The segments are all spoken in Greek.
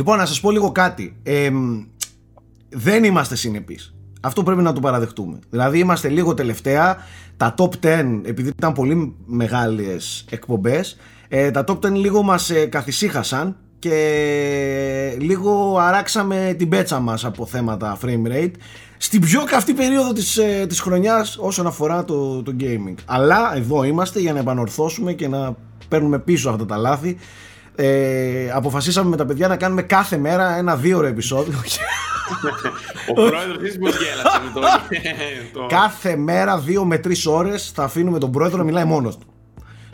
Λοιπόν, να σας πω λίγο κάτι. Ε, δεν είμαστε συνεπείς. Αυτό πρέπει να το παραδεχτούμε. Δηλαδή είμαστε λίγο τελευταία. Τα top 10, επειδή ήταν πολύ μεγάλες εκπομπές, ε, τα top 10 λίγο μας ε, καθησύχασαν και λίγο αράξαμε την πέτσα μας από θέματα frame rate στην πιο καυτή περίοδο της, ε, της χρονιάς όσον αφορά το, το gaming. Αλλά εδώ είμαστε για να επανορθώσουμε και να παίρνουμε πίσω αυτά τα λάθη. Ε, αποφασίσαμε με τα παιδιά να κάνουμε κάθε μέρα ένα δύο ώρο επεισόδιο. Ο πρόεδρος της μου γέλασε με το... κάθε μέρα δύο με τρεις ώρες θα αφήνουμε τον πρόεδρο να μιλάει μόνος του.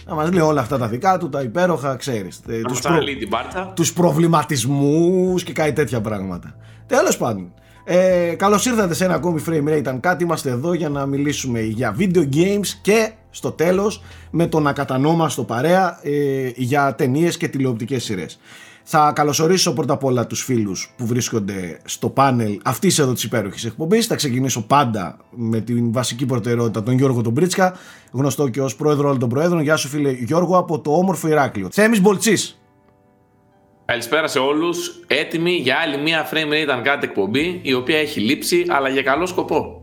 Να μας λέει όλα αυτά τα δικά του, τα υπέροχα, ξέρεις. Να τους, μας αναλύει την πάρτα. τους προβληματισμούς και κάτι τέτοια πράγματα. Τέλος πάντων. Ε, καλώς ήρθατε σε ένα ακόμη Frame Rate αν κάτι είμαστε εδώ για να μιλήσουμε για video games και στο τέλος με τον ακατανόμαστο παρέα ε, για ταινίες και τηλεοπτικές σειρές. Θα καλωσορίσω πρώτα απ' όλα τους φίλους που βρίσκονται στο πάνελ αυτής εδώ της υπέροχης εκπομπής. Θα ξεκινήσω πάντα με την βασική προτεραιότητα τον Γιώργο τον Μπρίτσκα, γνωστό και ως πρόεδρο όλων των προέδρων. Γεια σου φίλε Γιώργο από το όμορφο Ηράκλειο. Θέμης Μπολτσής. Καλησπέρα σε όλους. Έτοιμοι για άλλη μία frame rate αν κάτι εκπομπή, η οποία έχει λείψει, αλλά για καλό σκοπό.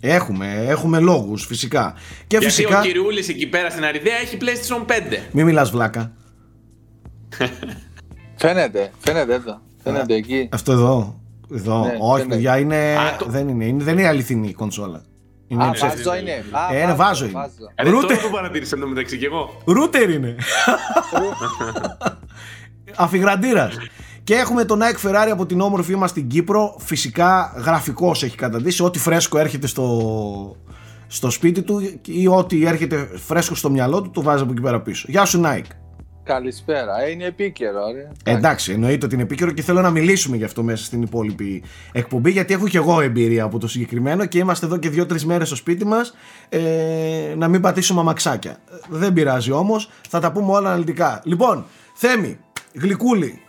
Έχουμε, έχουμε λόγους φυσικά. Και Γιατί φυσικά... ο Κυριούλης εκεί πέρα στην Αριδέα έχει PlayStation 5. Μην μιλάς βλάκα. Φαίνεται, φαίνεται εδώ. Φαίνεται εκεί. Αυτό εδώ. Εδώ. Ναι, Όχι, φαίνεται. παιδιά, είναι... Α, το- δεν, είναι, είναι, δεν είναι αληθινή η κονσόλα. Είναι Α, ψεύτικη. βάζο είναι. Α, Ε, είναι βάζο είναι. Ρε, Ρούτερ. τώρα το παρατήρησα το μεταξύ και εγώ. Ρούτερ είναι. Αφιγραντήρας. Και έχουμε τον Nike Ferrari από την όμορφη μας στην Κύπρο. Φυσικά γραφικός έχει καταντήσει. Ό,τι φρέσκο έρχεται στο, στο σπίτι του ή ό,τι έρχεται φρέσκο στο μυαλό του το βάζει από εκεί πέρα πίσω. Γεια σου Nike. Καλησπέρα. Ε, είναι επίκαιρο, ρε. Εντάξει, εννοείται ότι είναι επίκαιρο και θέλω να μιλήσουμε γι' αυτό μέσα στην υπόλοιπη εκπομπή, γιατί έχω και εγώ εμπειρία από το συγκεκριμένο και είμαστε εδώ και δύο-τρεις μέρες στο σπίτι μας ε, να μην πατήσουμε αμαξάκια. Δεν πειράζει όμως, θα τα πούμε όλα αναλυτικά. Λοιπόν, Θέμη, γλυκούλη.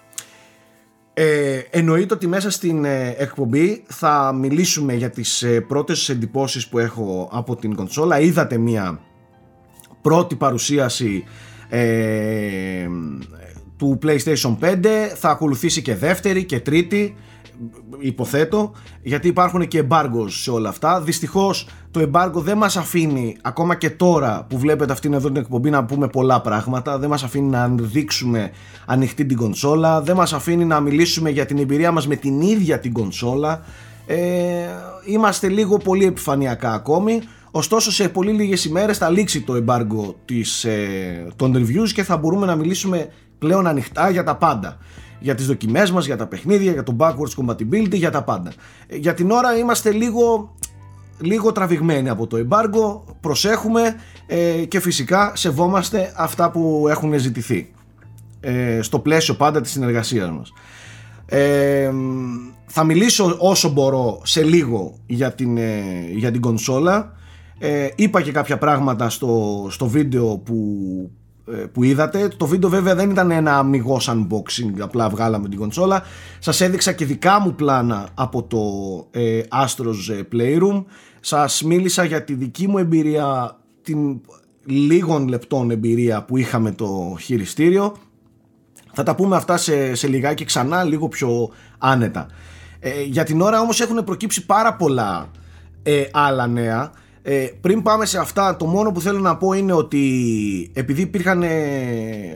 Ε, εννοείται ότι μέσα στην ε, εκπομπή θα μιλήσουμε για τις ε, πρώτες εντυπώσεις που έχω από την κονσόλα. Είδατε μία πρώτη παρουσίαση ε, του PlayStation 5 θα ακολουθήσει και δεύτερη και τρίτη υποθέτω γιατί υπάρχουν και embargoes σε όλα αυτά. Δυστυχώς το embargo δεν μας αφήνει ακόμα και τώρα που βλέπετε αυτήν εδώ την εκπομπή να πούμε πολλά πράγματα. Δεν μας αφήνει να δείξουμε ανοιχτή την κονσόλα. Δεν μας αφήνει να μιλήσουμε για την εμπειρία μας με την ίδια την κονσόλα. Ε, είμαστε λίγο πολύ επιφανειακά ακόμη. Ωστόσο σε πολύ λίγες ημέρες θα λήξει το embargo της, ε, των reviews και θα μπορούμε να μιλήσουμε πλέον ανοιχτά για τα πάντα. Για τις δοκιμές μας, για τα παιχνίδια, για το backwards compatibility, για τα πάντα. Ε, Για την ώρα είμαστε λίγο, λίγο τραβηγμένοι από το embargo, προσέχουμε ε, και φυσικά σεβόμαστε αυτά που έχουν ζητηθεί. Ε, στο πλαίσιο πάντα της συνεργασίας μας. Ε, θα μιλήσω όσο μπορώ σε λίγο για την, ε, για την κονσόλα ε, είπα και κάποια πράγματα στο, στο βίντεο που, ε, που είδατε το βίντεο βέβαια δεν ήταν ένα αμυγός unboxing απλά βγάλαμε την κονσόλα σας έδειξα και δικά μου πλάνα από το ε, Astros ε, Playroom σας μίλησα για τη δική μου εμπειρία την λίγων λεπτών εμπειρία που είχαμε το χειριστήριο θα τα πούμε αυτά σε, σε λιγάκι ξανά, λίγο πιο άνετα. Ε, για την ώρα όμως έχουν προκύψει πάρα πολλά ε, άλλα νέα. Ε, πριν πάμε σε αυτά, το μόνο που θέλω να πω είναι ότι επειδή υπήρχαν ε,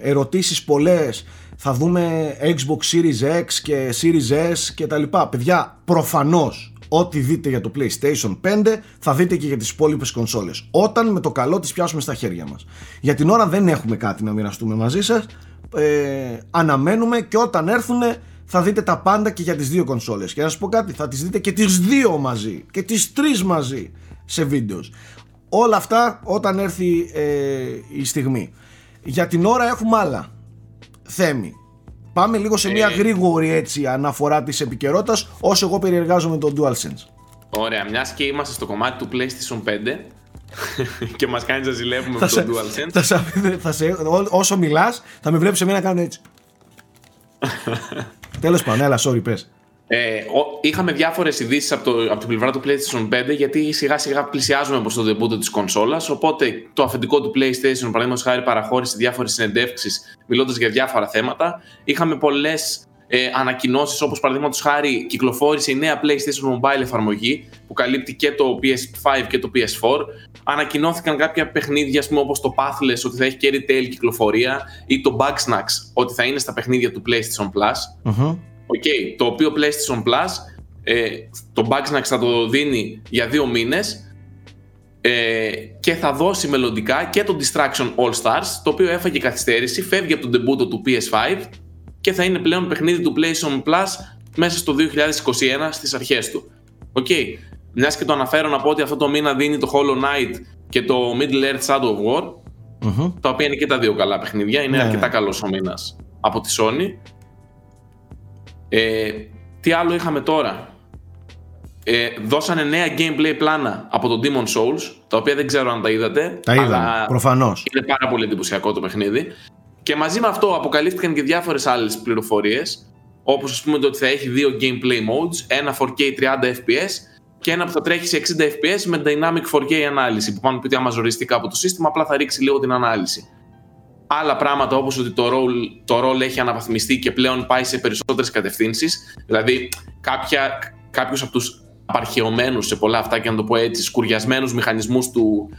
ερωτήσεις πολλές, θα δούμε Xbox Series X και Series S και τα λοιπά. Παιδιά, προφανώς ό,τι δείτε για το PlayStation 5 θα δείτε και για τις υπόλοιπες κονσόλες. Όταν με το καλό τις πιάσουμε στα χέρια μας. Για την ώρα δεν έχουμε κάτι να μοιραστούμε μαζί σας. Ε, αναμένουμε και όταν έρθουν θα δείτε τα πάντα και για τις δύο κονσόλες. Και να σας πω κάτι, θα τις δείτε και τις δύο μαζί και τις τρεις μαζί σε βίντεος. Όλα αυτά όταν έρθει ε, η στιγμή. Για την ώρα έχουμε άλλα. Θέμη. Πάμε λίγο σε μια Ε. γρήγορη έτσι αναφορά της επικαιρότητας όσο εγώ περιεργάζομαι το DualSense. Ωραία, μιας και είμαστε στο κομμάτι του PlayStation 5 και μας κάνεις να ζηλεύουμε Θα με σε, το DualSense. θα σε, θα σε, ό- όσο μιλάς θα με βλέπεις εμένα να κάνω έτσι. Τέλος πάντων, έλα, sorry, πες. Ε, ο- είχαμε διάφορες ειδήσεις από, το, από την πλευρά του PlayStation 5 γιατί σιγά σιγά πλησιάζουμε προς το debut της κονσόλας. Οπότε το αφεντικό του PlayStation, παραδείγματος χάρη, παραχώρησε διάφορες συνεντεύξεις μιλώντας για διάφορα θέματα. Είχαμε πολλές ε, ανακοινώσεις όπως παραδείγματος χάρη κυκλοφόρησε η νέα PlayStation Mobile εφαρμογή που καλύπτει και το PS5 και το PS4 ανακοινώθηκαν κάποια παιχνίδια πούμε, όπως το Pathless ότι θα έχει και retail κυκλοφορία ή το Bugsnax ότι θα είναι στα παιχνίδια του PlayStation Plus mm okay, το οποίο PlayStation Plus ε, το Bugsnax θα το δίνει για δύο μήνες ε, και θα δώσει μελλοντικά και το Distraction All Stars το οποίο έφαγε καθυστέρηση, φεύγει από τον debut του PS5 και θα είναι πλέον παιχνίδι του PlayStation Plus μέσα στο 2021 στις αρχές του. OK, okay. μιας και το αναφέρω να πω ότι αυτό το μήνα δίνει το Hollow Knight και το Middle Earth Shadow of War mm τα οποία είναι και τα δύο καλά παιχνίδια, είναι ναι. αρκετά καλός ο μήνας από τη Sony. Ε, τι άλλο είχαμε τώρα, ε, δώσανε νέα gameplay πλάνα από το Demon Souls, τα οποία δεν ξέρω αν τα είδατε. Τα είδαμε, προφανώς. Είναι πάρα πολύ εντυπωσιακό το παιχνίδι. Και μαζί με αυτό αποκαλύφθηκαν και διάφορες άλλες πληροφορίες, όπως ας πούμε το ότι θα έχει δύο gameplay modes, ένα 4K 30 FPS και ένα που θα τρέχει σε 60 FPS με dynamic 4K ανάλυση, που πάνω πει άμα ζοριστικά από το σύστημα, απλά θα ρίξει λίγο την ανάλυση. Άλλα πράγματα όπως ότι το role, το role έχει αναβαθμιστεί και πλέον πάει σε περισσότερες κατευθύνσεις, δηλαδή κάποια, κάποιους από τους απαρχαιωμένους σε πολλά αυτά και να το πω έτσι, σκουριασμένους μηχανισμούς του,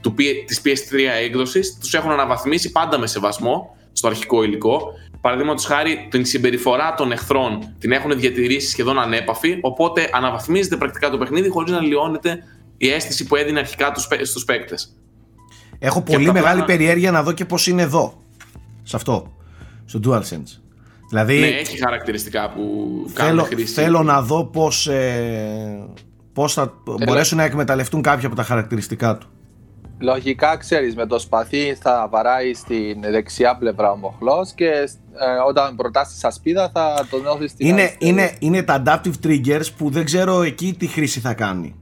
του, της PS3 έκδοσης, τους έχουν αναβαθμίσει πάντα με σεβασμό στο αρχικό υλικό. Παραδείγματος χάρη, την συμπεριφορά των εχθρών την έχουν διατηρήσει σχεδόν ανέπαφη, οπότε αναβαθμίζεται πρακτικά το παιχνίδι χωρίς να λιώνεται η αίσθηση που έδινε αρχικά στους παίκτες. Έχω πολύ μεγάλη περιέργεια να δω και πώς είναι εδώ, σε αυτό, στο DualSense. Δηλαδή, ναι, έχει χαρακτηριστικά που κάνουν θέλω, χρήση. Θέλω να δω πώς, ε, πώς θα μπορέσουν να εκμεταλλευτούν κάποια από τα χαρακτηριστικά του. Λογικά ξέρεις με το σπαθί θα βαράει στην δεξιά πλευρά ο μοχλός και ε, όταν προτάσεις τη ασπίδα θα τον νιώθεις στην είναι, είναι, είναι τα adaptive triggers που δεν ξέρω εκεί τι χρήση θα κάνει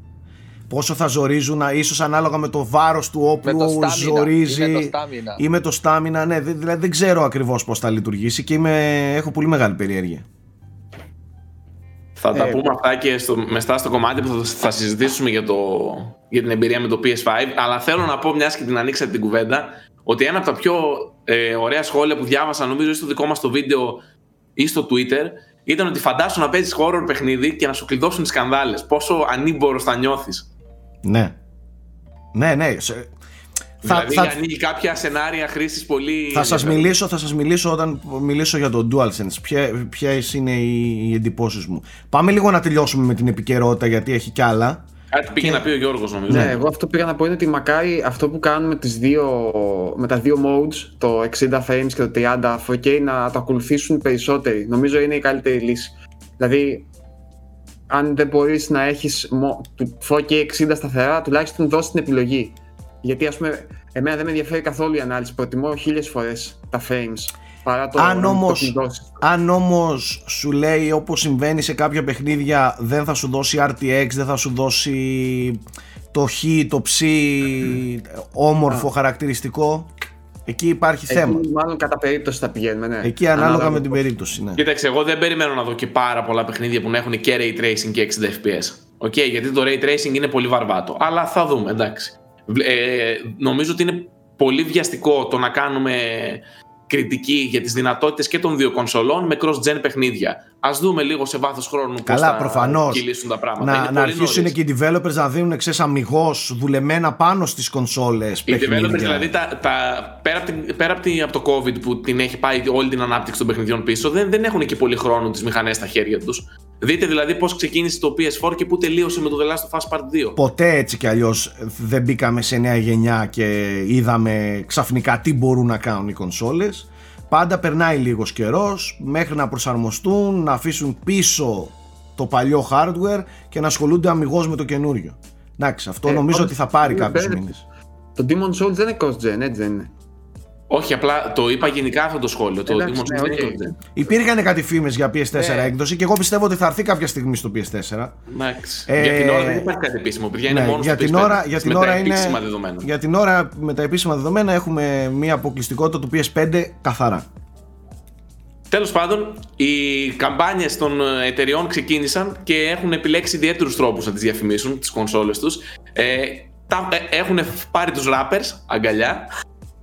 πόσο θα ζορίζουν, ίσως ανάλογα με το βάρος του όπλου ζορίζει. Ή με το στάμινα. Ή με το στάμινα, ναι. Δηλαδή δεν ξέρω ακριβώς πώς θα λειτουργήσει και είμαι, έχω πολύ μεγάλη περιέργεια. Θα τα ε, πούμε αυτά και στο, μεστά στο κομμάτι που θα, συζητήσουμε για, το, για την εμπειρία με το PS5. Αλλά θέλω να πω, μιας και την ανοίξατε την κουβέντα, ότι ένα από τα πιο ε, ωραία σχόλια που διάβασα, νομίζω, στο δικό μας το βίντεο ή στο Twitter, ήταν ότι φαντάσου να παίζεις horror παιχνίδι και να σου κλειδώσουν τι σκανδάλες. Πόσο ανήμπορος θα νιώθεις. Ναι. Ναι, ναι. Δηλαδή θα, ανοίγει κάποια σενάρια χρήσης πολύ. Θα σας μιλήσω, θα σας μιλήσω όταν μιλήσω για το DualSense. Ποιες είναι οι, οι εντυπώσεις μου. Πάμε λίγο να τελειώσουμε με την επικαιρότητα γιατί έχει κι άλλα. Κάτι πήγε να πει ο Γιώργος, νομίζω. Ναι, εγώ αυτό πήγα να πω είναι ότι μακάρι αυτό που κάνουμε τις δύο, με τα δύο modes, το 60 frames και το 30 4K, να το ακολουθήσουν περισσότεροι. Νομίζω είναι η καλύτερη λύση. Δηλαδή, αν δεν μπορείς να έχεις 4K 60 σταθερά, τουλάχιστον δώσει την επιλογή. Γιατί ας πούμε, εμένα δεν με ενδιαφέρει καθόλου η ανάλυση, προτιμώ χίλιες φορές τα frames. Παρά το αν, όμως, αν όμως σου λέει όπως συμβαίνει σε κάποια παιχνίδια δεν θα σου δώσει RTX, δεν θα σου δώσει το χ, το ψ, όμορφο χαρακτηριστικό Εκεί υπάρχει Εκεί, θέμα. Μάλλον κατά περίπτωση θα πηγαίνουμε, ναι. Εκεί ανάλογα, με την περίπτωση. Ναι. Κοίταξε, εγώ δεν περιμένω να δω και πάρα πολλά παιχνίδια που να έχουν και ray tracing και 60 fps. Okay, γιατί το ray tracing είναι πολύ βαρβάτο. Αλλά θα δούμε, εντάξει. Ε, νομίζω ότι είναι πολύ βιαστικό το να κάνουμε κριτική για τις δυνατότητες και των δύο κονσολών με cross-gen παιχνίδια. Ας δούμε λίγο σε βάθος χρόνου Καλά, πώς θα κυλήσουν τα πράγματα. Να, να αρχίσουν και οι developers να δίνουν εξές αμυγός δουλεμένα πάνω στις κονσόλες Οι developers δηλαδή τα, τα, πέρα, από, την, πέρα από, από, το COVID που την έχει πάει όλη την ανάπτυξη των παιχνιδιών πίσω δεν, δεν έχουν και πολύ χρόνο τις μηχανές στα χέρια τους. Δείτε δηλαδή πώς ξεκίνησε το PS4 και πού τελείωσε με το The Last of Us Part 2. Ποτέ έτσι κι αλλιώς δεν μπήκαμε σε νέα γενιά και είδαμε ξαφνικά τι μπορούν να κάνουν οι κονσόλες. Πάντα περνάει λίγος καιρός μέχρι να προσαρμοστούν, να αφήσουν πίσω το παλιό hardware και να ασχολούνται αμυγός με το καινούριο. Εντάξει, αυτό ε, νομίζω ότι θα πάρει κάποιου μήνες. Το Demon Souls δεν είναι cross-gen, έτσι δεν είναι. Όχι, απλά το είπα γενικά αυτό το σχόλιο. Το Εντάξει, ναι, okay. Υπήρχαν κάτι φήμες για PS4 ε. έκδοση και εγώ πιστεύω ότι θα έρθει κάποια στιγμή στο PS4. Ε, για την ώρα δεν υπάρχει κάτι επίσημο. Παιδιά, είναι ναι, μόνο για στο την PS5, ώρα, για την ώρα είναι, δεδομένα. Για την ώρα με τα επίσημα δεδομένα έχουμε μια αποκλειστικότητα του PS5 καθαρά. Τέλος πάντων, οι καμπάνιες των εταιριών ξεκίνησαν και έχουν επιλέξει ιδιαίτερους τρόπους να τις διαφημίσουν, τις κονσόλες τους. Ε, ε, έχουν πάρει τους rappers αγκαλιά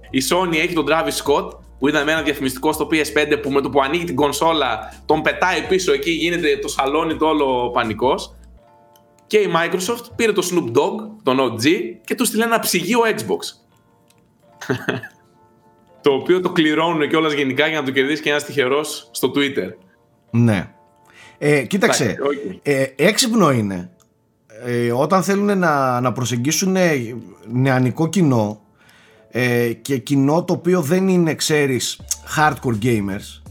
η Sony έχει τον Travis Scott, που ήταν με ένα διαφημιστικό στο PS5 που με το που ανοίγει την κονσόλα τον πετάει πίσω εκεί, γίνεται το σαλόνι το όλο πανικός. Και η Microsoft πήρε το Snoop Dogg, τον OG, και τους στείλε ένα ψυγείο Xbox. το οποίο το κληρώνουν κιόλας γενικά για να το κερδίσει και ένας τυχερός στο Twitter. Ναι. Ε, κοίταξε, Okay. ε, έξυπνο είναι. Ε, όταν θέλουν να, να προσεγγίσουν νεανικό κοινό ε, και κοινό το οποίο δεν είναι, ξέρεις, hardcore gamers,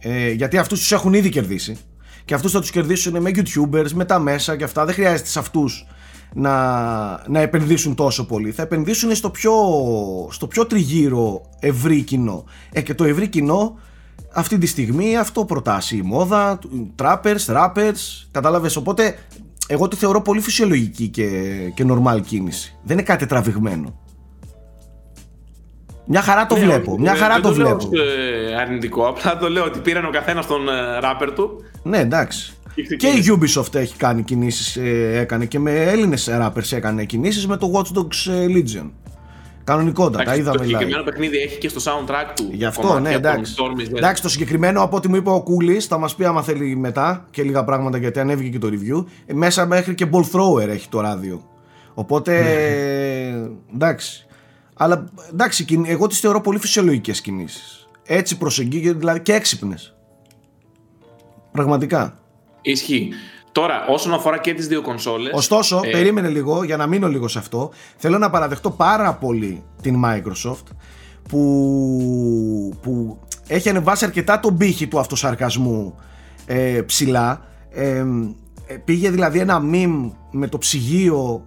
ε, γιατί αυτούς τους έχουν ήδη κερδίσει και αυτούς θα τους κερδίσουν με youtubers, με τα μέσα και αυτά, δεν χρειάζεται σε αυτούς να, να επενδύσουν τόσο πολύ. Θα επενδύσουν στο πιο, στο πιο τριγύρο ευρύ κοινό. Ε, και το ευρύ κοινό αυτή τη στιγμή αυτό προτάσει η μόδα, trappers, rappers, κατάλαβες; Οπότε εγώ τη θεωρώ πολύ φυσιολογική και, και normal κίνηση. Δεν είναι κάτι τραβηγμένο. Μια χαρά το Ναι, βλέπω, όχι, μια ε, χαρά δεν το λέω βλέπω. ως, ε, αρνητικό, απλά το λέω ότι πήραν ο καθένας τον ε, ράπερ του. Ναι, εντάξει. Και Και η ξεκίνησε. Ubisoft έχει κάνει κινήσεις, ε, έκανε και με Έλληνες rappers έκανε κινήσεις με το Watch Dogs ε, Legion. Κανονικότατα, Εντάξει, είδαμε το live. συγκεκριμένο παιχνίδι έχει και στο soundtrack του. Γι' αυτό, κομμάτια ναι, των εντάξει. Storm's Death. Εντάξει, το συγκεκριμένο από ό,τι μου είπε ο Κούλης, θα μας πει άμα θέλει μετά και λίγα πράγματα γιατί ανέβηκε και το review. ε, Μέσα μέχρι και ball thrower έχει το ράδιο. Οπότε. Ναι. εντάξει. Αλλά εντάξει, κιν- εγώ τις θεωρώ πολύ φυσιολογικές κινήσεις. Έτσι προσεγγίγεται, δηλαδή και έξυπνες. Πραγματικά. Ισχύει. Τώρα, όσον αφορά και τις δύο κονσόλες. Ωστόσο, ε, περίμενε λίγο για να μείνω λίγο σε αυτό. Θέλω να παραδεχτώ πάρα πολύ την Microsoft που, που έχει ανεβάσει αρκετά τον πύχη του αυτοσαρκασμού ε, ψηλά. Ε, ε, πήγε δηλαδή ένα meme με το ψυγείο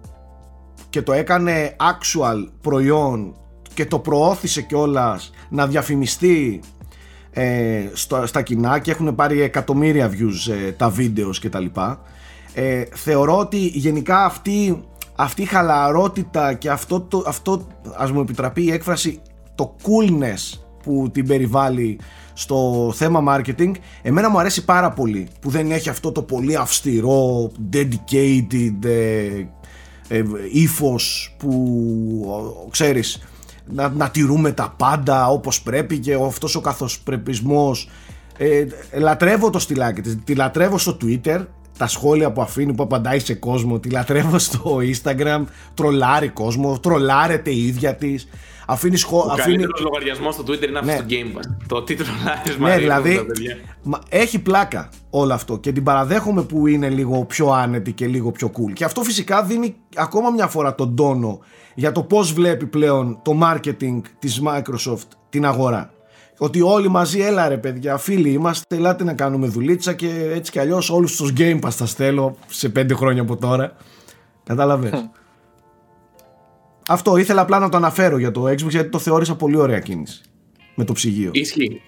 και το έκανε actual προϊόν και το προώθησε κιόλας να διαφημιστεί ε, στο, στα κοινά και έχουν πάρει εκατομμύρια views ε, τα βίντεος και τα λοιπά. Ε, θεωρώ ότι γενικά αυτή, αυτή η χαλαρότητα και αυτό, το, αυτό ας μου επιτραπεί η έκφραση το coolness που την περιβάλλει στο θέμα marketing εμένα μου αρέσει πάρα πολύ που δεν έχει αυτό το πολύ αυστηρό dedicated ε, ε, ύφος που ε, ξέρεις να, να τηρούμε τα πάντα όπως πρέπει και αυτός ο καθοσπρεπισμός. Ε, λατρεύω το στυλάκι της, τη λατρεύω στο Twitter τα σχόλια που αφήνει που απαντάει σε κόσμο τη λατρεύω στο Instagram τρολάρει κόσμο, τρολάρεται η ίδια της αφήνει σχό, Ο αφήνει, καλύτερος λογαριασμός στο Twitter είναι αυτός Ναι. στο Game Pass. Το τίτλο ναι, δηλαδή μα, έχει πλάκα όλο αυτό και την παραδέχομαι που είναι λίγο πιο άνετη και λίγο πιο cool. Και αυτό φυσικά δίνει ακόμα μια φορά τον τόνο για το πώς βλέπει πλέον το marketing της Microsoft την αγορά. Ότι όλοι μαζί, έλα ρε παιδιά, φίλοι είμαστε, ελάτε να κάνουμε δουλίτσα και έτσι κι αλλιώς όλους τους Game Pass θα στέλνω σε πέντε χρόνια από τώρα. Κατάλαβες. αυτό ήθελα απλά να το αναφέρω για το Xbox γιατί το θεώρησα πολύ ωραία κίνηση. Με το ψυγείο. Ισχύει.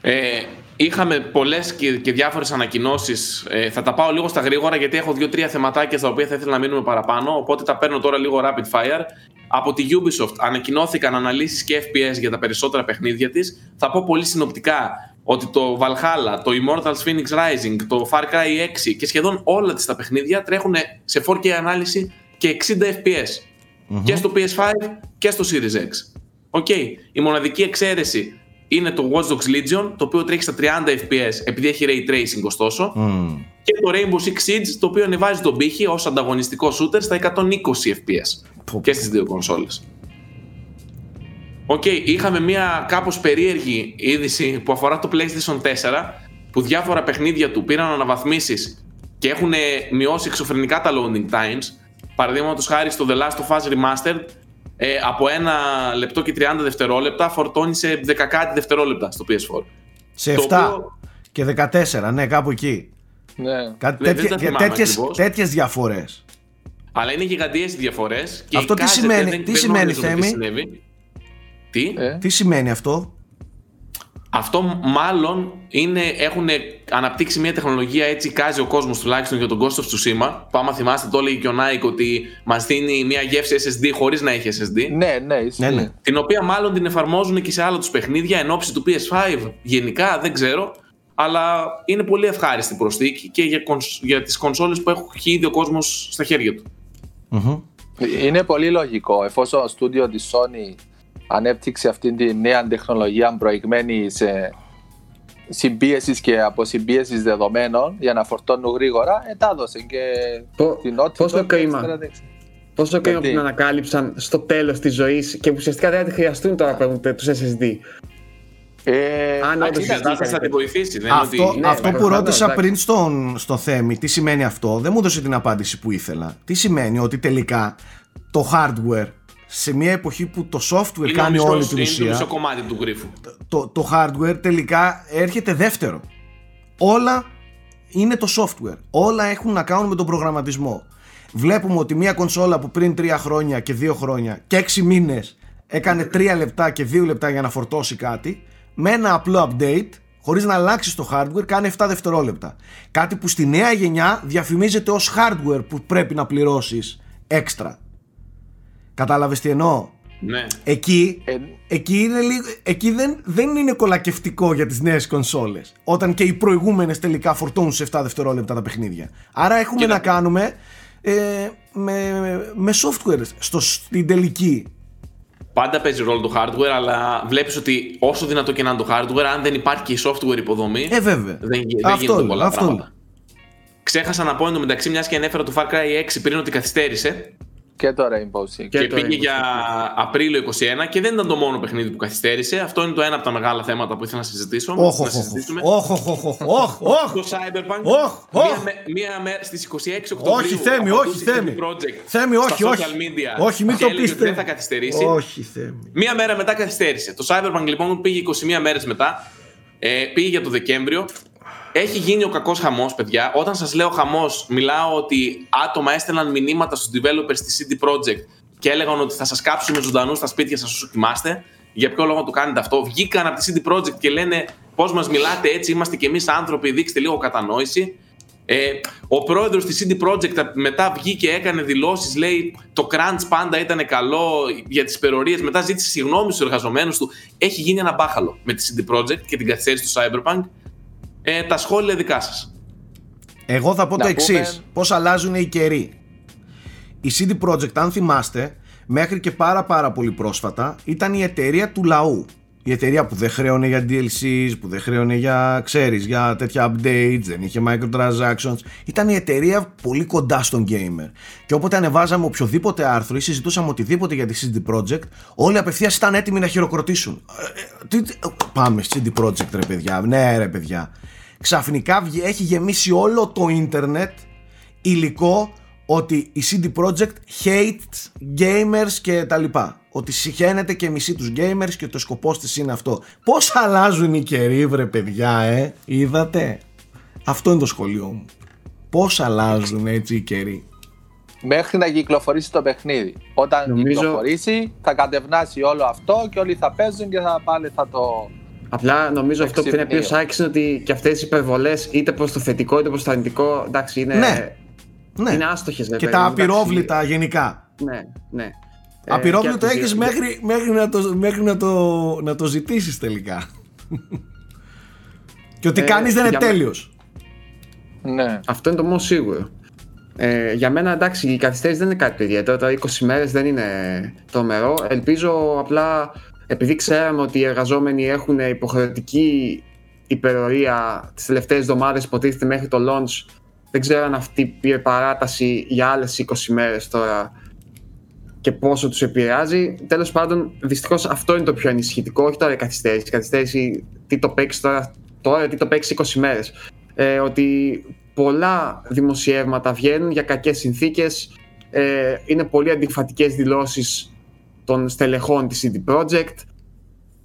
Ε, είχαμε πολλές και, και διάφορες ανακοινώσεις. Ε, θα τα πάω λίγο στα γρήγορα γιατί έχω δύο-τρία θεματάκια στα οποία θα ήθελα να μείνουμε παραπάνω. Οπότε τα παίρνω τώρα λίγο rapid fire. Από τη Ubisoft ανακοινώθηκαν αναλύσεις και FPS για τα περισσότερα παιχνίδια της. Θα πω πολύ συνοπτικά ότι το Valhalla, το Immortals Fenyx Rising, το Far Cry 6 και σχεδόν όλα της τα παιχνίδια τρέχουν σε 4K ανάλυση και 60 FPS. Και στο PS5 και στο Series X. OK. Η μοναδική εξαίρεση είναι το Watch Dogs Legion, το οποίο τρέχει στα 30 FPS επειδή έχει Ray Tracing ωστόσο. Μμμ. Και το Rainbow Six Siege, το οποίο ανεβάζει τον πήχη ως ανταγωνιστικό shooter στα 120 FPS. Πω. Και στις δύο κονσόλες. Οκ, είχαμε μια κάπως περίεργη είδηση που αφορά το PlayStation 4 που διάφορα παιχνίδια του πήραν αναβαθμίσεις και έχουν μειώσει εξωφρενικά τα loading times. Παραδείγματος χάρη στο The Last of Us Remastered ε, από ένα λεπτό και 30 δευτερόλεπτα φορτώνει σε 10 κάτι δευτερόλεπτα στο PS4. Σε Το 7 οποίο- και 14, ναι, κάπου εκεί. Ναι. Κάτι Δεν- τέτοια, δεν τα θυμάμαι τέτοιες, ακριβώς. τέτοιες διαφορές. Αλλά είναι γιγαντιές οι διαφορές. Και Αυτό τι εικάζεται, σημαίνει- δεν- τι δεν σημαίνει, γνωρίζουμε Θέμη; συνέβη. Τι; Ε, Τι σημαίνει αυτό; Αυτό μάλλον είναι, έχουν αναπτύξει μια τεχνολογία έτσι κάζει ο κόσμος τουλάχιστον για τον Ghost of Tsushima. Που άμα θυμάστε το έλεγε και ο Nike ότι μας δίνει μια γεύση SSD χωρίς να έχει SSD. ναι, ναι, ισχύει. Ναι, ναι. Την οποία μάλλον την εφαρμόζουν και σε άλλα τους παιχνίδια εν ώψη του PS5. Γενικά δεν ξέρω. Αλλά είναι πολύ ευχάριστη προσθήκη και για, κονσ- για τις κονσόλες που έχει ήδη ο κόσμος στα χέρια του. Μμμ. Είναι πολύ λογικό εφόσον το στούντιο της Sony ανέπτυξε αυτή τη νέα τεχνολογία προηγμένη σε συμπίεσης και αποσυμπίεσης δεδομένων για να φορτώνουν γρήγορα, ετάδωσε και Πο- την Naughty πόσο Dog κρίμα. ύστερα δεν ξέρω. Πόσο κρίμα που Γιατί; την ανακάλυψαν στο τέλος της ζωής και ουσιαστικά δεν θα τη χρειαστούν τώρα που τους SSD. Ε, Αν όντως Η ήταν κατάσταση θα την βοηθήσει. Δεν είναι Αυτό, ότι... ναι, αυτό που προφανώς, ρώτησα εντάξει. πριν στον, στο Θέμη, τι σημαίνει αυτό, δεν μου έδωσε την απάντηση που ήθελα. Τι σημαίνει ότι τελικά το hardware σε μια εποχή που το software είναι κάνει ο όλη μισός- την είναι το μισό ουσία, κομμάτι του γρίφου. το, το hardware τελικά έρχεται δεύτερο. Όλα είναι το software. Όλα έχουν να κάνουν με τον προγραμματισμό. Βλέπουμε ότι μια κονσόλα που πριν 3 χρόνια και 2 χρόνια και 6 μήνες έκανε 3 λεπτά και 2 λεπτά για να φορτώσει κάτι, με ένα απλό update, χωρίς να αλλάξει το hardware, κάνει 7 δευτερόλεπτα. Κάτι που στη νέα γενιά διαφημίζεται ως hardware που πρέπει να πληρώσεις έξτρα. Κατάλαβες τι εννοώ; Ναι. Εκεί, Ε, εκεί, είναι λίγο, εκεί δεν, δεν είναι κολακευτικό για τις νέες κονσόλες Όταν και οι προηγούμενες τελικά φορτώνουν σε 7 δευτερόλεπτα τα παιχνίδια Άρα έχουμε Κοίτα. να κάνουμε ε, με, με software στο, στην τελική Πάντα παίζει ρόλο το hardware, αλλά βλέπεις ότι όσο δυνατό και να είναι το hardware, αν δεν υπάρχει και η software υποδομή, Ε βέβαια δεν, γι- δεν Αυτό γίνονται λέω, πολλά αυτό πράγματα. λέω. Ξέχασα να πω εντωμεταξύ, μιας και ανέφερα το Far Cry 6 πριν ότι καθυστέρησε και το Rainbow Six. Και και, το πήγε Rainbow για Απρίλιο 21 και δεν ήταν το μόνο παιχνίδι που καθυστέρησε. Αυτό είναι το ένα από τα μεγάλα θέματα που ήθελα να συζητήσω. Όχ, να όχ, συζητήσουμε. όχ, όχ, όχ, όχ, όχ, όχ. Το Cyberpunk. Όχ, όχ. Μία, με- μία μέρα στις 26 Οκτωβρίου. Όχι Θέμη, όχι απαντούσε η Θέμη CD Projekt Θέμη στα όχι, όχι social media Όχι μην και το έλεγε πεις ότι Δεν θα Θέμη. καθυστερήσει. Όχι Θέμη Μία μέρα μετά καθυστέρησε. Το Cyberpunk λοιπόν πήγε 21 μέρες μετά. Ε, πήγε για το Δεκέμβριο. Έχει γίνει ο κακός χαμός, παιδιά. Όταν σας λέω χαμός, μιλάω ότι άτομα έστελναν μηνύματα στους developers της CD Projekt και έλεγαν ότι θα σας κάψουμε ζωντανούς στα σπίτια σας όσο κοιμάστε. Για ποιο λόγο το κάνετε αυτό; Βγήκαν από τη CD Projekt και λένε πώς μας μιλάτε έτσι, είμαστε κι εμείς άνθρωποι, δείξτε λίγο κατανόηση. Ε, ο πρόεδρος της CD Projekt μετά βγήκε και έκανε δηλώσεις, λέει το crunch πάντα ήταν καλό για τις υπερορίες, μετά ζήτησε συγγνώμη στους εργαζομένους του. Έχει γίνει ένα μπάχαλο με τη CD Projekt και την καθυστέρηση του Cyberpunk. Ε, τα σχόλια δικά σας. Εγώ θα πω Να το εξής. πούμε- Πώς αλλάζουν οι καιροί. Η CD Projekt, αν θυμάστε, μέχρι και πάρα πάρα πολύ πρόσφατα ήταν η εταιρεία του λαού. Η εταιρεία που δεν χρέωνε για DLCs, που δεν χρέωνε για, ξέρεις, για τέτοια updates, δεν είχε microtransactions. Ήταν η εταιρεία πολύ κοντά στον gamer. Και όποτε ανεβάζαμε οποιοδήποτε άρθρο ή συζητούσαμε οτιδήποτε για τη CD Projekt, όλοι απευθείας ήταν έτοιμοι να χειροκροτήσουν. Ε, ε, τι- τι- πάμε CD Projekt ρε παιδιά, ναι ρε παιδιά. Ξαφνικά βγε- έχει γεμίσει όλο το ίντερνετ υλικό ότι η CD Projekt hates gamers και τα λοιπά. Ότι συχαίνεται και μισεί τους gamers και το σκοπός της είναι αυτό. Πώς αλλάζουν οι καιροί βρε παιδιά ε, είδατε; Αυτό είναι το σχολείο μου. Πώς αλλάζουν έτσι οι καιροί; Μέχρι να κυκλοφορήσει το παιχνίδι. Όταν Νομίζω- κυκλοφορήσει, θα κατευνάσει όλο αυτό και όλοι θα παίζουν και θα πάλι θα το. Απλά νομίζω αυτό που θέλει να πει ο Εξυπνίω. Σάκης είναι ότι και αυτές οι υπερβολές είτε προς το θετικό είτε προς το αρνητικό εντάξει είναι, Ναι. Ναι. είναι άστοχες. και τα απειρόβλητα γενικά. Ναι, ναι. Ε, Απειρόβλητο και από τις έχεις δύο- μέχρι, μέχρι, να, το, μέχρι να, το, να το ζητήσεις τελικά. και ότι Ε, κανείς δεν είναι για μέ- τέλειος. Ναι. Αυτό είναι το μόνο σίγουρο. Ε, για μένα εντάξει, η καθυστέρηση δεν είναι κάτι το ιδιαίτερο. Τα 20 μέρες δεν είναι τρομερό. Ελπίζω απλά επειδή ξέραμε ότι οι εργαζόμενοι έχουν υποχρεωτική υπερορία τις τελευταίες εβδομάδες, υποτίθεται μέχρι το launch. Δεν ξέρω αν αυτή πήρε παράταση για άλλες 20 μέρες τώρα και πόσο τους επηρεάζει. Τέλος πάντων, δυστυχώς αυτό είναι το πιο ανησυχητικό, όχι τώρα η καθυστέρηση. Η καθυστέρηση, τι το παίξει τώρα, τώρα τι το παίξει 20 μέρες. Ε, ότι πολλά δημοσιεύματα βγαίνουν για κακές συνθήκες, ε, είναι πολύ αντιφατικές δηλώσεις των στελεχών της CD Projekt.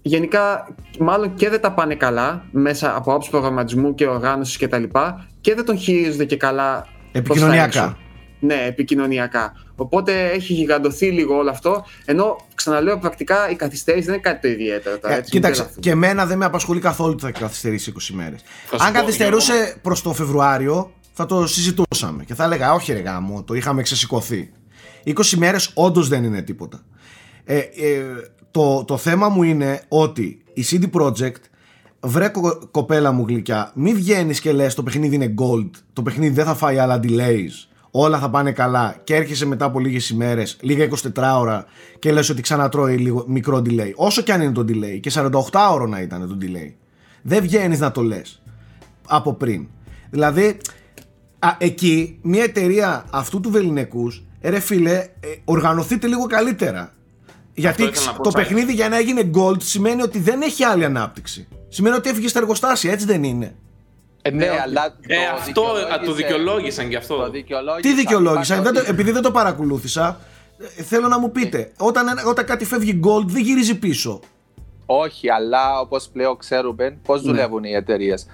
Γενικά, μάλλον και δεν τα πάνε καλά μέσα από άψη προγραμματισμού και οργάνωσης και τα λοιπά και δεν τον χειρίζονται και καλά προς τα Επικοινωνιακά. έξω. Ναι, επικοινωνιακά. Οπότε έχει γιγαντωθεί λίγο όλο αυτό. Ενώ ξαναλέω πρακτικά η καθυστέρηση δεν είναι κάτι το ιδιαίτερο. τώρα, Ε, έτσι, μην κοίταξε, τρελαθούμε. και εμένα δεν με απασχολεί καθόλου ότι θα καθυστερήσει 20 μέρες. Θα σου Αν πω, καθυστερούσε προς το Φεβρουάριο, θα το συζητούσαμε και θα έλεγα: Όχι, ρε γάμο, το είχαμε ξεσηκωθεί. 20 μέρες όντως δεν είναι τίποτα. Ε, ε, το, το θέμα μου είναι ότι η CD Projekt βρε κο- κοπέλα μου γλυκιά, μη βγαίνεις και λες το παιχνίδι είναι gold, το παιχνίδι δεν θα φάει άλλα delays. όλα θα πάνε καλά και έρχεσαι μετά από λίγες ημέρες, λίγα 24 ώρα και λες ότι ξανατρώει λίγο μικρό delay, όσο και αν είναι το delay και 48 ώρα να ήταν το delay, δεν βγαίνεις να το λες από πριν. Δηλαδή, α, εκεί μια εταιρεία αυτού του βεληνικούς, ε, ρε φίλε, ε, οργανωθείτε λίγο καλύτερα. Γιατί ήθελα να πω, το Σάκη. παιχνίδι για να έγινε gold σημαίνει ότι δεν έχει άλλη ανάπτυξη. Σημαίνει ότι έφυγε στα εργοστάσια, έτσι δεν είναι. Ε, ναι, αλλά. Ε, το αυτό α, το δικαιολόγησε- δικαιολόγησαν γι' αυτό. Το δικαιολόγησαν. Τι δικαιολόγησαν, Είπαν δεν το- ότι- επειδή δεν το παρακολούθησα, ε, θέλω να μου πείτε, όταν, ένα- όταν κάτι φεύγει gold δεν γυρίζει πίσω. Όχι, αλλά όπως πλέον ξέρουμε πώς Ναι. δουλεύουν οι εταιρείες.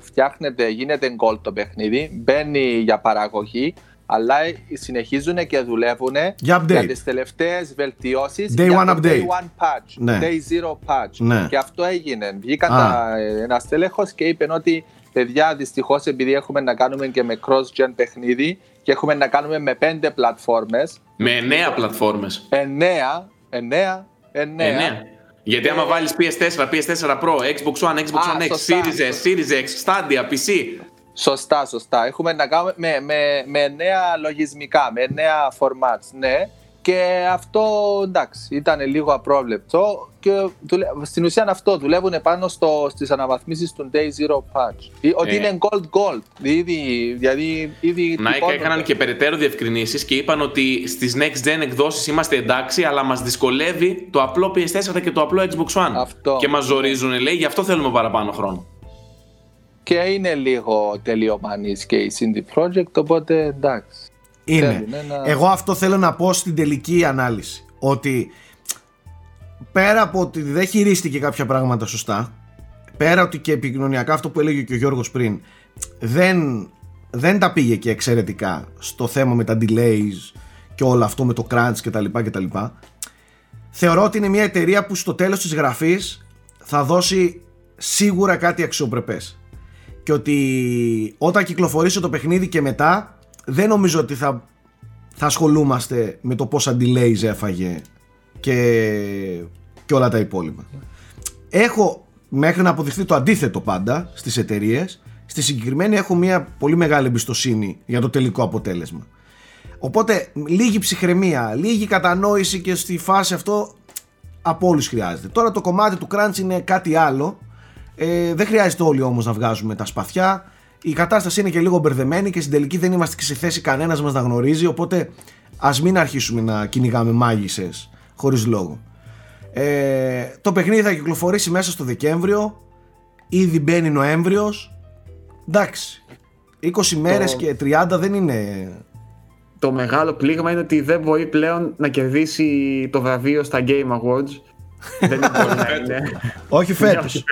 Φτιάχνεται, γίνεται gold το παιχνίδι, μπαίνει για παραγωγή, αλλά συνεχίζουν και δουλεύουν Για update. τις τελευταίες βελτιώσεις. Day για one το update. Day one patch. Ναι. Day zero patch. Ναι. Και αυτό έγινε. Βγήκαν Α. τα, ένα τέλεχο και είπε ότι παιδιά, δυστυχώς επειδή έχουμε να κάνουμε και με cross-gen παιχνίδι και έχουμε να κάνουμε με πέντε πλατφόρμες, Με νέα πλατφόρμες. εννέα, εννέα, εννέα, Ε, ναι. Γιατί άμα βάλεις PS4, PS4 Pro, Xbox One, Xbox Α, One X, σωστά. Series S, Series X, Stadia, PC. Σωστά, σωστά. Έχουμε να κάνουμε με, με, με νέα λογισμικά, με νέα formats, ναι. Και αυτό εντάξει, ήταν λίγο απρόβλεπτο και δουλε... στην ουσία αυτό δουλεύουν πάνω στο, στις αναβαθμίσεις του Day Zero Patch. Ή- Ότι Ε. είναι gold gold. Ήδη, δηλαδή, ήδη Nike τυπώνονται. έκαναν και περαιτέρω διευκρινήσεις και είπαν ότι στις next gen εκδόσεις είμαστε εντάξει, αλλά μας δυσκολεύει το απλό PS4 και το απλό Xbox One. Αυτό. Και μας ζορίζουν, λέει, γι' αυτό θέλουμε παραπάνω χρόνο. Και είναι λίγο τελειομανής και η CD Projekt, οπότε εντάξει. Είναι. Θέλουν ένα- Εγώ αυτό θέλω να πω στην τελική ανάλυση. Ότι πέρα από ότι δεν χειρίστηκε κάποια πράγματα σωστά, πέρα ότι και επικοινωνιακά αυτό που έλεγε και ο Γιώργος πριν, δεν, δεν τα πήγε και εξαιρετικά στο θέμα με τα delays και όλο αυτό με το crunch κτλ. κτλ. Θεωρώ ότι είναι μια εταιρεία που στο τέλος της γραφής θα δώσει σίγουρα κάτι αξιοπρεπές και ότι όταν κυκλοφορήσει το παιχνίδι και μετά δεν νομίζω ότι θα, θα ασχολούμαστε με το πόσα delays έφαγε και, και όλα τα υπόλοιπα. Έχω μέχρι να αποδειχθεί το αντίθετο πάντα στις εταιρείες. Στη συγκεκριμένη έχω μια πολύ μεγάλη εμπιστοσύνη για το τελικό αποτέλεσμα. Οπότε λίγη ψυχραιμία, λίγη κατανόηση και στη φάση αυτό από όλους χρειάζεται. Τώρα το κομμάτι του crunch είναι κάτι άλλο. Ε, δεν χρειάζεται όλοι όμως να βγάζουμε τα σπαθιά. Η κατάσταση είναι και λίγο μπερδεμένη και στην τελική δεν είμαστε και σε θέση κανένας μας να γνωρίζει. Οπότε ας μην αρχίσουμε να κυνηγάμε μάγισσες χωρίς λόγο. Ε, το παιχνίδι θα κυκλοφορήσει μέσα στο Δεκέμβριο. Ήδη μπαίνει Νοέμβριος. Εντάξει. 20 μέρες και 30 δεν είναι Το μεγάλο πλήγμα είναι ότι δεν μπορεί πλέον να κερδίσει το βραβείο στα Game Awards. Δεν μπορεί να είναι. Όχι φέτος.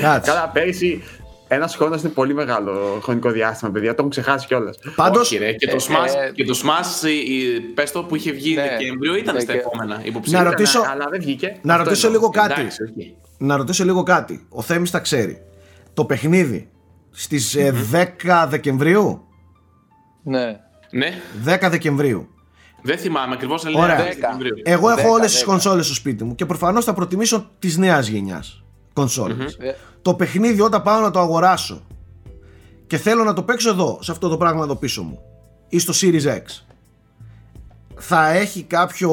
Κάτσε. Καλά, πέρυσι ένας χρόνος είναι πολύ μεγάλο χρονικό διάστημα, παιδιά. Το έχουν ξεχάσει κιόλας. Πάντως, Όχι, ρε. Και το ε, Smash, ε, και το Smash η- η- πες το που είχε βγει Ναι. Δεκέμβριο, ήταν στα Δεκα- επόμενα υποψήφια. Να ρωτήσω- Αλλά δεν βγήκε. να Αυτό ρωτήσω εννοώ. λίγο κάτι. Εντάξει, οκ. να ρωτήσω λίγο κάτι. Ο Θέμης τα ξέρει. Το παιχνίδι στις ε, 10 Δεκεμβρίου; Ναι. Ναι, 10 Δεκεμβρίου. Δεν θυμάμαι ακριβώς, αλλά Ωραία. είναι Δέκα. Δεκεμβρίου. Εγώ έχω 10, όλες τις 10. κονσόλες στο σπίτι μου και προφανώς θα προτιμήσω της νέας γενιάς κονσόλες. Ε, Το παιχνίδι όταν πάω να το αγοράσω και θέλω να το παίξω εδώ, σε αυτό το πράγμα εδώ πίσω μου ή στο Series X θα έχει κάποιο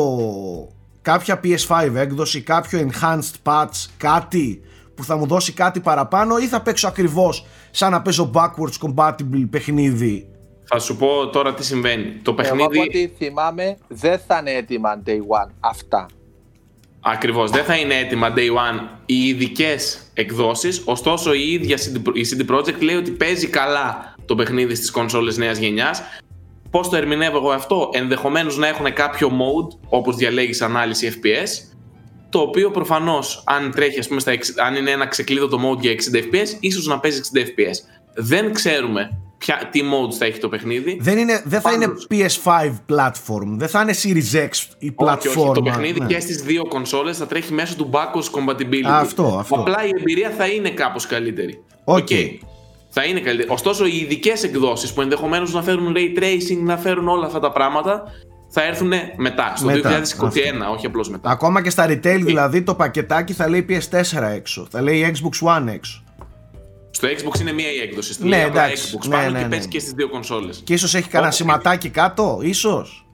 κάποια PS5 έκδοση, κάποιο enhanced patch, κάτι που θα μου δώσει κάτι παραπάνω ή θα παίξω ακριβώς σαν να παίζω backwards compatible παιχνίδι Θα σου πω τώρα τι συμβαίνει. Το Εγώ από παιχνίδι ό,τι θυμάμαι δεν θα είναι έτοιμα day one αυτά. Ακριβώς. Δεν θα είναι έτοιμα day one οι ειδικές εκδόσεις. Ωστόσο, η ίδια CD, η CD Projekt λέει ότι παίζει καλά το παιχνίδι στις κονσόλες νέας γενιάς. Πώς το ερμηνεύω εγώ αυτό, ενδεχομένως να έχουν κάποιο mode, όπως διαλέγεις ανάλυση FPS, το οποίο προφανώς, αν τρέχει, ας πούμε, στα, εξ- αν είναι ένα ξεκλείδωτο mode για 60 FPS, ίσως να παίζει 60 FPS. Δεν ξέρουμε ποια, τι modes θα έχει το παιχνίδι. δεν, είναι, δεν θα είναι Πάντως. PS5 platform, δεν θα είναι Series X η πλατφόρμα. Όχι, όχι, το παιχνίδι ναι. και στις δύο κονσόλες θα τρέχει μέσω του backwards compatibility. Αυτό, αυτό. Απλά η εμπειρία θα είναι κάπως καλύτερη. OK. OK. Θα είναι καλύτερη. Ωστόσο, οι ειδικές εκδόσεις που ενδεχομένως να φέρουν ray tracing, να φέρουν όλα αυτά τα πράγματα, θα έρθουν μετά, στο Μετά, 2021, όχι απλώς μετά. Ακόμα και στα retail δηλαδή το πακετάκι θα λέει PS4 έξω, θα λέει Xbox One έξω. Στο Xbox είναι μία η έκδοση. Στη Ναι, λέει απλά εντάξει. Xbox Ναι, πάνω ναι, και ναι. παίζει και στις δύο κονσόλες. Και ίσως έχει κανένα Όχι. σηματάκι κάτω, ίσως.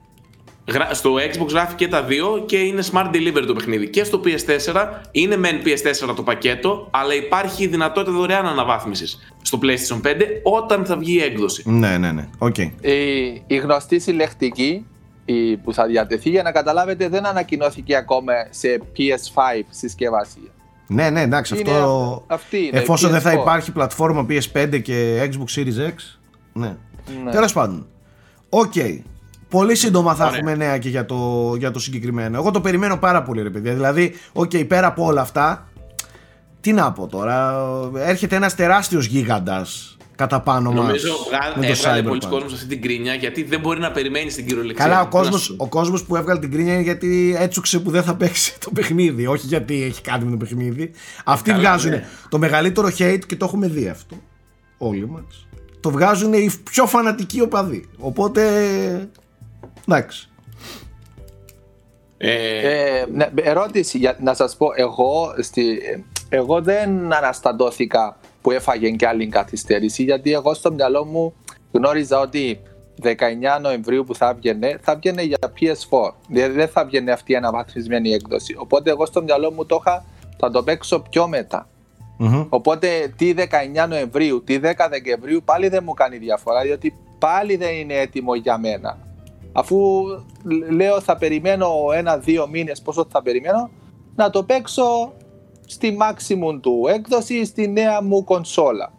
Στο Xbox γράφει και τα δύο και είναι smart delivery το παιχνίδι. Και στο PS4 είναι μεν PS4 το πακέτο, αλλά υπάρχει η δυνατότητα δωρεάν αναβάθμισης στο PlayStation 5 όταν θα βγει η έκδοση. Ναι, ναι, ναι. Οκ. Η, η γνωστή συλλεκτική η, που θα διατεθεί για να καταλάβετε δεν ανακοινώθηκε ακόμα σε PS5 συσκευασία. Ναι, ναι, εντάξει, Είναι αυτό. αυτή είναι, εφόσον δεν θα PS4. υπάρχει πλατφόρμα PS5 και Xbox Series X. Ναι. Ναι. Τέλος πάντων. Οκ. Πολύ σύντομα θα Ωραία. έχουμε νέα και για το, για το συγκεκριμένο. Εγώ το περιμένω πάρα πολύ, ρε παιδιά. Δηλαδή, οκ, πέρα από όλα αυτά, τι να πω τώρα. Έρχεται ένας τεράστιος γίγαντας κατά πάνω μας. Νομίζω βγα- έβγαλε πολύς κόσμος αυτή την γκρίνια γιατί δεν μπορεί να περιμένει στην κυριολεξία. Καλά, ο Τι να κόσμος, σου- ο κόσμος που έβγαλε την γκρίνια είναι γιατί έτσουξε που δεν θα παίξει το παιχνίδι. Όχι γιατί έχει κάτι με το παιχνίδι. Αυτοί καλά, βγάζουν ναι. το μεγαλύτερο hate και το έχουμε δει αυτό. Όλοι μας. Το βγάζουν οι πιο φανατικοί οπαδοί. Οπότε. Εντάξει. Ε, Ε, ναι, ερώτηση για να σας πω εγώ, στη, εγώ δεν αναστατώθηκα που έφαγε και άλλη καθυστέρηση γιατί εγώ στο μυαλό μου γνώριζα ότι 19 Νοεμβρίου που θα βγαινε θα βγαινε για PS4 δηλαδή δεν θα βγαινε αυτή η αναβαθμισμένη έκδοση οπότε εγώ στο μυαλό μου το είχα θα το παίξω πιο μετά Μμμ. Οπότε τι 19 Νοεμβρίου, τι 10 Δεκεμβρίου πάλι δεν μου κάνει διαφορά διότι πάλι δεν είναι έτοιμο για μένα. Αφού λ- λέω θα περιμένω ένα-δύο μήνες πόσο θα περιμένω να το παίξω στη maximum του έκδοση στη νέα μου κονσόλα.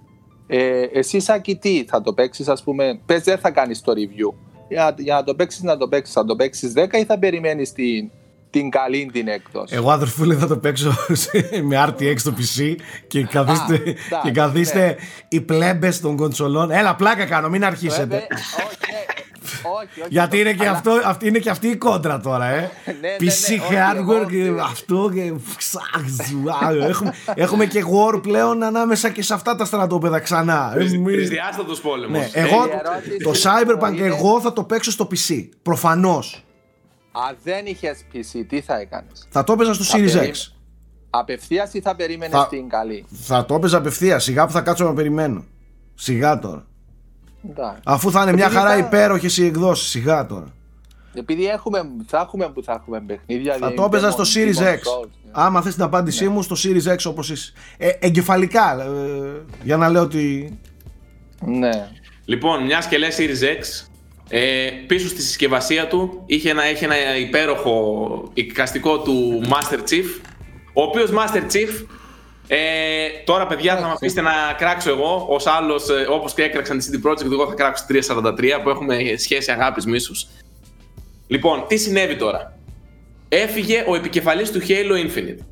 Ε, εσύ Σάκη τι θα το παίξεις ας πούμε, πες δεν θα κάνεις το review. Για, για να το παίξεις να το παίξεις, θα το παίξεις 10 ή θα περιμένεις την, την καλή την έκδοση; Εγώ αδερφούλη θα το παίξω σε- με RTX στο PC και καθίστε, εντάξει, και καθίστε ναι. οι πλέμπες των κονσολών. Έλα, πλάκα κάνω, μην Βέβαια, αρχίσετε. όχι, ναι, όχι, όχι, Γιατί είναι και, αλλά- αυτό, αυτή, είναι και αυτή η κόντρα τώρα, ε. Ναι, ναι, PC ναι, όχι, hardware εγώ- και αυτό και. έχουμε, έχουμε και war πλέον ανάμεσα και σε αυτά τα στρατόπεδα ξανά. Ε, μη- Τρισδιάστατο πόλεμο. Ναι, εγώ η ερώτηση το λοιπόν Cyberpunk είναι- εγώ θα το παίξω στο PC. Προφανώς. Αν δεν είχες PC, τι θα έκανες; Θα το έπαιζα στο Θα Series περί- X. Απευθείας ή θα περίμενες Θα- την καλή; Θα το έπαιζα απευθείας. Σιγά που θα κάτσω να περιμένω. Σιγά τώρα. Εντάξει. Αφού θα είναι μια Επειδή χαρά θα- υπέροχες οι εκδόσεις. Σιγά τώρα. Επειδή έχουμε, θα έχουμε που θα έχουμε παιχνίδια. Θα δηλαδή, το έπαιζα στο Demon- Series Demon X. Souls, ναι. Άμα θες την απάντησή μου στο Series X όπως είσαι. Ε, εγκεφαλικά. ε, για να λέω ότι. Ναι. Λοιπόν, μιας και λες Series X, ε, πίσω στη συσκευασία του είχε ένα, έχει ένα υπέροχο εικαστικό του Master Chief, ο οποίος Master Chief ε, τώρα παιδιά θα με αφήσετε να κράξω εγώ ως άλλος ε, όπως και έκραξαν τη CD Projekt εγώ θα κράξω τη 343 που έχουμε σχέση αγάπης μίσους λοιπόν τι συνέβη τώρα; Έφυγε ο επικεφαλής του Halo Infinite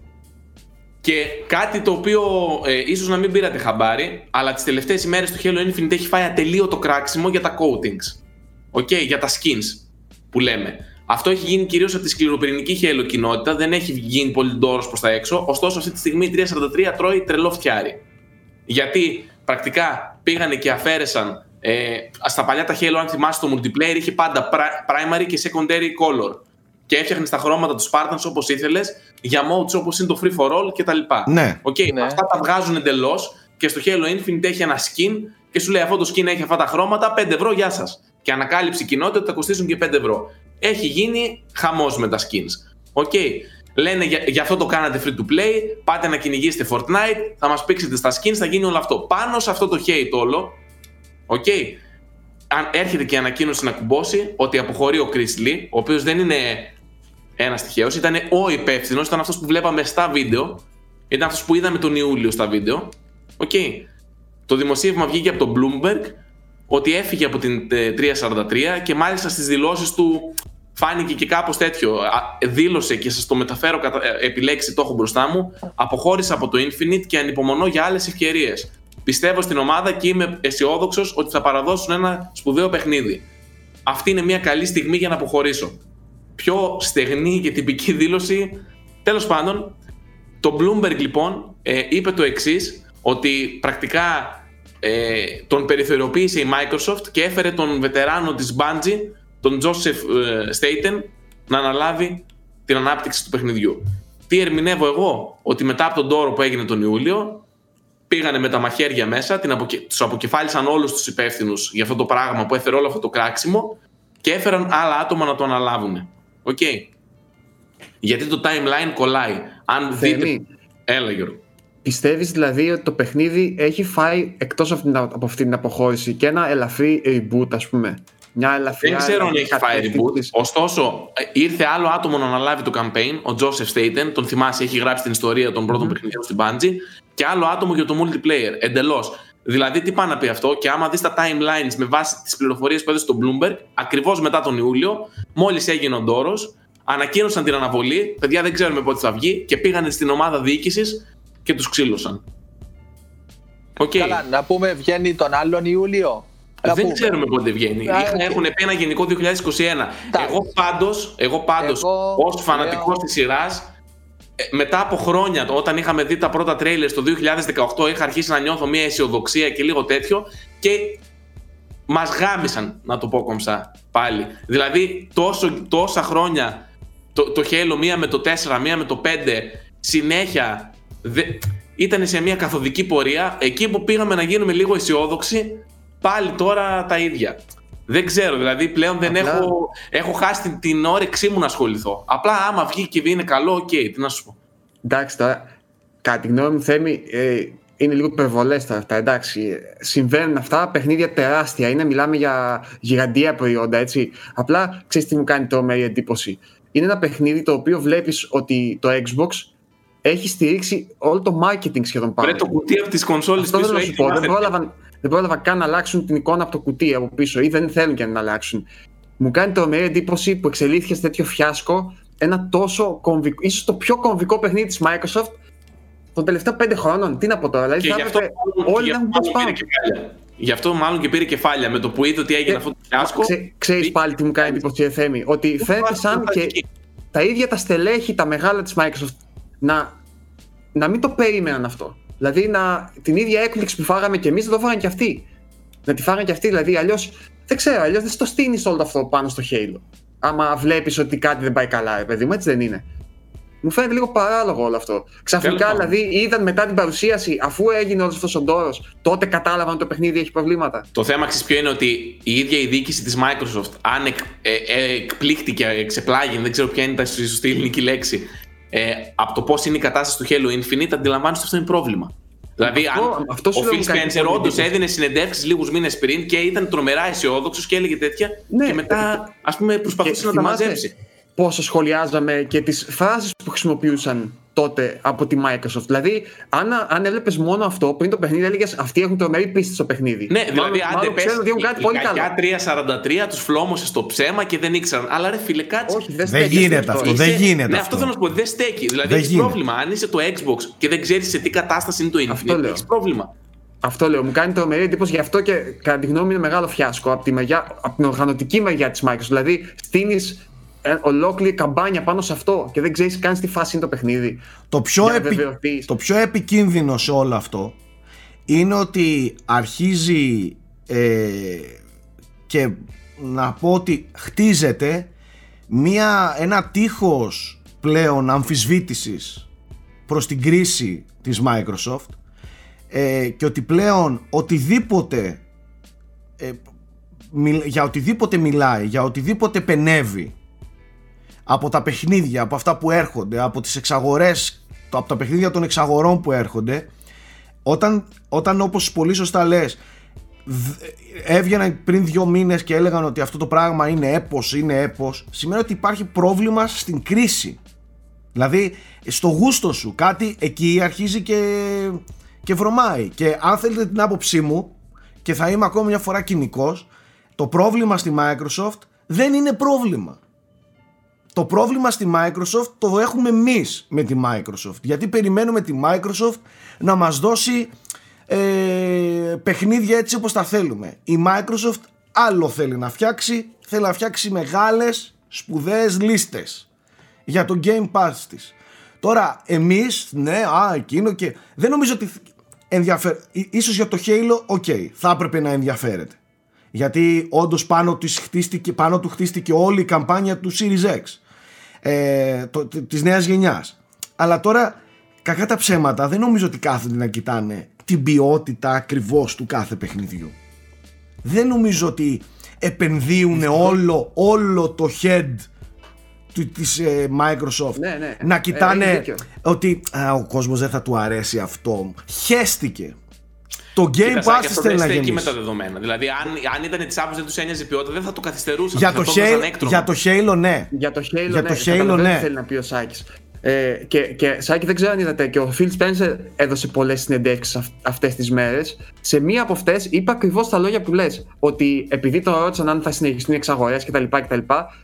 και κάτι το οποίο ε, ίσως να μην πήρατε χαμπάρι, αλλά τις τελευταίες ημέρες το Halo Infinite έχει φάει ατελείωτο κράξιμο για τα coatings. OK, για τα skins που λέμε. Αυτό έχει γίνει κυρίως από τη σκληροπυρηνική Halo κοινότητα, δεν έχει γίνει πολύ ντόρος προς τα έξω, ωστόσο αυτή τη στιγμή η 343 τρώει τρελό φτιάρι. Γιατί πρακτικά πήγανε και αφαίρεσαν ε, στα παλιά τα Halo, αν θυμάστε το multiplayer, είχε πάντα pri- primary και secondary color. Και έφτιαχνες τα χρώματα του Spartan όπως ήθελες, για modes όπως είναι το free for all κτλ. Ναι. Οκ, Ναι. αυτά τα βγάζουν εντελώς και στο Halo Infinite έχει ένα skin και σου λέει αυτό το skin έχει αυτά τα χρώματα, 5 ευρώ, γεια σας. Και ανακάλυψε η κοινότητα ότι θα κοστίσουν και 5 ευρώ. Έχει γίνει χαμός με τα skins. OK. Λένε για, για αυτό το κάνατε free to play, πάτε να κυνηγήσετε Fortnite, θα μας πήξετε στα skins, θα γίνει όλο αυτό. Πάνω σε αυτό το hate όλο, οκ, αν έρχεται και η ανακοίνωση να κουμπώσει ότι αποχωρεί ο Chris Lee, ο οποίος δεν είναι ένας τυχαίος, ήταν ο υπεύθυνος, ήταν αυτός που βλέπαμε στα βίντεο, ήταν αυτός που είδαμε τον Ιούλιο στα βίντεο. Οκ. Το δημοσίευμα βγήκε από το Bloomberg ότι έφυγε από την ε, 343 και μάλιστα στις δηλώσεις του φάνηκε και κάπως τέτοιο. Α, Δήλωσε και σας το μεταφέρω κατα... ε, επί λέξει, το έχω μπροστά μου. Αποχώρησα από το Infinite και ανυπομονώ για άλλες ευκαιρίες. Πιστεύω στην ομάδα και είμαι αισιόδοξος ότι θα παραδώσουν ένα σπουδαίο παιχνίδι. Αυτή είναι μια καλή στιγμή για να αποχωρήσω. Πιο στεγνή και τυπική δήλωση. Τέλος πάντων, το Bloomberg λοιπόν ε, είπε το εξής ότι πρακτικά ε, τον περιθωριοποίησε η Microsoft και έφερε τον βετεράνο της Bungie, τον Joseph ε, Staten, να αναλάβει την ανάπτυξη του παιχνιδιού. Τι ερμηνεύω εγώ, ότι μετά από τον ντόρο που έγινε τον Ιούλιο, πήγανε με τα μαχαίρια μέσα, την αποκε... τους αποκεφάλισαν όλους τους υπεύθυνους για αυτό το πράγμα που έφερε όλο αυτό το κράξιμο και έφεραν άλλα άτομα να το αναλάβουν. Οκ. Γιατί το timeline κολλάει. Αν Θέμη. δείτε... Έλα Γιώργο. Πιστεύεις δηλαδή ότι το παιχνίδι έχει φάει εκτός από, την, από αυτή την αποχώρηση και ένα ελαφρύ reboot ας πούμε; Μια ελαφριά Δεν ξέρω αν έχει φάει κατεύθυνση. reboot. Ωστόσο, ε, ήρθε άλλο άτομο να αναλάβει το campaign, ο Joseph Staten. Τον θυμάσαι, έχει γράψει την ιστορία των πρώτων παιχνιδιών στην Bungie. Και άλλο άτομο για το multiplayer. Εντελώς. Δηλαδή, τι πάει να πει αυτό, και άμα δεις τα timelines με βάση τις πληροφορίες που έδωσε στο Bloomberg, ακριβώς μετά τον Ιούλιο, μόλις έγινε ο Ντόρος, ανακοίνωσαν την αναβολή. Παιδιά, δεν ξέρουμε πότε θα βγει και πήγανε στην ομάδα διοίκησης και τους ξύλωσαν. Οκ. Καλά, να πούμε βγαίνει τον άλλον Ιούλιο. Να Δεν πούμε. ξέρουμε πότε βγαίνει. Α, Είχαν, οκ. Έχουν πει ένα γενικό 2021. Εγώ πάντως, εγώ πάντως Εγώ ως φανατικός λέω- της σειράς, ε, μετά από χρόνια, όταν είχαμε δει τα πρώτα τρέιλερ το 2018, είχα αρχίσει να νιώθω μια αισιοδοξία και λίγο τέτοιο και μας γάμισαν, να το πω κομψά, πάλι. Δηλαδή, τόσο, τόσα χρόνια το, το Halo μία με το 4, μία με το 5, συνέχεια δε, ήταν σε μια καθοδική πορεία. Εκεί που πήγαμε να γίνουμε λίγο αισιόδοξοι, πάλι τώρα τα ίδια. Δεν ξέρω, δηλαδή πλέον δεν Απλά- έχω, έχω χάσει την, την όρεξή μου να ασχοληθώ. Απλά άμα βγει και είναι καλό, οκ, τι να σου πω. Εντάξει τώρα, κατά τη γνώμη μου Θέμη, ε, είναι λίγο υπερβολές τώρα αυτά, εντάξει. Συμβαίνουν αυτά, παιχνίδια τεράστια, είναι, μιλάμε για γιγαντία προϊόντα, έτσι. Απλά, ξέρεις τι μου κάνει τρομερή εντύπωση. Είναι ένα παιχνίδι το οποίο βλέπεις ότι το Xbox έχει στηρίξει όλο το marketing σχεδόν πάνω. Βρε το κουτί από τις κονσόλες Αυτό πίσω θέλω να σου έχει πω. Δεν Master Chief. πρόλαβαν, δεν πρόλαβαν καν να αλλάξουν την εικόνα από το κουτί από πίσω ή δεν θέλουν και να αλλάξουν. Μου κάνει τρομερή εντύπωση που εξελίχθηκε σε τέτοιο φιάσκο ένα τόσο κομβικό, ίσως το πιο κομβικό παιχνίδι της Microsoft των τελευταίων πέντε χρόνων. Τι να πω τώρα, δηλαδή Και θα γι' αυτό, έπρεπε μάλλον- όλοι γι' να αυτό έχουν πέσει μάλλον πάνω. πήρε κεφάλια. Γι' αυτό μάλλον και πήρε κεφάλια με το που είδε ότι έγινε Και- αυτό το φιάσκο. Ξέ, ξέρεις πάλι τι μου κάνει εντύπωση η Εθέμη, ότι φαίνεται σαν και τα ίδια τα στελέχη, τα μεγάλα της Microsoft να, να μην το περίμεναν αυτό. Δηλαδή να, την ίδια έκπληξη που φάγαμε και εμείς δεν το φάγανε και αυτοί. Να τη φάγανε και αυτοί, δηλαδή αλλιώς, δεν ξέρω, αλλιώς δεν στο στείνεις όλο αυτό πάνω στο Halo. Άμα βλέπεις ότι κάτι δεν πάει καλά, ρε παιδί μου, έτσι δεν είναι. Μου φαίνεται λίγο παράλογο όλο αυτό. Ξαφνικά, Τέλος πάντων. δηλαδή, είδαν μετά την παρουσίαση, αφού έγινε όλος αυτός ο ντόρος, τότε κατάλαβαν ότι το παιχνίδι έχει προβλήματα. Το θέμα ξέρεις ποιο είναι ότι η ίδια η διοίκηση της Microsoft αν εκ, ε, ε, εκπλήχτηκε, εξεπλάγει, δεν ξέρω ποια είναι η σωστή ελληνική λέξη, ε, από το πώς είναι η κατάσταση του Halo Infinite, αντιλαμβάνεσαι ότι αυτό είναι πρόβλημα. Δηλαδή, Αυτό- αν αυτό σου ο λέω Phil μου κάνει Spencer πολύ όντως εντύπωση. έδινε συνεντεύξεις λίγους μήνες πριν και ήταν τρομερά αισιόδοξος και έλεγε τέτοια, Ναι. και μετά ας πούμε προσπαθούσε Και να τα θυμάσαι μαζέψει. Πόσο σχολιάζαμε και τις φράσεις που χρησιμοποιούσαν τότε από τη Microsoft. Δηλαδή, αν, αν έβλεπες μόνο αυτό πριν το παιχνίδι, έλεγες Αυτοί έχουν τρομερή πίστη στο παιχνίδι. Ναι, δηλαδή, μάλλον, άντε μάλλον πες, ξέρουν ότι έχουν κάτι η πολύ κακιά καλό. 343 τους φλόμωσε στο ψέμα και δεν ήξεραν. Αλλά ρε φίλε, κάτσε. Όχι, δεν, Δεν στέκει γίνεται αυτό, Είσαι- δεν γίνεται ναι, αυτό. αυτό θέλω να σου πω. Δεν στέκει. Δηλαδή Δεν έχεις γίνεται. πρόβλημα. Αν είσαι το Xbox και δεν ξέρεις σε τι κατάσταση είναι το Αυτό Infinite, λέω. έχεις πρόβλημα. Αυτό λέω. Μου κάνει τρομερή εντύπωση γι' αυτό και κατά τη γνώμη μου είναι μεγάλο φιάσκο από, τη μεριά, από την οργανωτική μεριά της Microsoft. Δηλαδή, στείνεις ολόκληρη καμπάνια πάνω σε αυτό και δεν ξέρεις καν στη φάση είναι το παιχνίδι. Το πιο, Για να επι... βεβαιωθείς. το πιο επικίνδυνο σε όλο αυτό είναι ότι αρχίζει ε, και να πω ότι χτίζεται μια, ένα τείχος πλέον αμφισβήτησης προς την κρίση της Microsoft ε, και ότι πλέον οτιδήποτε ε, μιλ- για οτιδήποτε μιλάει, για οτιδήποτε πενεύει από τα παιχνίδια, από αυτά που έρχονται, από τις εξαγορές, το- από τα παιχνίδια των εξαγορών που έρχονται, όταν, όταν όπως πολύ σωστά λες, δ- έβγαιναν πριν δύο μήνες και έλεγαν ότι αυτό το πράγμα είναι έπος, είναι έπος, σημαίνει ότι υπάρχει πρόβλημα στην κρίση. Δηλαδή, στο γούστο σου, κάτι εκεί αρχίζει και, και βρωμάει. Και αν θέλετε την άποψή μου, και θα είμαι ακόμα μια φορά κοινικός, το πρόβλημα στη Microsoft δεν είναι πρόβλημα. Το πρόβλημα στη Microsoft το έχουμε εμείς με τη Microsoft. Γιατί περιμένουμε τη Microsoft να μας δώσει ε, παιχνίδια έτσι όπως τα θέλουμε. Η Microsoft άλλο θέλει να φτιάξει, θέλει να φτιάξει μεγάλες σπουδαίες λίστες για το Game Pass της. Τώρα εμείς, ναι, α, εκείνο και δεν νομίζω ότι ενδιαφέρει. Ίσως για το Halo, OK, θα έπρεπε να ενδιαφέρεται. Γιατί όντως πάνω, της χτίστηκε, πάνω του χτίστηκε όλη η καμπάνια του Series X ε, το, της νέας γενιάς. Αλλά τώρα, κακά τα ψέματα, δεν νομίζω ότι κάθονται να κοιτάνε την ποιότητα ακριβώς του κάθε παιχνιδιού. Δεν νομίζω ότι επενδύουν όλο, όλο το head του, της ε, Microsoft Ναι, ναι. να Ε, κοιτάνε έχεις δίκιο. ότι α, ο κόσμος δεν θα του αρέσει αυτό. Χέστηκε. Το Game Κοίτα, Σάκη, Pass αυτό θέλει δεν να στέκει με γεμίσει. τα δεδομένα. Δηλαδή, αν, αν ήταν τη άποψη δεν τους ένοιαζε η ποιότητα, δεν θα το καθυστερούσαν. Για θα το, το έβγαζαν Halo, έκτρωμα. για το Halo ναι. Για το Halo, Για ναι, το Halo, καταλαβαίνω ναι. τι θέλει να πει ο Σάκης. Ε, και, και Σάκη δεν ξέρω αν είδατε και ο Phil Spencer έδωσε πολλές συνεντεύξεις αυ- αυτές τις μέρες σε μία από αυτές είπε ακριβώς τα λόγια που λες ότι επειδή το ρώτησαν αν θα συνεχιστούν οι εξαγορές κτλ, κτλ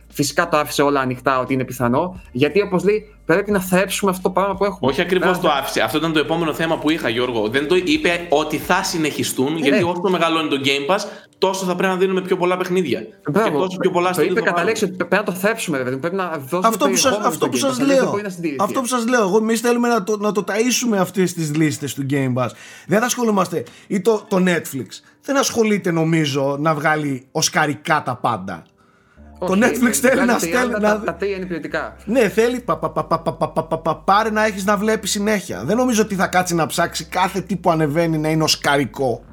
φυσικά το άφησε όλα ανοιχτά ότι είναι πιθανό γιατί όπως λέει πρέπει να θρέψουμε αυτό το πράγμα που έχουμε Όχι ακριβώς Πρέπει το να- άφησε. Αυτό ήταν το επόμενο θέμα που είχα, Γιώργο. Δεν το είπε ότι θα συνεχιστούν, γιατί ναι. όσο μεγαλώνει το Game Pass, τόσο θα πρέπει να δίνουμε πιο πολλά παιχνίδια. και Μπράβο, τόσο πιο πολλά το studio είπε θα κατά βάλουμε. λέξη ότι πρέπει να το θρέψουμε, ρε παιδί μου. Πρέπει να δώσουμε Αυτό που, σας, περιεχόμενο αυτό στο που Game σας Pass, αλλιώς δεν λέω μπορεί να συντηρηθεί. Αυτό που σας λέω Εγώ εμείς θέλουμε να το, να το ταΐσουμε αυτές τις λίστες του Game Pass Δεν θα ασχολούμαστε Ή το, το Netflix Δεν ασχολείται νομίζω να βγάλει οσκαρικά τα πάντα το Netflix θέλει να στέλνει. Τα τρία είναι ποιοτικά. Ναι, θέλει. Πάρε να έχεις να βλέπεις συνέχεια. Δεν νομίζω ότι θα κάτσει να ψάξει κάθε τι που ανεβαίνει να είναι οσκαρικό.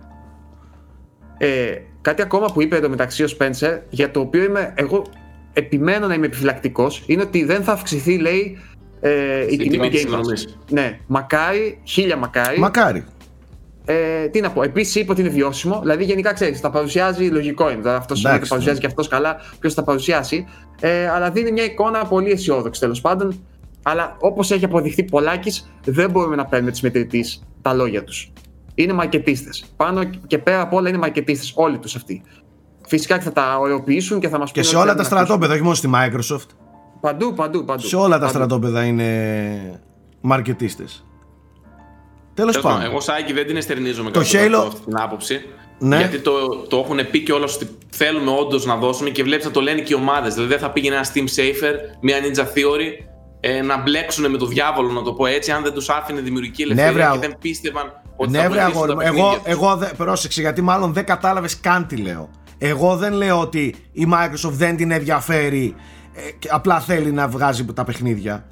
Ε, κάτι ακόμα που είπε εδώ μεταξύ ο Spencer, για το οποίο είμαι εγώ επιμένω να είμαι επιφυλακτικός, είναι ότι δεν θα αυξηθεί, λέει, ε, η τιμή του Ναι, μακάρι, χίλια μακάρι. Μακάρι. Ε, τι να πω, επίσης είπε ότι είναι βιώσιμο. Δηλαδή, γενικά ξέρεις, τα παρουσιάζει λογικό είναι. Αυτός σημαίνει ότι Εντάξει, τα παρουσιάζει ναι. και αυτός καλά, ποιος θα τα παρουσιάσει. Ε, αλλά δίνει μια εικόνα πολύ αισιόδοξη τέλος πάντων. Αλλά όπως έχει αποδειχθεί πολλάκι, δεν μπορούμε να παίρνουμε τη μετρητής τα λόγια τους. Είναι μαρκετίστες. Πάνω και πέρα από όλα είναι μαρκετίστες, όλοι τους αυτοί. Φυσικά και θα τα ωρεοποιήσουν και θα μας Και σε όλα τα στρατόπεδα Όχι μόνο στη Microsoft Παντού, παντού, παντού. Σε όλα τα Παντού. στρατόπεδα είναι μαρκετίστες Τέλος Τέλος πάντων, πάντων Εγώ, Σάκη, δεν την εστερνίζομαι Το το Halo- αυτή την άποψη. Ναι. Γιατί το, το έχουν πει κιόλα ότι θέλουμε όντως να δώσουμε και βλέπεις να το λένε και οι ομάδες. Δηλαδή, δεν θα πήγαινε ένας Steam Safer, μια Ninja Theory ε, να μπλέξουν με το διάβολο, να το πω έτσι, αν δεν τους άφηνε δημιουργική ελευθερία βρε, και αγ- δεν πίστευαν ότι Ναι, θα βρε βοηθήσουν αγόρι τα μου. παιχνίδια Εγώ, τους. εγώ δεν. Πρόσεξε, γιατί μάλλον δεν κατάλαβες καν τι λέω. Εγώ δεν λέω ότι η Microsoft δεν την ενδιαφέρει ε, και απλά θέλει να βγάζει τα παιχνίδια.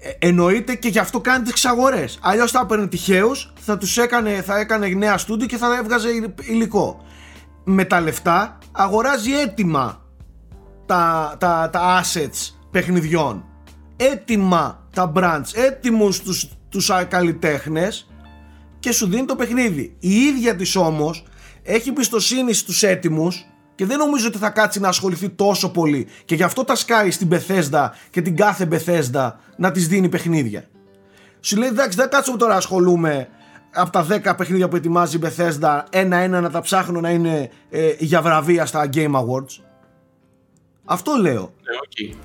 Ε, εννοείται και γι' αυτό κάνει τις εξαγορές. Αλλιώς θα έπαιρνε τυχαίους, θα τους έκανε, θα έκανε νέα στούντιο και θα έβγαζε υλ- υλικό. Με τα λεφτά αγοράζει έτοιμα τα, τα, τα assets παιχνιδιών. Έτοιμα τα brands, έτοιμους τους, τους καλλιτέχνες και σου δίνει το παιχνίδι. Η ίδια της όμως έχει πιστοσύνη στους έτοιμους και δεν νομίζω ότι θα κάτσει να ασχοληθεί τόσο πολύ και γι' αυτό τα σκάει στην Bethesda και την κάθε Bethesda να της δίνει παιχνίδια. Σου λέει εντάξει δεν κάτσουμε τώρα να ασχολούμαι από τα 10 παιχνίδια που ετοιμάζει η Bethesda ένα-ένα να τα ψάχνω να είναι ε, για βραβεία στα Game Awards. Αυτό λέω. Ναι, οκ.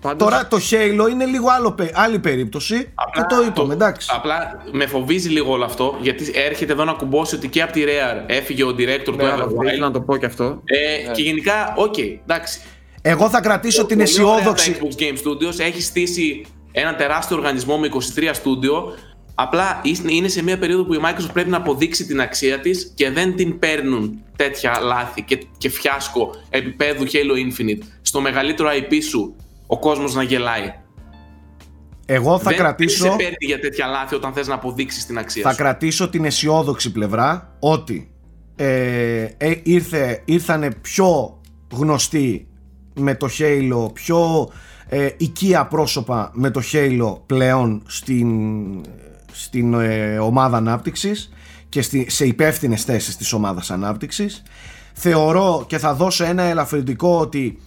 Πάντως- Τώρα το Halo είναι λίγο άλλο, πε- άλλη περίπτωση Απλά και το είπαμε εντάξει. Απλά με φοβίζει λίγο όλο αυτό γιατί έρχεται εδώ να κουμπώσει ότι και από τη Rare έφυγε ο director του Μπράβο, Everwild. ήθελα να το πω και αυτό. Ε, Και γενικά, οκ, εντάξει. Εγώ θα κρατήσω την Πολύ ωραία αισιόδοξη. Τα Xbox Game Studios έχει στήσει ένα τεράστιο οργανισμό με 23 στούντιο. Απλά είναι- είναι σε μια περίοδο που η Microsoft πρέπει να αποδείξει την αξία της και δεν την παίρνουν τέτοια λάθη και, και φιάσκο επίπεδου Halo Infinite στο μεγαλύτερο IP σου ο κόσμος να γελάει. Εγώ θα δεν, κρατήσω. Δεν σε παίρνει για τέτοια λάθη όταν θες να αποδείξεις την αξία θα σου. κρατήσω την αισιόδοξη πλευρά ότι ε, ε, ήρθε, ήρθανε πιο γνωστοί με το Halo, πιο ε, οικία πρόσωπα με το Halo πλέον στην, στην ε, ομάδα ανάπτυξης και στη, σε υπεύθυνες θέσεις της ομάδας ανάπτυξης. Θεωρώ και θα δώσω ένα ελαφρυντικό ότι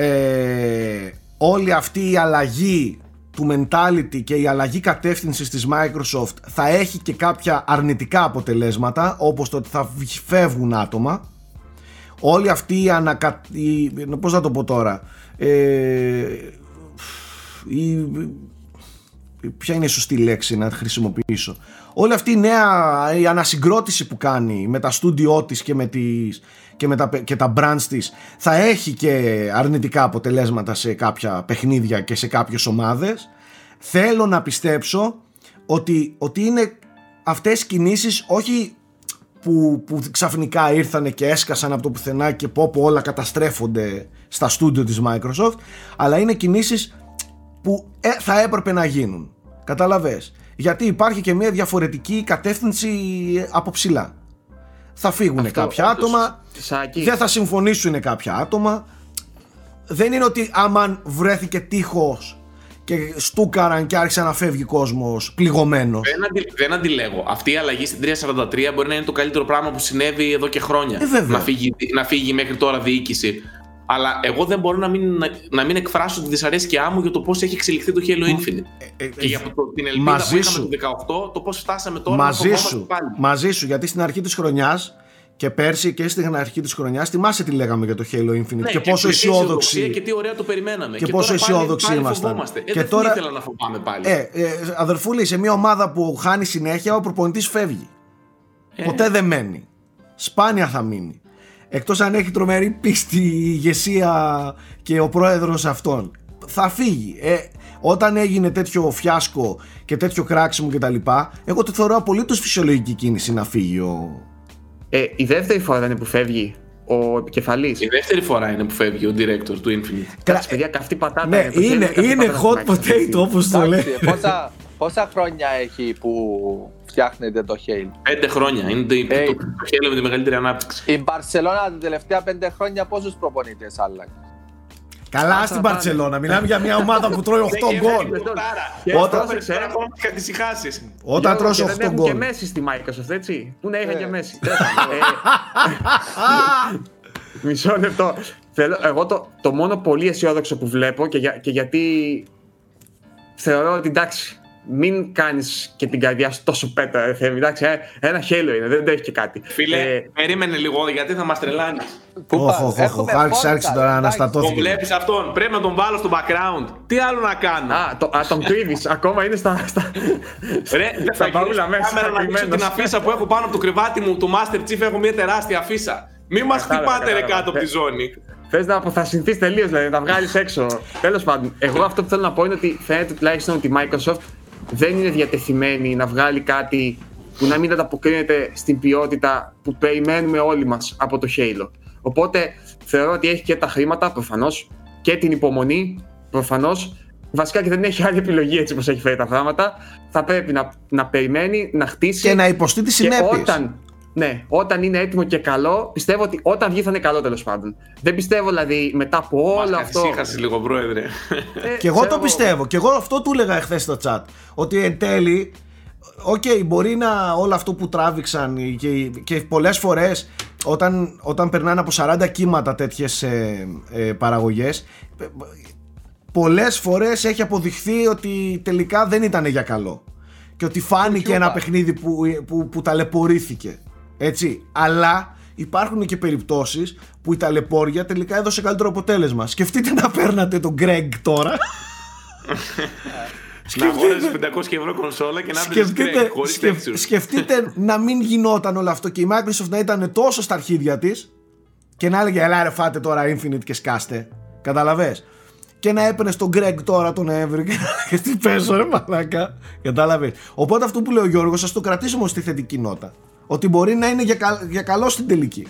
ε, όλη αυτή η αλλαγή του mentality και η αλλαγή κατεύθυνσης της Microsoft θα έχει και κάποια αρνητικά αποτελέσματα όπως το ότι θα φεύγουν άτομα. Όλη αυτή η ανακα... η... πώς να το πω τώρα ε... η... ποια είναι η σωστή λέξη να χρησιμοποιήσω. Όλη αυτή η νέα η ανασυγκρότηση που κάνει με τα στούντιό της και με, τις, και, με τα, και τα brands της θα έχει και αρνητικά αποτελέσματα σε κάποια παιχνίδια και σε κάποιες ομάδες. Θέλω να πιστέψω ότι, ότι είναι αυτές κινήσεις όχι που, που ξαφνικά ήρθανε και έσκασαν από το πουθενά και πω πω όλα καταστρέφονται στα στούντιο της Microsoft αλλά είναι κινήσεις που ε, θα έπρεπε να γίνουν καταλαβες γιατί υπάρχει και μια διαφορετική κατεύθυνση από ψηλά. Θα φύγουν Αυτό, κάποια όντως, άτομα, Σάκη, δεν θα συμφωνήσουν κάποια άτομα. Δεν είναι ότι άμα βρέθηκε τείχος και στούκαραν και άρχισε να φεύγει κόσμος πληγωμένος. Δεν, αντι, δεν αντιλέγω. Αυτή η αλλαγή στην 343 μπορεί να είναι το καλύτερο πράγμα που συνέβη εδώ και χρόνια. Ε, βέβαια. να, φύγει, να φύγει μέχρι τώρα διοίκηση. Αλλά εγώ δεν μπορώ να μην, να, να μην εκφράσω τη δυσαρέσκειά μου για το πώς έχει εξελιχθεί το Halo Infinite. Ε, ε, και για το, την ελπίδα μαζί που είχαμε σου. το 18, το πώς φτάσαμε τώρα μαζί να το σου, πάλι. μαζί σου, γιατί στην αρχή της χρονιάς και πέρσι και στην αρχή της χρονιάς θυμάσαι τι λέγαμε για το Halo Infinite Ναι, και πόσο υπήρχε αισιόδοξοι αισιοδοξία Και τι ωραία το περιμέναμε. Και πόσο τώρα πάλι- αισιόδοξοι πάλι ήμασταν. φοβόμαστε. Ε, Και δεν τώρα- ήθελα να φοβάμαι πάλι. Ε, ε, αδερφούλη, σε μια ομάδα που χάνει συνέχεια, ο προπονητής φεύγει. Ε. Ποτέ δεν μένει. Σπάνια θα μείνει. Εκτός αν έχει τρομερή πίστη η ηγεσία και ο πρόεδρος αυτών. Θα φύγει. Ε, όταν έγινε τέτοιο φιάσκο και τέτοιο κράξιμο κτλ. Εγώ το θεωρώ απολύτως φυσιολογική κίνηση να φύγει ο. ε, η δεύτερη φορά είναι που φεύγει ο επικεφαλής. Η δεύτερη φορά είναι που φεύγει ο director του Infinite. Εντάξει, παιδιά, καυτή πατάτα. Ναι, το είναι, Halo, καυτή είναι πατάτα hot στην Microsoft, potato όπως το λέει. Εντάξει, πόσα, πόσα χρόνια έχει που φτιάχνετε το Halo. Πέντε χρόνια. Είναι το, Ε. το, το Halo με τη μεγαλύτερη ανάπτυξη. Η Μπαρσελόνα τα τελευταία πέντε χρόνια πόσους προπονητές άλλαξε. Καλά Άσε στην να πάνε. Παρσελώνα. Μιλάμε για μια ομάδα που τρώει 8 γκολ. Και Όταν- πρόσεξε, ε. ακόμα και καθησυχάσει. Όταν Γιώργο, τρως και 8 δεν έχουν και γκολ. μέση στη Microsoft, έτσι. Πού να είχαν Ε. και μέση. Τέλος πάντων, ε, Μισό λεπτό. Θέλω, εγώ το, το μόνο πολύ αισιόδοξο που βλέπω και, για, και γιατί θεωρώ ότι εντάξει, μην κάνεις και την καρδιά σου τόσο πέτρα, ρε Θέμη. Εντάξει, ε, ένα χέλο είναι, δεν τρέχει και κάτι. Φίλε, Ε, περίμενε λίγο γιατί θα μας τρελάνεις. Πού Όχ, πας, όχ, όχ, έχουμε άρχισε- podcast, άρχισε τώρα να εντάξει. αναστατώθηκε. Τον βλέπεις αυτόν. Πρέπει να τον βάλω στο background. Τι άλλο να κάνω; α, το, α, τον κρύβεις, ακόμα είναι στα. στα... Ρε, δεν θα Στα μπαούλα γυρίσω μέσα, κάμερα να δείξω κρυμμένος. την αφίσα που έχω πάνω από το κρεβάτι μου του Master Chief. Έχω μια τεράστια αφίσα. Μην μας Κατάλαβα, χτυπάτε ρε κατάλαβα. κάτω από τη ζώνη. Θες να αποθασινθεί τελείως, δηλαδή να τα βγάλεις έξω. Τέλος πάντων, εγώ αυτό που θέλω να πω είναι ότι φαίνεται τουλάχιστον ότι η Microsoft δεν είναι διατεθειμένη να βγάλει κάτι που να μην ανταποκρίνεται στην ποιότητα που περιμένουμε όλοι μας από το Halo. Οπότε θεωρώ ότι έχει και τα χρήματα προφανώς και την υπομονή προφανώς. Βασικά και δεν έχει άλλη επιλογή έτσι όπως έχει φέρει τα πράγματα. Θα πρέπει να, να περιμένει, να χτίσει. Και να υποστεί τις Και συνέπειες. όταν, ναι, όταν είναι έτοιμο και καλό, πιστεύω ότι όταν βγει θα είναι καλό τέλος πάντων. Δεν πιστεύω δηλαδή μετά από όλο Μας αυτό. καθησύχασε λίγο, πρόεδρε. Ε, Και εγώ ξέρω το πιστεύω. Και εγώ αυτό του έλεγα εχθές στο chat. Ότι εν τέλει, οκ, μπορεί να όλο αυτό που τράβηξαν και, και πολλές φορές όταν, όταν περνάνε από 40 κύματα τέτοιες ε, ε, παραγωγές ε, πολλές φορές έχει αποδειχθεί ότι τελικά δεν ήταν για καλό και ότι φάνηκε ένα παιχνίδι που, που, που ταλαιπωρήθηκε έτσι, αλλά υπάρχουν και περιπτώσεις που η ταλαιπώρια τελικά έδωσε καλύτερο αποτέλεσμα σκεφτείτε να παίρνατε τον Craig τώρα Να αγόρασε 500 ευρώ κονσόλα και να βρει σκεφτείτε, χωρίς σκεφ- textures. σκεφτείτε να μην γινόταν όλο αυτό και η Microsoft να ήταν τόσο στα αρχίδια της και να έλεγε Ελά, ρε, φάτε τώρα Infinite και σκάστε. Καταλαβέ. Και να έπαιρνες τον Greg τώρα τον Εύρο και να έλεγε Τι παίζω, ρε Μαλάκα. Κατάλαβε. Οπότε αυτό που λέει ο Γιώργος, α το κρατήσουμε στη θετική νότα. Ότι μπορεί να είναι για, κα- για καλό στην τελική.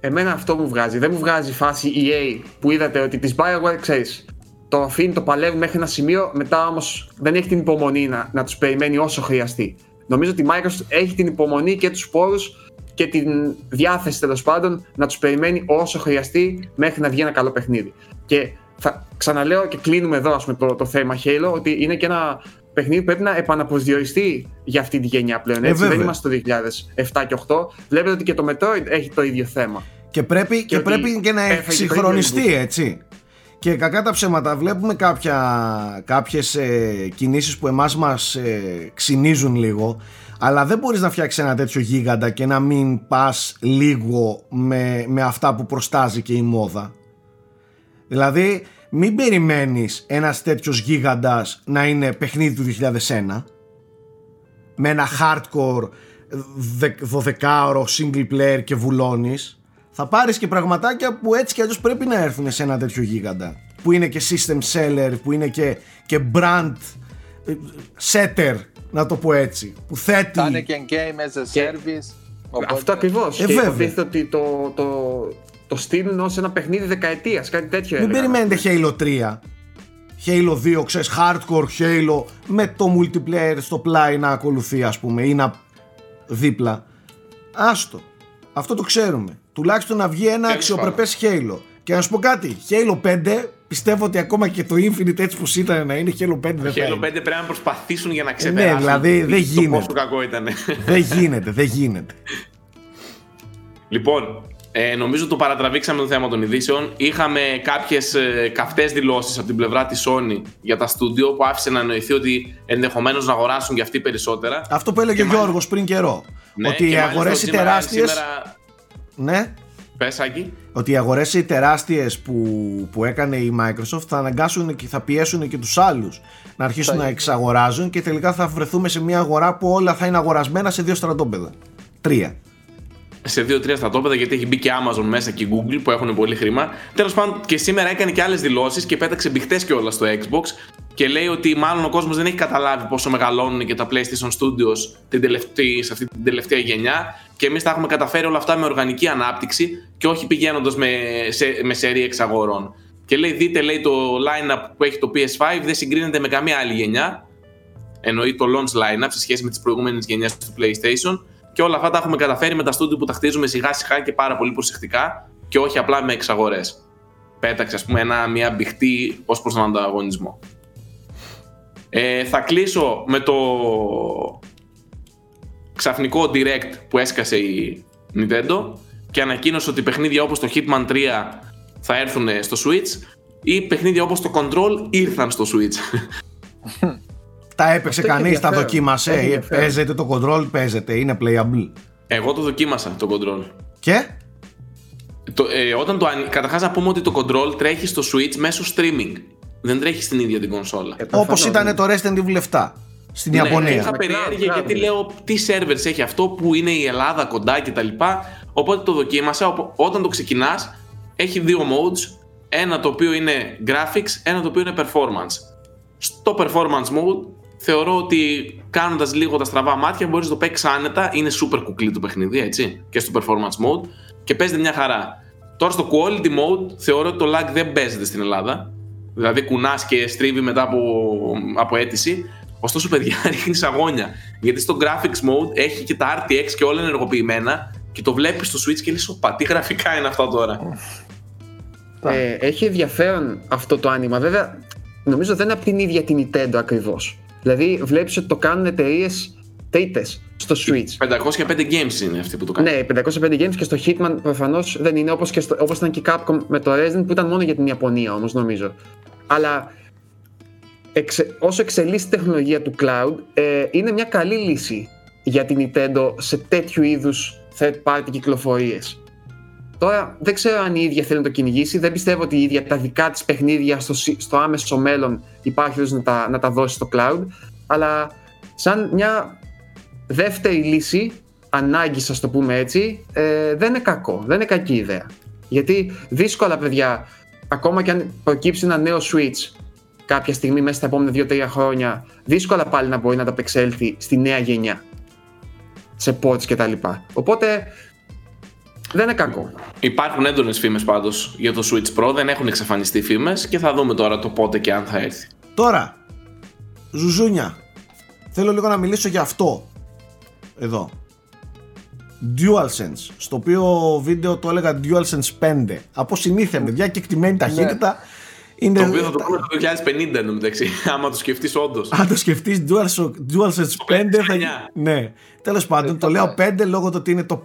Εμένα αυτό μου βγάζει. Δεν μου βγάζει φάση EA που είδατε ότι της Bioware ξέρεις. Το αφήνει, το παλεύει μέχρι ένα σημείο, μετά όμως δεν έχει την υπομονή να, να τους περιμένει όσο χρειαστεί. Νομίζω ότι η Microsoft έχει την υπομονή και τους πόρους και την διάθεση τέλος πάντων να τους περιμένει όσο χρειαστεί μέχρι να βγει ένα καλό παιχνίδι. Και θα ξαναλέω και κλείνουμε εδώ ας πούμε, το, το θέμα Halo ότι είναι και ένα παιχνίδι που πρέπει να επαναπροσδιοριστεί για αυτή τη γενιά πλέον. Ε, Έτσι. δεν βέβαια. είμαστε το 2007 και 2008. Βλέπετε ότι και το Metroid έχει το ίδιο θέμα. Και πρέπει, και ότι πρέπει και να έφαγε το εξυγχρονιστεί ίδιο έτσι. Και κακά τα ψέματα βλέπουμε κάποια, κάποιες ε, κινήσεις που εμάς μας ε, ξυνίζουν λίγο αλλά δεν μπορείς να φτιάξεις ένα τέτοιο γίγαντα και να μην πας λίγο με, με αυτά που προστάζει και η μόδα. Δηλαδή μην περιμένεις ένας τέτοιος γίγαντας να είναι παιχνίδι του 2001 με ένα hardcore 12ωρο single player και βουλώνεις θα πάρεις και πραγματάκια που έτσι κι αλλιώς πρέπει να έρθουν σε ένα τέτοιο γίγαντα που είναι και system seller, που είναι και, και brand ε, setter να το πω έτσι που θέτει Θα είναι και game as a Και- service. οπότε- Αυτό ακριβώς. Ε, και βέβαια. υποτίθεται ότι το, το, το στείλουν ως ένα παιχνίδι δεκαετίας, κάτι τέτοιο. μην έλεγαν. περιμένετε Halo 3 Halo 2, ξέρεις, hardcore Halo με το multiplayer στο πλάι να ακολουθεί ας πούμε ή να δίπλα. Άστο. Αυτό το ξέρουμε. Τουλάχιστον να βγει ένα αξιοπρεπές Halo. Και να σου πω κάτι, Halo 5 πιστεύω ότι ακόμα και το Infinite έτσι που ήταν να είναι Halo 5 δεν Halo 5 πρέπει να προσπαθήσουν για να ξεπεράσουν. Ναι, δηλαδή δεν γίνεται. Πόσο κακό ήταν. δεν γίνεται, δεν γίνεται. Λοιπόν, ε, νομίζω το παρατραβήξαμε το θέμα των ειδήσεων. Είχαμε κάποιες ε, καυτές δηλώσεις από την πλευρά της Sony για τα στούντιο που άφησε να εννοηθεί ότι ενδεχομένως να αγοράσουν και αυτοί περισσότερα. Αυτό που έλεγε ο Γιώργος πριν καιρό. Ναι, ότι οι αγορές οι τεράστιε. Σήμερα... Ναι. Πες, Άκη. Ότι οι αγορές οι τεράστιες που, που έκανε η Microsoft θα αναγκάσουν και θα πιέσουν και τους άλλους να αρχίσουν να εξαγοράζουν και τελικά θα βρεθούμε σε μια αγορά που όλα θα είναι αγορασμένα σε δύο στρατόπεδα. Τρία σε δύο-τρία στρατόπεδα γιατί έχει μπει και Amazon μέσα και Google που έχουν πολύ χρήμα. Τέλος πάντων, και σήμερα έκανε και άλλες δηλώσεις και πέταξε μπιχτέ κιόλας στο Xbox και λέει ότι μάλλον ο κόσμος δεν έχει καταλάβει πόσο μεγαλώνουν και τα PlayStation Studios την τελευταία, σε αυτή την τελευταία γενιά και εμείς τα έχουμε καταφέρει όλα αυτά με οργανική ανάπτυξη και όχι πηγαίνοντας με, σε, με σερή εξαγορών. Και λέει, δείτε λέει, το line-up που έχει το PS5 δεν συγκρίνεται με καμία άλλη γενιά. Εννοεί το launch line-up σε σχέση με τις προηγούμενες γενιές του PlayStation και όλα αυτά τα έχουμε καταφέρει με τα στούντιο που τα χτίζουμε σιγά σιγά και πάρα πολύ προσεκτικά και όχι απλά με εξαγορές. Πέταξε, ας πούμε, ένα, μια μπιχτή ως προς τον ανταγωνισμό. Ε, θα κλείσω με το ξαφνικό direct που έσκασε η Nintendo και ανακοίνωσε ότι παιχνίδια όπως το Hitman 3 θα έρθουν στο Switch ή παιχνίδια όπως το Control ήρθαν στο Switch. Τα έπαιξε κανείς, τα δοκίμασε. Παίζεται το control, παίζεται, είναι playable. Εγώ το δοκίμασα το control. Και; Το, ε, όταν το, καταρχάς να πούμε ότι το control τρέχει στο Switch μέσω streaming. Δεν τρέχει στην ίδια την κονσόλα. Ε, Όπως ήταν ναι. το Resident Evil 7 στην ναι, Ιαπωνία. Είχα περιέργεια γιατί λέω τι servers έχει αυτό που είναι η Ελλάδα κοντά κτλ. Οπότε το δοκίμασα. Όταν το ξεκινάς, έχει δύο modes. Ένα το οποίο είναι graphics, ένα το οποίο είναι performance. Στο performance mode θεωρώ ότι κάνοντας λίγο τα στραβά μάτια μπορείς να το παίξεις άνετα. Είναι super κουκλί το παιχνίδι, έτσι, και στο performance mode και παίζεται μια χαρά. Τώρα στο quality mode θεωρώ ότι το lag δεν παίζεται στην Ελλάδα. Δηλαδή κουνάς και στρίβει μετά από, από αίτηση. Ωστόσο, παιδιά, ρίχνεις αγώνια. Γιατί στο graphics mode έχει και τα RTX και όλα ενεργοποιημένα και το βλέπεις στο Switch και λες: Οπα, τι γραφικά είναι αυτά τώρα. Ε, έχει ενδιαφέρον αυτό το άνοιγμα. Βέβαια, νομίζω δεν είναι από την ίδια την Nintendo ακριβώς. Δηλαδή βλέπεις ότι το κάνουν εταιρείες τρίτε στο Switch. 505 games είναι αυτοί που το κάνουν. Ναι, 505 games και στο Hitman προφανώς δεν είναι όπως όπως ήταν και η Capcom με το Resident που ήταν μόνο για την Ιαπωνία όμως νομίζω. Αλλά εξε, όσο εξελίσσει η τεχνολογία του cloud, ε, είναι μια καλή λύση για την Nintendo σε τέτοιου είδους third party κυκλοφορίες. Τώρα δεν ξέρω αν η ίδια θέλει να το κυνηγήσει. Δεν πιστεύω ότι η ίδια τα δικά της παιχνίδια στο, στο άμεσο μέλλον υπάρχει να τα, να τα δώσει στο cloud. Αλλά σαν μια δεύτερη λύση, ανάγκη, ας το πούμε έτσι, ε, δεν είναι κακό. Δεν είναι κακή ιδέα. Γιατί δύσκολα, παιδιά, ακόμα και αν προκύψει ένα νέο Switch κάποια στιγμή μέσα στα επόμενα 2-3 χρόνια, δύσκολα πάλι να μπορεί να τα απεξέλθει στη νέα γενιά. Σε ports κτλ. Οπότε δεν είναι κακό. Υπάρχουν έντονες φήμες πάντως για το Switch Pro. Δεν έχουν εξαφανιστεί φήμες και θα δούμε τώρα το πότε και αν θα έρθει. Τώρα, Ζουζούνια, θέλω λίγο να μιλήσω για αυτό. Εδώ. DualSense, στο οποίο βίντεο το έλεγα DualSense 5. Από συνήθεια, παιδιά, και εκτιμένη ταχύτητα. Ναι. Είναι... Το οποίο θα το πούμε το 2050 εντωμεταξύ, άμα το σκεφτείς όντως. Αν το σκεφτείς DualSense 5 θα. Ναι. Τέλος πάντων, το λέω 5 λόγω του ότι είναι το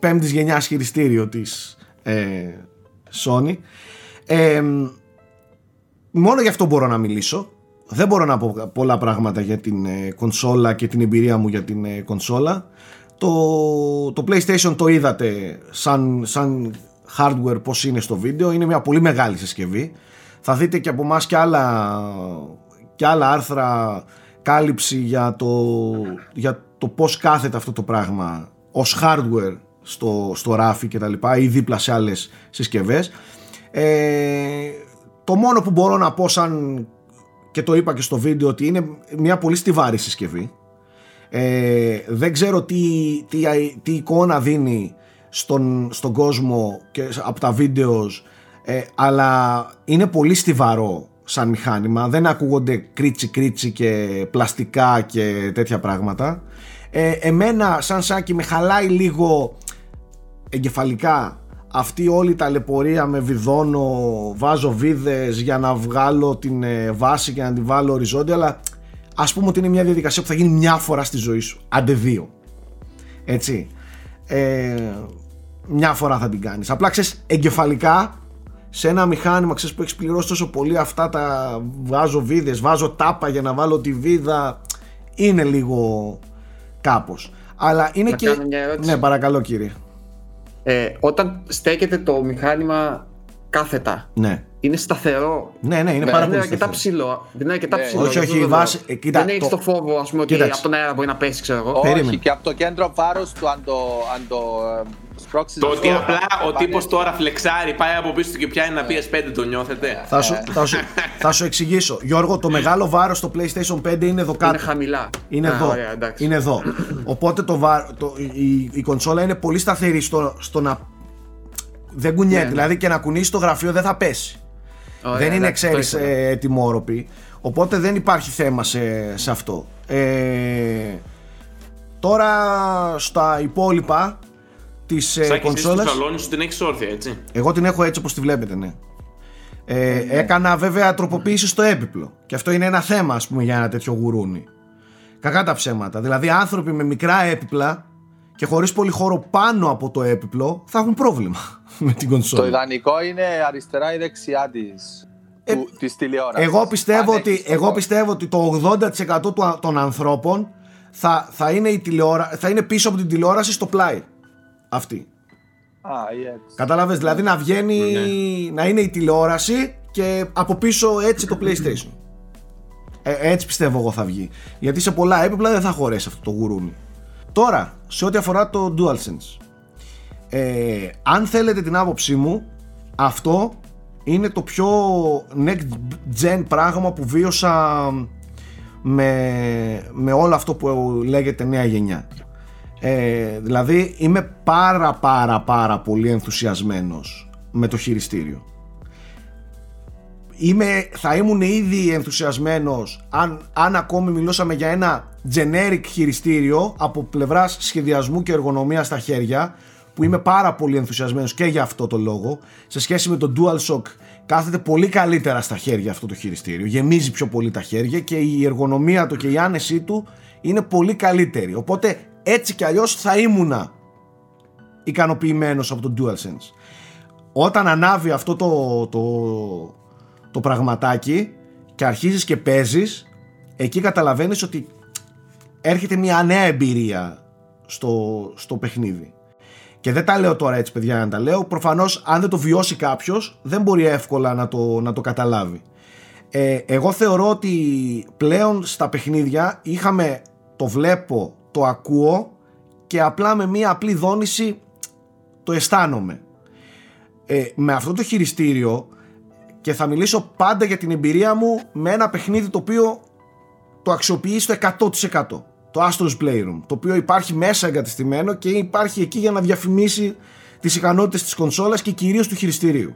5η γενιάς χειριστήριο της ε, Sony. Ε, μόνο γι' αυτό μπορώ να μιλήσω. Δεν μπορώ να πω πολλά πράγματα για την ε, κονσόλα και την εμπειρία μου για την ε, κονσόλα. Το, το PlayStation το είδατε σαν, σαν hardware πώς είναι στο βίντεο. Είναι μια πολύ μεγάλη συσκευή θα δείτε και από εμάς και άλλα, και άλλα άρθρα κάλυψη για το, για το πώς κάθεται αυτό το πράγμα ως hardware στο, στο ράφι και τα λοιπά ή δίπλα σε άλλες συσκευές. Ε, το μόνο που μπορώ να πω σαν και το είπα και στο βίντεο ότι είναι μια πολύ στιβάρη συσκευή. Ε, δεν ξέρω τι, τι, τι εικόνα δίνει στον, στον κόσμο και από τα βίντεος ε, αλλά είναι πολύ στιβαρό σαν μηχάνημα. Δεν ακούγονται κρίτσι κρίτσι και πλαστικά και τέτοια πράγματα. Ε, εμένα σαν σάκι με χαλάει λίγο εγκεφαλικά αυτή όλη η ταλαιπωρία με βιδώνω, βάζω βίδες για να βγάλω την ε, βάση και να την βάλω οριζόντια αλλά ας πούμε ότι είναι μια διαδικασία που θα γίνει μια φορά στη ζωή σου, άντε δύο. Έτσι. Ε, μια φορά θα την κάνεις. Απλά ξέρεις εγκεφαλικά σε ένα μηχάνημα ξέρεις, που έχει πληρώσει τόσο πολύ αυτά τα βάζω βίδες, βάζω τάπα για να βάλω τη βίδα είναι λίγο κάπως αλλά είναι Να και... κάνω μια ερώτηση. Ναι παρακαλώ κύριε Ε, όταν στέκεται το μηχάνημα κάθετα, Ναι είναι σταθερό; Ναι, ναι, είναι Ναι, πάρα δεν πολύ είναι αρκετά σταθερό. ψηλό. Δεν είναι αρκετά Ναι. ψηλό. Όχι, γι' αυτό όχι, η δεν βάση- λέω. ε, κοίτα, δεν έχει το- το φόβο, ας πούμε, ότι Κοίταξε. από τον αέρα μπορεί να πέσει, ξέρω εγώ. Περίμενε. Όχι, και από το κέντρο βάρος του, αν το, αν το ε, σπρώξεις Το ότι αυτό, απλά θα ο πάνε- τύπος τώρα φλεξάρει, πάει από πίσω του και πιάνει ένα PS5, το νιώθετε. Θα σου, θα, σου, θα σου εξηγήσω. Γιώργο, το μεγάλο βάρος στο PlayStation 5 είναι εδώ κάτω. Είναι χαμηλά. Είναι Α, εδώ. Ωραία, εντάξει. είναι εδώ. Οπότε το, βα- το, η, η κονσόλα είναι πολύ σταθερή στο, στο να. Δεν κουνιέται. Ναι, ναι. Δηλαδή και να κουνήσεις το γραφείο δεν θα πέσει. Ωραία, δεν είναι, εντάξει, το ξέρεις, ήθελα. ε, τιμόρροπη. Οπότε δεν υπάρχει θέμα σε, σε αυτό. Ε, τώρα στα υπόλοιπα της ε, Σάκη, εσύ στο κονσόλας. σαλόνι σου την έχεις όρθια, έτσι. Εγώ την έχω έτσι όπως τη βλέπετε, ναι. Ε, έκανα βέβαια τροποποίησης στο έπιπλο. Και αυτό είναι ένα θέμα, ας πούμε, για ένα τέτοιο γουρούνι. Κακά τα ψέματα. Δηλαδή, άνθρωποι με μικρά έπιπλα και χωρίς πολύ χώρο πάνω από το έπιπλο θα έχουν πρόβλημα με την Το κονσόλα. ιδανικό είναι αριστερά ή δεξιά της, Ε, του, της τηλεόρασης. Εγώ πιστεύω, Αν ότι, έχεις το εγώ χώρο. πιστεύω ότι το 80% του α- των ανθρώπων θα, θα, είναι η τηλεόρα, θα είναι πίσω από την τηλεόραση στο πλάι. Αυτή. Α, ή έτσι. Κατάλαβες, δηλαδή να βγαίνει, να είναι η τηλεόραση και από πίσω έτσι το PlayStation. Ε, έτσι πιστεύω εγώ θα βγει. Γιατί σε πολλά έπιπλα δεν θα χωρέσει αυτό το γουρούνι. Τώρα, σε ό,τι αφορά το DualSense. Ε, αν θέλετε την άποψή μου, αυτό είναι το πιο next gen πράγμα που βίωσα με, με όλο αυτό που λέγεται νέα γενιά. Ε, δηλαδή είμαι πάρα πάρα πάρα πολύ ενθουσιασμένος με το χειριστήριο. Είμαι, θα ήμουν ήδη ενθουσιασμένος αν, αν ακόμη μιλούσαμε για ένα generic χειριστήριο από πλευράς σχεδιασμού και εργονομίας στα χέρια που είμαι πάρα πολύ ενθουσιασμένος και για αυτό το λόγο σε σχέση με το DualShock κάθεται πολύ καλύτερα στα χέρια αυτό το χειριστήριο γεμίζει πιο πολύ τα χέρια και η εργονομία του και η άνεσή του είναι πολύ καλύτερη οπότε έτσι κι αλλιώς θα ήμουνα ικανοποιημένος από το DualSense. Όταν ανάβει αυτό το, το, το πραγματάκι και αρχίζεις και παίζεις εκεί καταλαβαίνεις ότι έρχεται μια νέα εμπειρία στο, στο παιχνίδι. Και δεν τα λέω τώρα έτσι παιδιά να τα λέω. Προφανώς αν δεν το βιώσει κάποιος δεν μπορεί εύκολα να το, να το καταλάβει. Ε, εγώ θεωρώ ότι πλέον στα παιχνίδια είχαμε το βλέπω, το ακούω και απλά με μία απλή δόνηση το αισθάνομαι. Ε, με αυτό το χειριστήριο και θα μιλήσω πάντα για την εμπειρία μου με ένα παιχνίδι το οποίο το αξιοποιεί στο 100% το Astro's Playroom το οποίο υπάρχει μέσα εγκατεστημένο και υπάρχει εκεί για να διαφημίσει τις ικανότητες της κονσόλας και κυρίως του χειριστηρίου.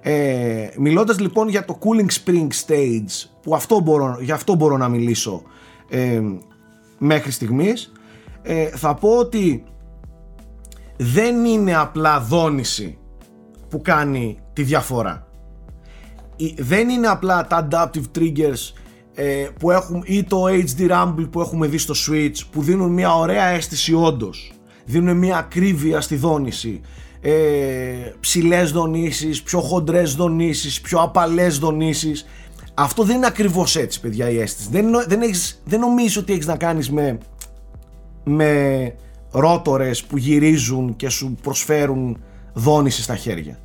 Ε, μιλώντας λοιπόν για το Cooling Spring Stage που αυτό μπορώ, για αυτό μπορώ να μιλήσω ε, μέχρι στιγμής. Ε, θα πω ότι δεν είναι απλά δόνηση που κάνει τη διαφορά. Η- δεν είναι απλά τα adaptive triggers ε, που έχουν ή το HD Rumble που έχουμε δει στο Switch που δίνουν μια ωραία αίσθηση όντως. δίνουν μια ακρίβεια στη δόνηση. Ε, ψηλές δονήσεις, πιο χοντρές δονήσεις, πιο απαλές δονήσεις αυτό δεν είναι ακριβώς έτσι παιδιά η αίσθηση δεν, νο- δεν, έχεις, δεν νομίζεις ότι έχεις να κάνεις με με ρότορες που γυρίζουν και σου προσφέρουν δόνηση στα χέρια.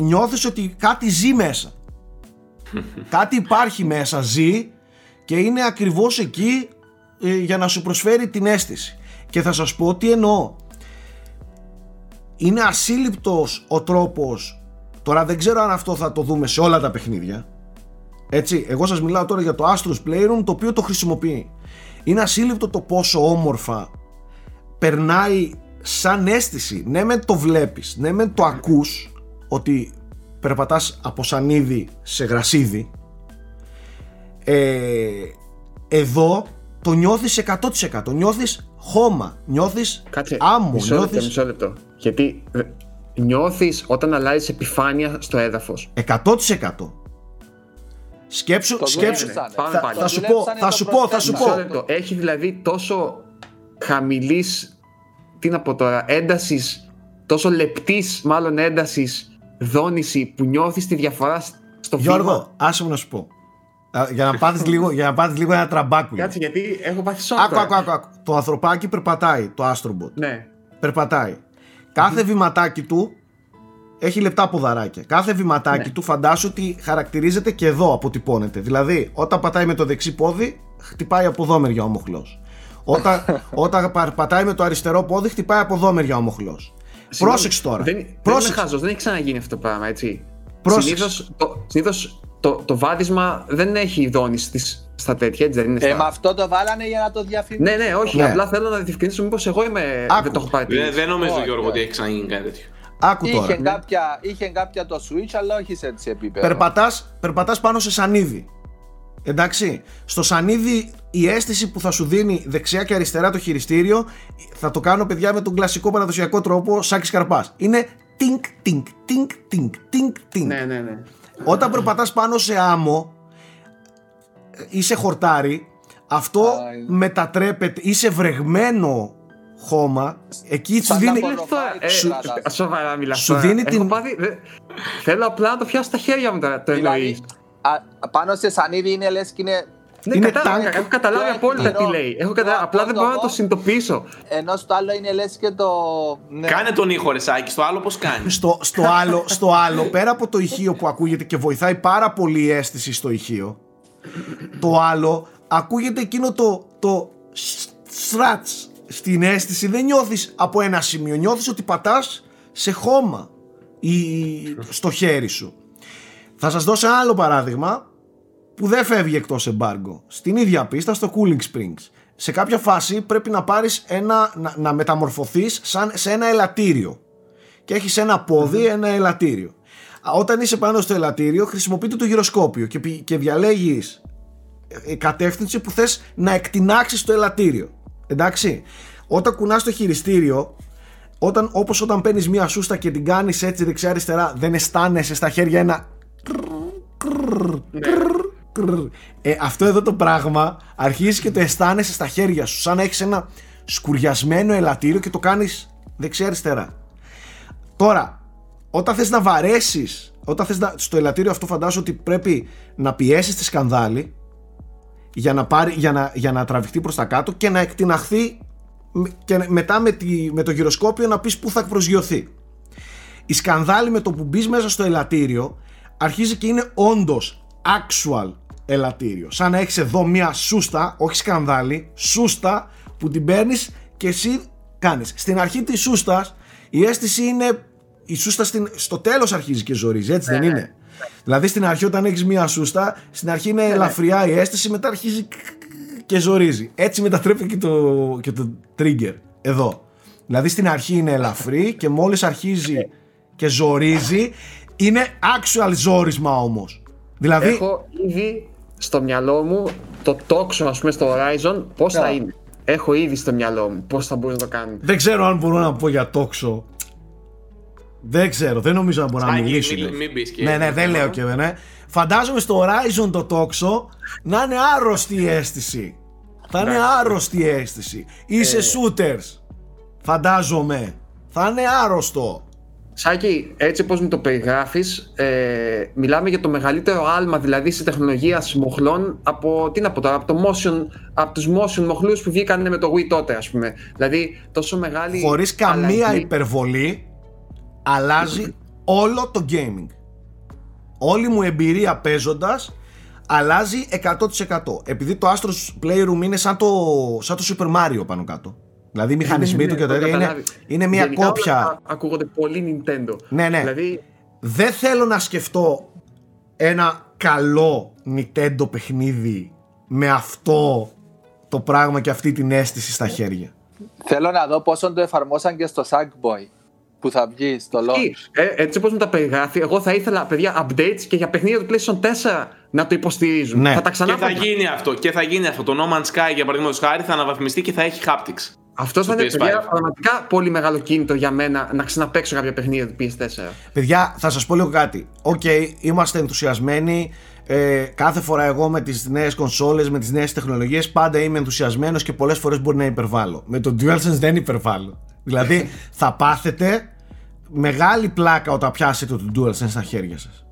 Νιώθεις ότι κάτι ζει μέσα. κάτι υπάρχει μέσα, ζει και είναι ακριβώς εκεί ε, για να σου προσφέρει την αίσθηση. Και θα σας πω τι εννοώ. Είναι ασύλληπτος ο τρόπος, τώρα δεν ξέρω αν αυτό θα το δούμε σε όλα τα παιχνίδια, έτσι, εγώ σας μιλάω τώρα για το Astro's Playroom το οποίο το χρησιμοποιεί. Είναι ασύλληπτο το πόσο όμορφα περνάει σαν αίσθηση. Ναι μεν το βλέπεις, ναι μεν το ακούς ότι περπατάς από σανίδι σε γρασίδι ε, εδώ το νιώθεις 100% νιώθεις χώμα, νιώθεις Κάτσε, άμμο, μισό λεπτό, νιώθεις μισό λεπτό. Γιατί ε, νιώθεις όταν αλλάζεις επιφάνεια στο έδαφος. 100% Σκέψου, Το σκέψου, δουλέψανε. Πάμε θα, πάλι. θα Το σου πω, δουλέψανε θα το σου πω, θα σου προσθέσανε. πω. Μισό λεπτό. Έχει δηλαδή τόσο χαμηλής, τι να πω τώρα, έντασης, τόσο λεπτής μάλλον έντασης δόνηση που νιώθεις τη διαφορά στο βήμα. Γιώργο, άσε μου να σου πω. Α, Για να πάθεις λίγο, για να πάθεις λίγο ένα τραμπάκουλο. Κάτσε γιατί έχω πάθει σοκ. Άκου, τώρα. άκου, άκου, άκου. Το ανθρωπάκι περπατάει, το Astrobot. Ναι. Περπατάει. Κάθε βηματάκι του έχει λεπτά ποδαράκια. Κάθε βηματάκι Ναι. του φαντάσου ότι χαρακτηρίζεται και εδώ αποτυπώνεται. Δηλαδή, όταν πατάει με το δεξί πόδι, χτυπάει από εδώ μεριά ο μοχλός. Όταν, όταν πα- πατάει με το αριστερό πόδι, χτυπάει από εδώ μεριά ο μοχλός. Συγγνώμη, Πρόσεξε τώρα. Δεν, δεν είμαι Πρόσεξε. χάζος, δεν έχει ξαναγίνει αυτό το πράγμα, έτσι. Πρόσεξε. Συνήθως, το, συνήθως το, το βάδισμα δεν έχει δόνηση στις, στα τέτοια, έτσι δεν είναι Ε, στα... με αυτό το βάλανε για να το διαφημίσουν. Ναι, ναι, όχι. Ναι. Απλά θέλω να διευκρινίσω μήπως εγώ είμαι... Άκου. Δεν το έχω πάρει. Δεν, δεν νομίζω, Όχι, Γιώργο, όχι. ότι έχει ξαναγίνει κάτι τέτοιο. Άκου Είχε τώρα. κάποια, είχε κάποια το Switch, αλλά όχι σε έτσι επίπεδο. Περπατάς, περπατάς πάνω σε σανίδι. Εντάξει. Στο σανίδι η αίσθηση που θα σου δίνει δεξιά και αριστερά το χειριστήριο θα το κάνω παιδιά με τον κλασικό παραδοσιακό τρόπο Σάκης Καρπάς. Είναι τίνκ, τίνκ, τίνκ, τίνκ, τίνκ, τίνκ. Ναι, ναι, ναι. Όταν περπατάς πάνω σε άμμο ή σε χορτάρι, αυτό Α, είναι. μετατρέπεται, είσαι βρεγμένο χώμα, εκεί σου Σαν δίνει... να Είναι αυτό, ε, Σου- σοβαρά μιλάς σου τώρα. δίνει Έχω την- πάθει- δε- Θέλω απλά να το πιάσω στα χέρια μου τώρα, το Δηλαδή, εννοείς. α, πάνω σε σανίδι είναι λες και είναι Ναι, είναι κατάλαβα, τάγκ. έχω καταλάβει Πιο απόλυτα τι εύκολο. λέει. Έχω καταλάβει, απλά δεν μπορώ να το συνειδητοποιήσω. ενώ στο άλλο είναι λες και το... Ναι. Κάνε τον ήχο, ρε Σάκη, στο άλλο πώς κάνεις; στο, στο, άλλο, στο άλλο, πέρα από το ηχείο που ακούγεται και βοηθάει πάρα πολύ η αίσθηση στο ηχείο, το άλλο ακούγεται εκείνο το, το στρατς στην αίσθηση. Δεν νιώθεις από ένα σημείο, νιώθεις ότι πατάς σε χώμα ή στο χέρι σου. Θα σας δώσω ένα άλλο παράδειγμα που δεν φεύγει εκτός εμπάργκο. Στην ίδια πίστα στο Cooling Springs. Σε κάποια φάση πρέπει να πάρεις ένα, να, να μεταμορφωθείς σαν, σε ένα ελαττήριο και έχεις ένα πόδι, ένα ελαττήριο. Α, Όταν είσαι πάνω στο ελαττήριο χρησιμοποιείται το γυροσκόπιο και, πη- και διαλέγεις ε, κατεύθυνση που θες να εκτινάξεις το ελαττήριο. Εντάξει. Όταν κουνάς το χειριστήριο, όταν, όπως όταν παίρνεις μία σούστα και την κάνεις έτσι δεξιά αριστερά, δεν αισθάνεσαι στα χέρια ένα κρρρ. Ε, αυτό εδώ το πράγμα αρχίζεις και το αισθάνεσαι στα χέρια σου σαν να έχεις ένα σκουριασμένο ελαττήριο και το κάνεις δεξιά αριστερά τώρα όταν θες να βαρέσεις όταν θες να, στο ελαττήριο αυτό φαντάζομαι ότι πρέπει να πιέσεις τη σκανδάλη για να, πάρει, για, να, για να τραβηχτεί προς τα κάτω και να εκτιναχθεί με- και μετά με, τη, με το γυροσκόπιο να πεις πού θα προσγειωθεί η σκανδάλη με το που μπεις μέσα στο ελαττήριο αρχίζει και είναι όντως actual ελαττήριο. Σαν να έχεις εδώ μία σούστα, όχι σκανδάλη, σούστα που την παίρνεις και εσύ κάνεις. Στην αρχή της σούστας η αίσθηση είναι. Η σούστα στην, στο τέλος αρχίζει και ζορίζει, έτσι δεν είναι; Δηλαδή στην αρχή όταν έχεις μία σούστα, στην αρχή είναι ελαφριά η αίσθηση, μετά αρχίζει και ζορίζει. Έτσι μετατρέπει και το, και το trigger εδώ. Δηλαδή στην αρχή είναι ελαφρύ και μόλις αρχίζει και ζορίζει είναι actual ζόρισμα όμως. Δηλαδή Έχω ήδη στο μυαλό μου το τόξο, ας πούμε, στο Horizon, πώς θα Ναι. είναι. Έχω ήδη στο μυαλό μου πώς θα μπορείς να το κάνεις. δεν ξέρω αν μπορώ να πω για τόξο. Δεν ξέρω, δεν νομίζω να μπορώ να Άκη, μιλήσω. μην- λέει. μην πεις και- ναι, ναι, δεν λέω και ναι. Φαντάζομαι στο Horizon το τόξο να είναι άρρωστη η αίσθηση. Θα είναι άρρωστη η αίσθηση. Είσαι Ε. shooters. Φαντάζομαι. Θα είναι άρρωστο. Σάκη, έτσι όπως μου το περιγράφεις, ε, μιλάμε για το μεγαλύτερο άλμα δηλαδή σε τεχνολογία μοχλών από, τι να πω τώρα, από, το motion, από τους motion μοχλούς που βγήκαν με το Wii τότε ας πούμε. Δηλαδή τόσο μεγάλη χωρίς καμία αλλαγή. υπερβολή αλλάζει όλο το gaming όλη μου εμπειρία παίζοντας αλλάζει 100% επειδή το Astros Playroom είναι σαν το, σαν το Super Mario πάνω κάτω δηλαδή οι μηχανισμοί του και το τέτοια είναι, καταλάβει. είναι μια Γενικά όλα κόπια αυτά Ακούγονται πολύ Nintendo. Ναι, ναι. Δηλαδή, δεν θέλω να σκεφτώ ένα καλό Nintendo παιχνίδι με αυτό το πράγμα και αυτή την αίσθηση στα χέρια Θέλω να δω πόσο το εφαρμόσαν και στο Sackboy. Που θα βγει στο launch. Ε, έτσι όπως μου τα περιγράφει, εγώ θα ήθελα παιδιά updates και για παιχνίδια του PlayStation 4 να το υποστηρίζουν. Ναι. Θα τα ξανά Και θα γίνει αυτό. Και θα γίνει αυτό. Το No Man's Sky για παραδείγματος χάρη θα αναβαθμιστεί και θα έχει haptics. Αυτός θα στο είναι PS5. παιδιά, πραγματικά πολύ μεγάλο κίνητο για μένα να ξαναπαίξω κάποια παιχνίδια του PS4. Παιδιά, θα σας πω λίγο κάτι. Οκ, είμαστε ενθουσιασμένοι. Ε, κάθε φορά εγώ με τις νέες κονσόλες, με τις νέες τεχνολογίες πάντα είμαι ενθουσιασμένος και πολλές φορές μπορεί να υπερβάλλω. Με το DualSense δεν υπερβάλλω. Δηλαδή θα πάθετε μεγάλη πλάκα όταν πιάσετε το DualSense στα χέρια σας.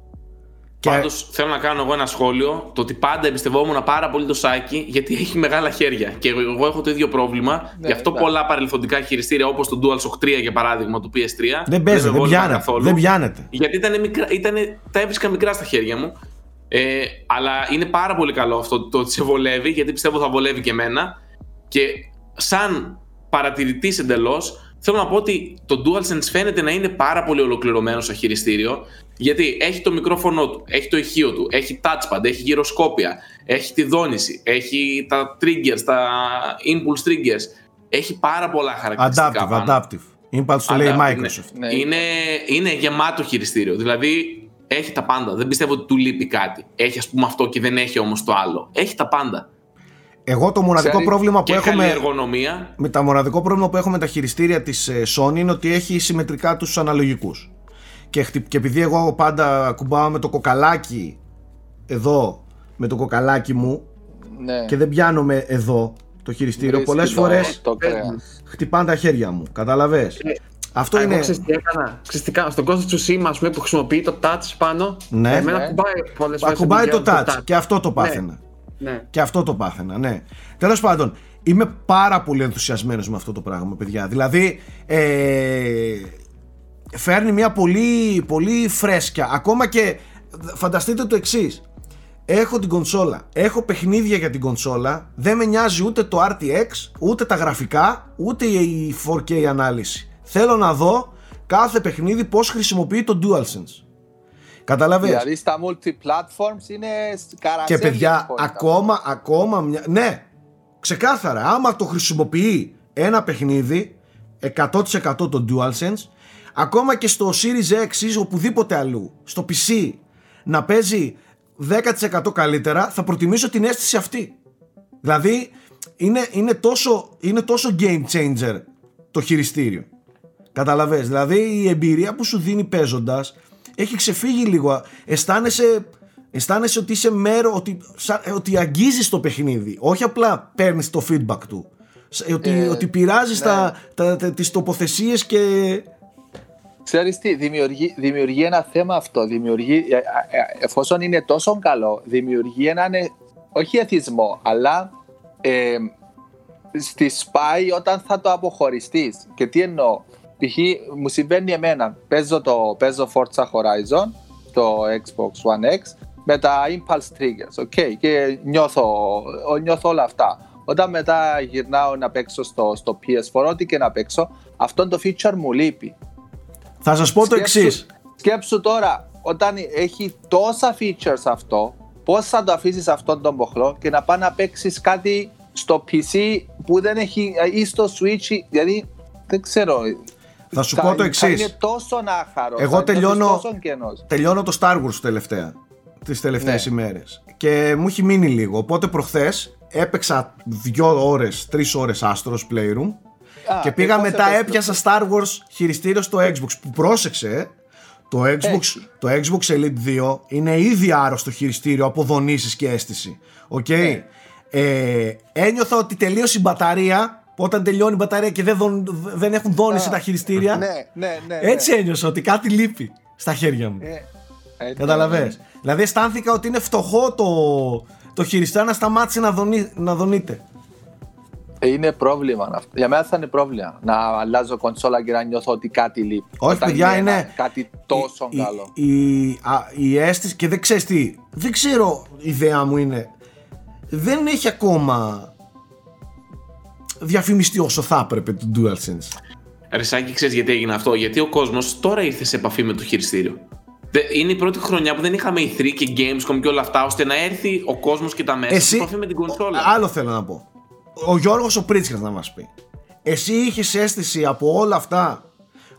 Και- Πάντως θέλω να κάνω εγώ ένα σχόλιο. Το ότι πάντα εμπιστευόμουν πάρα πολύ το Σάκη γιατί έχει μεγάλα χέρια. Και εγώ- εγώ έχω το ίδιο πρόβλημα. Γι' αυτό ναι. πολλά παρελθοντικά χειριστήρια όπως το DualShock 3 για παράδειγμα, του PS3. Δεν παίζει, με δεν βόλευαν πιάνετε. Δεν πιάνετε. Γιατί ήταν μικρά, ήτανε, τα έβρισκα μικρά στα χέρια μου. Ε, αλλά είναι πάρα πολύ καλό αυτό το ότι σε βολεύει, γιατί πιστεύω θα βολεύει και εμένα. Και σαν παρατηρητής εντελώς, θέλω να πω ότι το DualSense φαίνεται να είναι πάρα πολύ ολοκληρωμένο στο χειριστήριο. Γιατί έχει το μικρόφωνο του, έχει το ηχείο του, έχει touchpad, έχει γυροσκόπια, έχει τη δόνηση, έχει τα triggers, τα impulse triggers. Έχει πάρα πολλά χαρακτηριστικά. Adaptive, πάνω. adaptive. Impulse το λέει η Adaptive, Microsoft. Ναι. Είναι, είναι γεμάτο χειριστήριο. Δηλαδή έχει τα πάντα. Δεν πιστεύω ότι του λείπει κάτι. Έχει ας πούμε αυτό και δεν έχει όμως το άλλο. Έχει τα πάντα. Εγώ το μοναδικό Ξέρει- πρόβλημα που και έχω καλή με, εργονομία. με τα μοναδικό πρόβλημα που έχω με τα χειριστήρια της ε, Sony είναι ότι έχει συμμετρικά τους αναλογικούς. Και, χτυ- και επειδή εγώ πάντα κουμπάω με το κοκαλάκι εδώ, με το κοκαλάκι μου Ναι. και δεν πιάνομαι εδώ το χειριστήριο, Βρίσκεις πολλές το- φορές Το κρέας. χτυπάνε τα χέρια μου. Καταλαβες; Αυτό Α, Εγώ είναι... ξέρεις τι έκανα. Ξέρεις τι κάνω; Στον κόσμο του σήμα, ας πούμε, που χρησιμοποιεί το touch πάνω. Ναι. Εμένα Ναι. κουμπάει πολλές φορές. Ακουμπάει το πηγαίνω touch και αυτό το πάθαινα. Ναι. Και αυτό το πάθαινα, ναι. Τέλος πάντων, είμαι πάρα πολύ ενθουσιασμένος με αυτό το πράγμα, παιδιά. Δηλαδή, ε, φέρνει μια πολύ, πολύ φρέσκια. Ακόμα και φανταστείτε το εξής. Έχω την κονσόλα, έχω παιχνίδια για την κονσόλα, δεν με νοιάζει ούτε το RTX, ούτε τα γραφικά, ούτε η 4K ανάλυση. Θέλω να δω κάθε παιχνίδι πώς χρησιμοποιεί το DualSense. Καταλαβες; Δηλαδή στα multi-platforms είναι καρασέλια. Και παιδιά, χωρίς ακόμα, ακόμα μια... Ναι, ξεκάθαρα, άμα το χρησιμοποιεί ένα παιχνίδι 100% το DualSense, ακόμα και στο Series X ή οπουδήποτε αλλού, στο PC, να παίζει 10% καλύτερα, θα προτιμήσω την αίσθηση αυτή. Δηλαδή, είναι, είναι, τόσο, είναι τόσο game changer το χειριστήριο. Καταλαβες, δηλαδή η εμπειρία που σου δίνει παίζοντας έχει ξεφύγει λίγο. Αισθάνεσαι, αισθάνεσαι ότι είσαι μέρο, ότι, σαν- ε, ότι αγγίζεις το παιχνίδι. Όχι απλά παίρνεις το feedback του. Σ- Ότι, Ε, ότι πειράζεις ναι. τα, τα, τα, τις τοποθεσίες και... Ξέρεις τι, δημιουργεί, δημιουργεί ένα θέμα αυτό. Δημιουργεί, ε, ε, ε, εφόσον είναι τόσο καλό, δημιουργεί έναν, ε, όχι εθισμό, αλλά ε, στη σπάει όταν θα το αποχωριστείς. Και τι εννοώ; Π.χ. μου συμβαίνει εμένα. Παίζω, το, παίζω Forza Horizon, το Xbox One X, με τα Impulse Triggers, ok, και νιώθω, νιώθω όλα αυτά. Όταν μετά γυρνάω να παίξω στο, στο PS4, ό,τι και να παίξω, αυτό το feature μου λείπει. Θα σας πω το Σκέψου- εξής. Σκέψου τώρα, όταν έχει τόσα features αυτό, πώς θα το αφήσεις αυτόν τον μποχλό και να πάει να παίξεις κάτι στο PC που δεν έχει ή στο Switch, δηλαδή δεν ξέρω. Θα σου Θα- πω το Θα εξής. είναι τόσο άχαρο. Εγώ θα νιώθεις τελειώνω- Τόσο κενός. Τελειώνω το Star Wars τελευταία. Τις τελευταίες Ναι. ημέρες. Και μου έχει μείνει λίγο. Οπότε προχθές έπαιξα δύο ώρες, τρεις ώρες Astros Playroom Α, και πήγα πώς μετά έπαιξες; έπιασα Star Wars χειριστήριο στο Xbox που πρόσεξε ε, το Xbox, Έχει. το Xbox Elite 2 είναι ήδη άρρωστο χειριστήριο από δονήσεις και αίσθηση Οκ Ναι. ε, ένιωθα ότι τελείωσε η μπαταρία όταν τελειώνει η μπαταρία και δεν, δον- δεν έχουν δόνηση Α, τα χειριστήρια Ναι, ναι, ναι. έτσι ένιωσα ότι κάτι λείπει στα χέρια μου ναι. Ε, ε, Καταλαβες; Δηλαδή αισθάνθηκα ότι είναι φτωχό το, το χειριστήριο να σταμάτησε να, δονεί, να δονείται. ε, Είναι πρόβλημα αυτό. Για μένα θα είναι πρόβλημα να αλλάζω κονσόλα και να νιώθω ότι κάτι λείπει. Όχι, Όταν παιδιά, ένα- είναι- Κάτι τόσο η, καλό. Η, η, α, η αίσθηση και δεν ξέρεις τι, δεν ξέρω η ιδέα μου είναι, δεν έχει ακόμα διαφημιστεί όσο θα έπρεπε το DualSense. Ρεσάκι, ξέρεις γιατί έγινε αυτό; Γιατί ο κόσμος τώρα ήρθε σε επαφή με το χειριστήριο. Δε- Είναι η πρώτη χρονιά που δεν είχαμε E3 και Gamescom και όλα αυτά, ώστε να έρθει ο κόσμος και τα μέσα Εσύ- σε επαφή με την κονσόλα. Άλλο θέλω να πω. Ο Γιώργος ο Πρίτσκας να μας πει. Εσύ είχες αίσθηση από όλα αυτά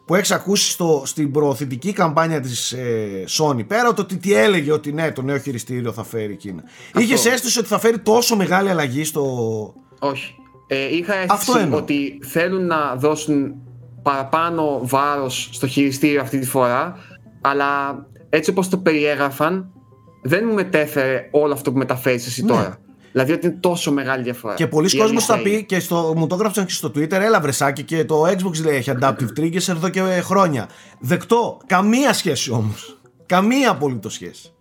που έχεις ακούσει στο, στην προωθητική καμπάνια της ε, Sony, πέρα από το ότι τι έλεγε ότι ναι, το νέο χειριστήριο θα φέρει εκείνα. Είχες αίσθηση ότι θα φέρει τόσο μεγάλη αλλαγή στο. Όχι. Ε, είχα Αυτό αίσθηση εννοώ. ότι θέλουν να δώσουν παραπάνω βάρος στο χειριστήριο αυτή τη φορά, αλλά έτσι όπως το περιέγραφαν, δεν μου μετέφερε όλο αυτό που μεταφέρεις εσύ Ναι. τώρα. Δηλαδή ότι είναι τόσο μεγάλη διαφορά. Και πολλοί Η κόσμος θα αλήθεια πει είναι. και στο, μου το έγραψαν και στο Twitter, έλα βρε Σάκη και το Xbox λέει έχει adaptive triggers εδώ και χρόνια. Δεκτό. Καμία σχέση όμως. Καμία απολύτως σχέση.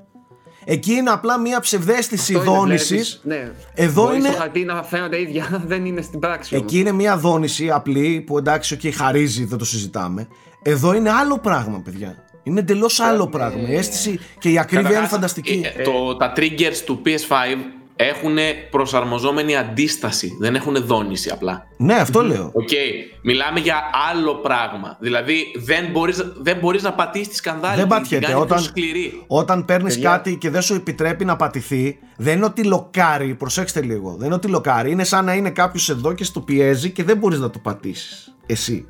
Εκεί είναι απλά μια ψευδαίσθηση Αυτό είναι, δόνησης. βλέπεις, Ναι. Εδώ Μπορείς είναι- στο χαρτί να φαίνονται ίδια, δεν είναι στην πράξη. όμως. Εκεί είναι μια δόνηση απλή που εντάξει, οκ, χαρίζει, δεν το συζητάμε. Εδώ είναι άλλο πράγμα, παιδιά. Είναι εντελώς άλλο πράγμα. Η αίσθηση και η ακρίβεια είναι Καταρχάς, φανταστική. ε, το, τα triggers του PS5 έχουν προσαρμοζόμενη αντίσταση. Δεν έχουν δόνηση απλά. Ναι, αυτό λέω. Οκ, μιλάμε για άλλο πράγμα. Δηλαδή δεν μπορείς, δεν μπορείς να πατήσεις τη σκανδάλη. Δεν την- την πατιέται. κάνει πιο Όταν, σκληρή. όταν παίρνεις Παιδιά. κάτι και δεν σου επιτρέπει να πατηθεί, δεν είναι ότι λοκάρει. Προσέξτε λίγο. Δεν είναι ότι λοκάρει. Είναι σαν να είναι κάποιος εδώ και στο πιέζει και δεν μπορείς να το πατήσεις. Εσύ.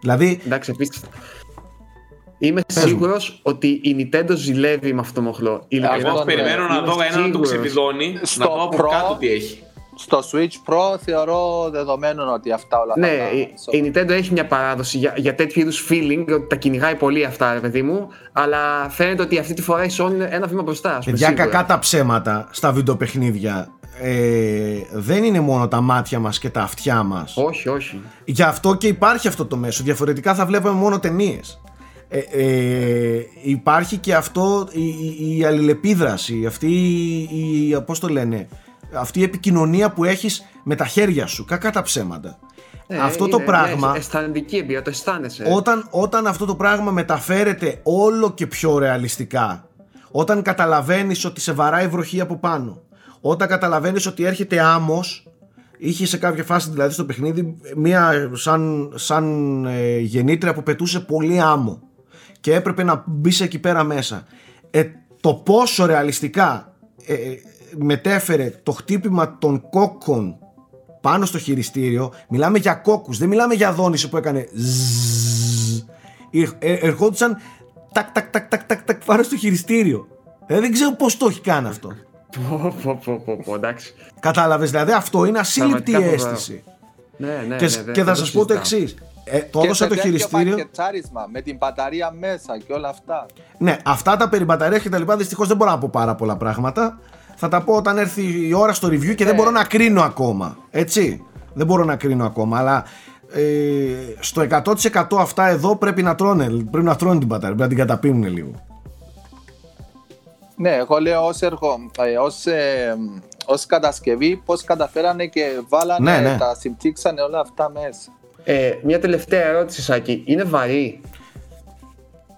Δηλαδή, Εντάξει, επίσης, Είμαι Πες μου. σίγουρος ότι η Nintendo ζηλεύει με αυτό το μοχλό. Ειλικρινά. Εγώ ναι. περιμένω να Είμαι δω έναν να το σίγουρος. ξεβιδώνει, να Στο δω από Pro- κάτω τι έχει. Στο Switch Pro θεωρώ δεδομένο ότι αυτά όλα Ναι, θα τα... η, η Nintendo έχει μια παράδοση για, για τέτοιου είδους feeling, ότι τα κυνηγάει πολύ αυτά, ρε παιδί μου. Αλλά φαίνεται ότι αυτή τη φορά η Sony είναι ένα βήμα μπροστά. ας πούμε, παιδιά, σίγουρα. κακά τα ψέματα στα βιντεοπαιχνίδια. Ε, δεν είναι μόνο τα μάτια μας και τα αυτιά μας Όχι, όχι. Γι' αυτό και υπάρχει αυτό το μέσο. Διαφορετικά θα βλέπαμε μόνο ταινίες. Ε, ε, υπάρχει και αυτό η, η, η αλληλεπίδραση, αυτή η, η, πώς το λένε, αυτή η επικοινωνία που έχεις με τα χέρια σου, κακά τα ψέματα. Ε, αυτό το είναι, πράγμα, Ναι, αισθαντική εμπειρία, το αισθάνεσαι. όταν, όταν αυτό το πράγμα μεταφέρεται όλο και πιο ρεαλιστικά, όταν καταλαβαίνεις ότι σε βαράει βροχή από πάνω, όταν καταλαβαίνεις ότι έρχεται άμμος, είχε σε κάποια φάση δηλαδή στο παιχνίδι μία σαν, σαν ε, γεννήτρια που πετούσε πολύ άμμο και έπρεπε να μπει εκεί πέρα μέσα. Ε, το πόσο ρεαλιστικά ε, ε, μετέφερε το χτύπημα των κόκκων πάνω στο χειριστήριο, μιλάμε για κόκκους, δεν μιλάμε για δόνηση που έκανε ζζζζ. Ε, ε, ερχόντουσαν τακ τακ τακ τακ τακ τακ πάνω στο χειριστήριο. Ε, δεν ξέρω πώς το έχει κάνει αυτό. Πω, πω, πω, πω, πω, εντάξει. Κατάλαβες, δηλαδή αυτό είναι ασύλληπτη Πραγματικά φοβερό. Αίσθηση. Ναι, ναι, και ναι, και δεν- θα δεν σας πω το συζητάω. εξής. Ε, το Και έδωσα σε το τέτοιο χειριστήριο. πακετάρισμα, με την μπαταρία μέσα και όλα αυτά. Ναι, αυτά τα περί μπαταρίας και τα λοιπά δυστυχώς δεν μπορώ να πω πάρα πολλά πράγματα. Θα τα πω όταν έρθει η ώρα στο review και δεν Ναι. μπορώ να κρίνω ακόμα. Έτσι. Δεν μπορώ να κρίνω ακόμα. Αλλά ε, στο 100% αυτά εδώ πρέπει να τρώνε. Πρέπει να τρώνε την μπαταρία. Πρέπει να την καταπίνουν λίγο. Ναι, εγώ λέω ως, εργο, ε, ως, ε, ως κατασκευή πώς καταφέρανε και βάλανε, Ναι, ναι. τα συμπτύξανε όλα αυτά μέσα. Ε, μια τελευταία ερώτηση, Σάκη. Είναι βαρύ;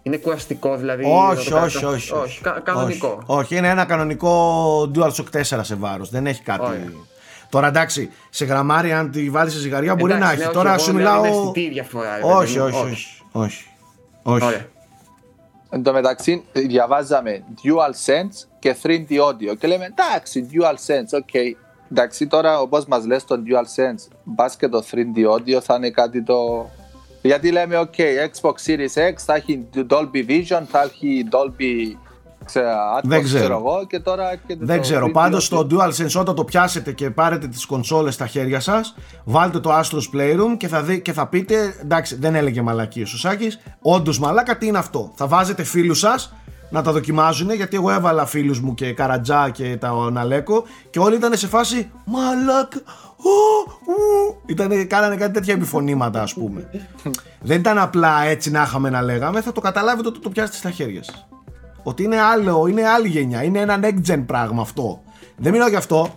Είναι κουραστικό, δηλαδή. όχι, να το όχι, κάνω- όχι. όχι. κα- κανονικό. Όχι, όχι, είναι ένα κανονικό DualShock 4 σε βάρος. Δεν έχει κάτι. Ωραία. Τώρα εντάξει, σε γραμμάρια αν τη βάλεις σε ζυγαριά μπορεί Εντάξει, να ναι, έχει. όχι, Τώρα εγώ σου λέω μιλάω. είναι αισθητή η διαφορά, ρε όχι, παιδί μου. όχι, όχι, όχι. όχι. Ωραία. Εν τω μεταξύ διαβάζαμε DualSense και 3D Audio και λέμε εντάξει DualSense, οκ. Εντάξει τώρα όπως μας λες το DualSense, μπας και το 3D Audio θα είναι κάτι το... Γιατί λέμε οκ, Xbox Series X θα έχει Dolby Vision, θα έχει Dolby ξέρω, Atmos, Δεν ξέρω. εγώ και τώρα έρχεται Δεν το ξέρω. 3D Πάντως audio. το DualSense όταν το πιάσετε και πάρετε τις κονσόλες στα χέρια σας, βάλτε το Astros Playroom και θα, δει, και θα πείτε, εντάξει δεν έλεγε μαλακίες ο Σάκης, όντως μαλάκα τι είναι αυτό; Θα βάζετε φίλους σας να τα δοκιμάζουν γιατί εγώ έβαλα φίλους μου και Καρατζά και τον Αλέκο και όλοι ήταν σε φάση μαλάκα. Ω, ου». Ήτανε, κάνανε κάτι τέτοια επιφωνήματα ας πούμε. δεν ήταν απλά έτσι να είχαμε να λέγαμε, θα το καταλάβετε όταν το πιάσετε στα χέρια σας. Ότι είναι άλλο, είναι άλλη γενιά, είναι ένα next gen πράγμα αυτό. Δεν μιλάω γι' αυτό.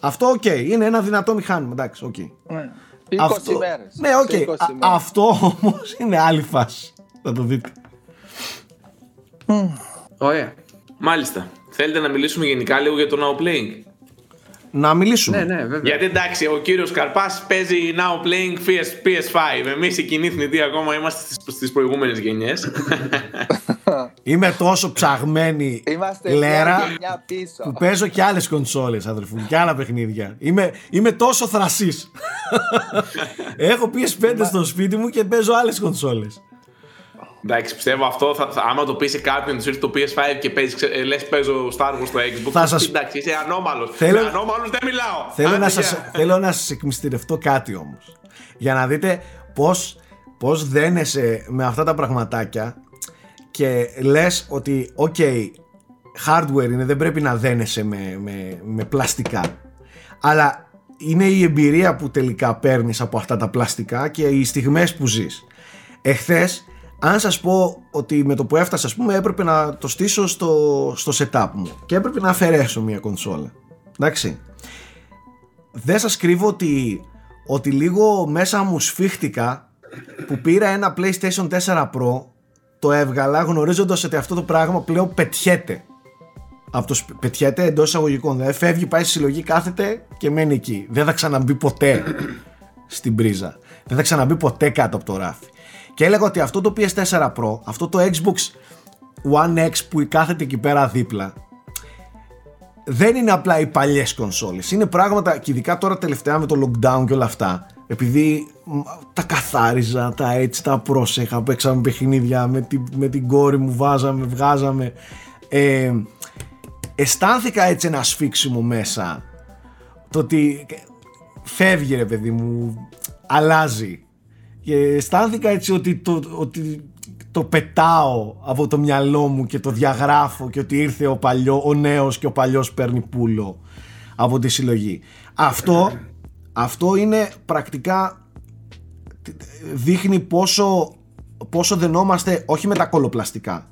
Αυτό οκ, είναι ένα δυνατό μηχάνημα, εντάξει, οκ. Ναι. 20 Αυτό, μέρες. ναι, οκ. Σε 20 Α- μέρες. Αυτό όμως είναι άλλη φάση. Θα το δείτε. Ωραία. Μάλιστα. Θέλετε να μιλήσουμε γενικά λίγο για το Now Playing; Να μιλήσουμε. Ναι, ναι, βέβαια. Γιατί εντάξει, ο κύριος Καρπάς παίζει Now Playing PS, PS5. Εμείς η κοινή θνητή ακόμα είμαστε στις προηγούμενες γενιές. Είμαι τόσο ψαγμένη Είμαστε λέρα μια γενιά πίσω. που παίζω και άλλες κονσόλες αδερφού μου, και άλλα παιχνίδια. Είμαι, είμαι τόσο θρασής. Έχω PS5 στο σπίτι μου και παίζω άλλες κονσόλες. Εντάξει, πιστεύω αυτό. Θα, θα, άμα το πει σε κάποιον, του ήρθε το PS5 και παίζεις, ε, λες παίζω Star Wars στο Xbox. Θα σας- Εντάξει, είσαι ανώμαλος. Θέλω- Με ανώμαλους δεν μιλάω. Θέλω Άντε, να, γεια. σας, θέλω να σας εκμυστηρευτώ κάτι όμως Για να δείτε πώς, πώς δένεσαι με αυτά τα πραγματάκια Και λες ότι οκ hardware είναι δεν πρέπει να δένεσαι με, με, με πλαστικά Αλλά είναι η εμπειρία που τελικά παίρνεις από αυτά τα πλαστικά Και οι στιγμές που ζεις Εχθές αν σας πω ότι με το που έφτασα ας πούμε έπρεπε να το στήσω στο, στο setup μου Και έπρεπε να αφαιρέσω μια κονσόλα. Εντάξει. Δεν σας κρύβω ότι, ότι λίγο μέσα μου σφίχτηκα που πήρα ένα PlayStation 4 Pro το έβγαλα γνωρίζοντας ότι αυτό το πράγμα πλέον πετιέται. Από το σπ- πετιέται εντός εισαγωγικών δηλαδή φεύγει πάει στη συλλογή κάθεται και μένει εκεί. Δεν θα ξαναμπεί ποτέ στην πρίζα. Δεν θα ξαναμπεί ποτέ κάτω από το ράφι και έλεγα ότι αυτό το PS4 Pro αυτό το Xbox One X που κάθεται εκεί πέρα δίπλα δεν είναι απλά οι παλιές κονσόλες. Είναι πράγματα και ειδικά τώρα τελευταία με το lockdown και όλα αυτά. Επειδή μ, τα καθάριζα, τα έτσι, τα πρόσεχα, παίξαμε παιχνίδια με, την- με την κόρη μου, βάζαμε, βγάζαμε. Ε, αισθάνθηκα έτσι ένα σφίξιμο μέσα. Το ότι φεύγει ρε παιδί μου, αλλάζει. Και αισθάνθηκα έτσι ότι το, ότι το πετάω από το μυαλό μου και το διαγράφω και ότι ήρθε ο, παλιό, ο νέος και ο παλιός παίρνει πουλο από τη συλλογή. Αυτό, αυτό είναι πρακτικά δείχνει πόσο, πόσο δενόμαστε όχι με τα κολοπλαστικά.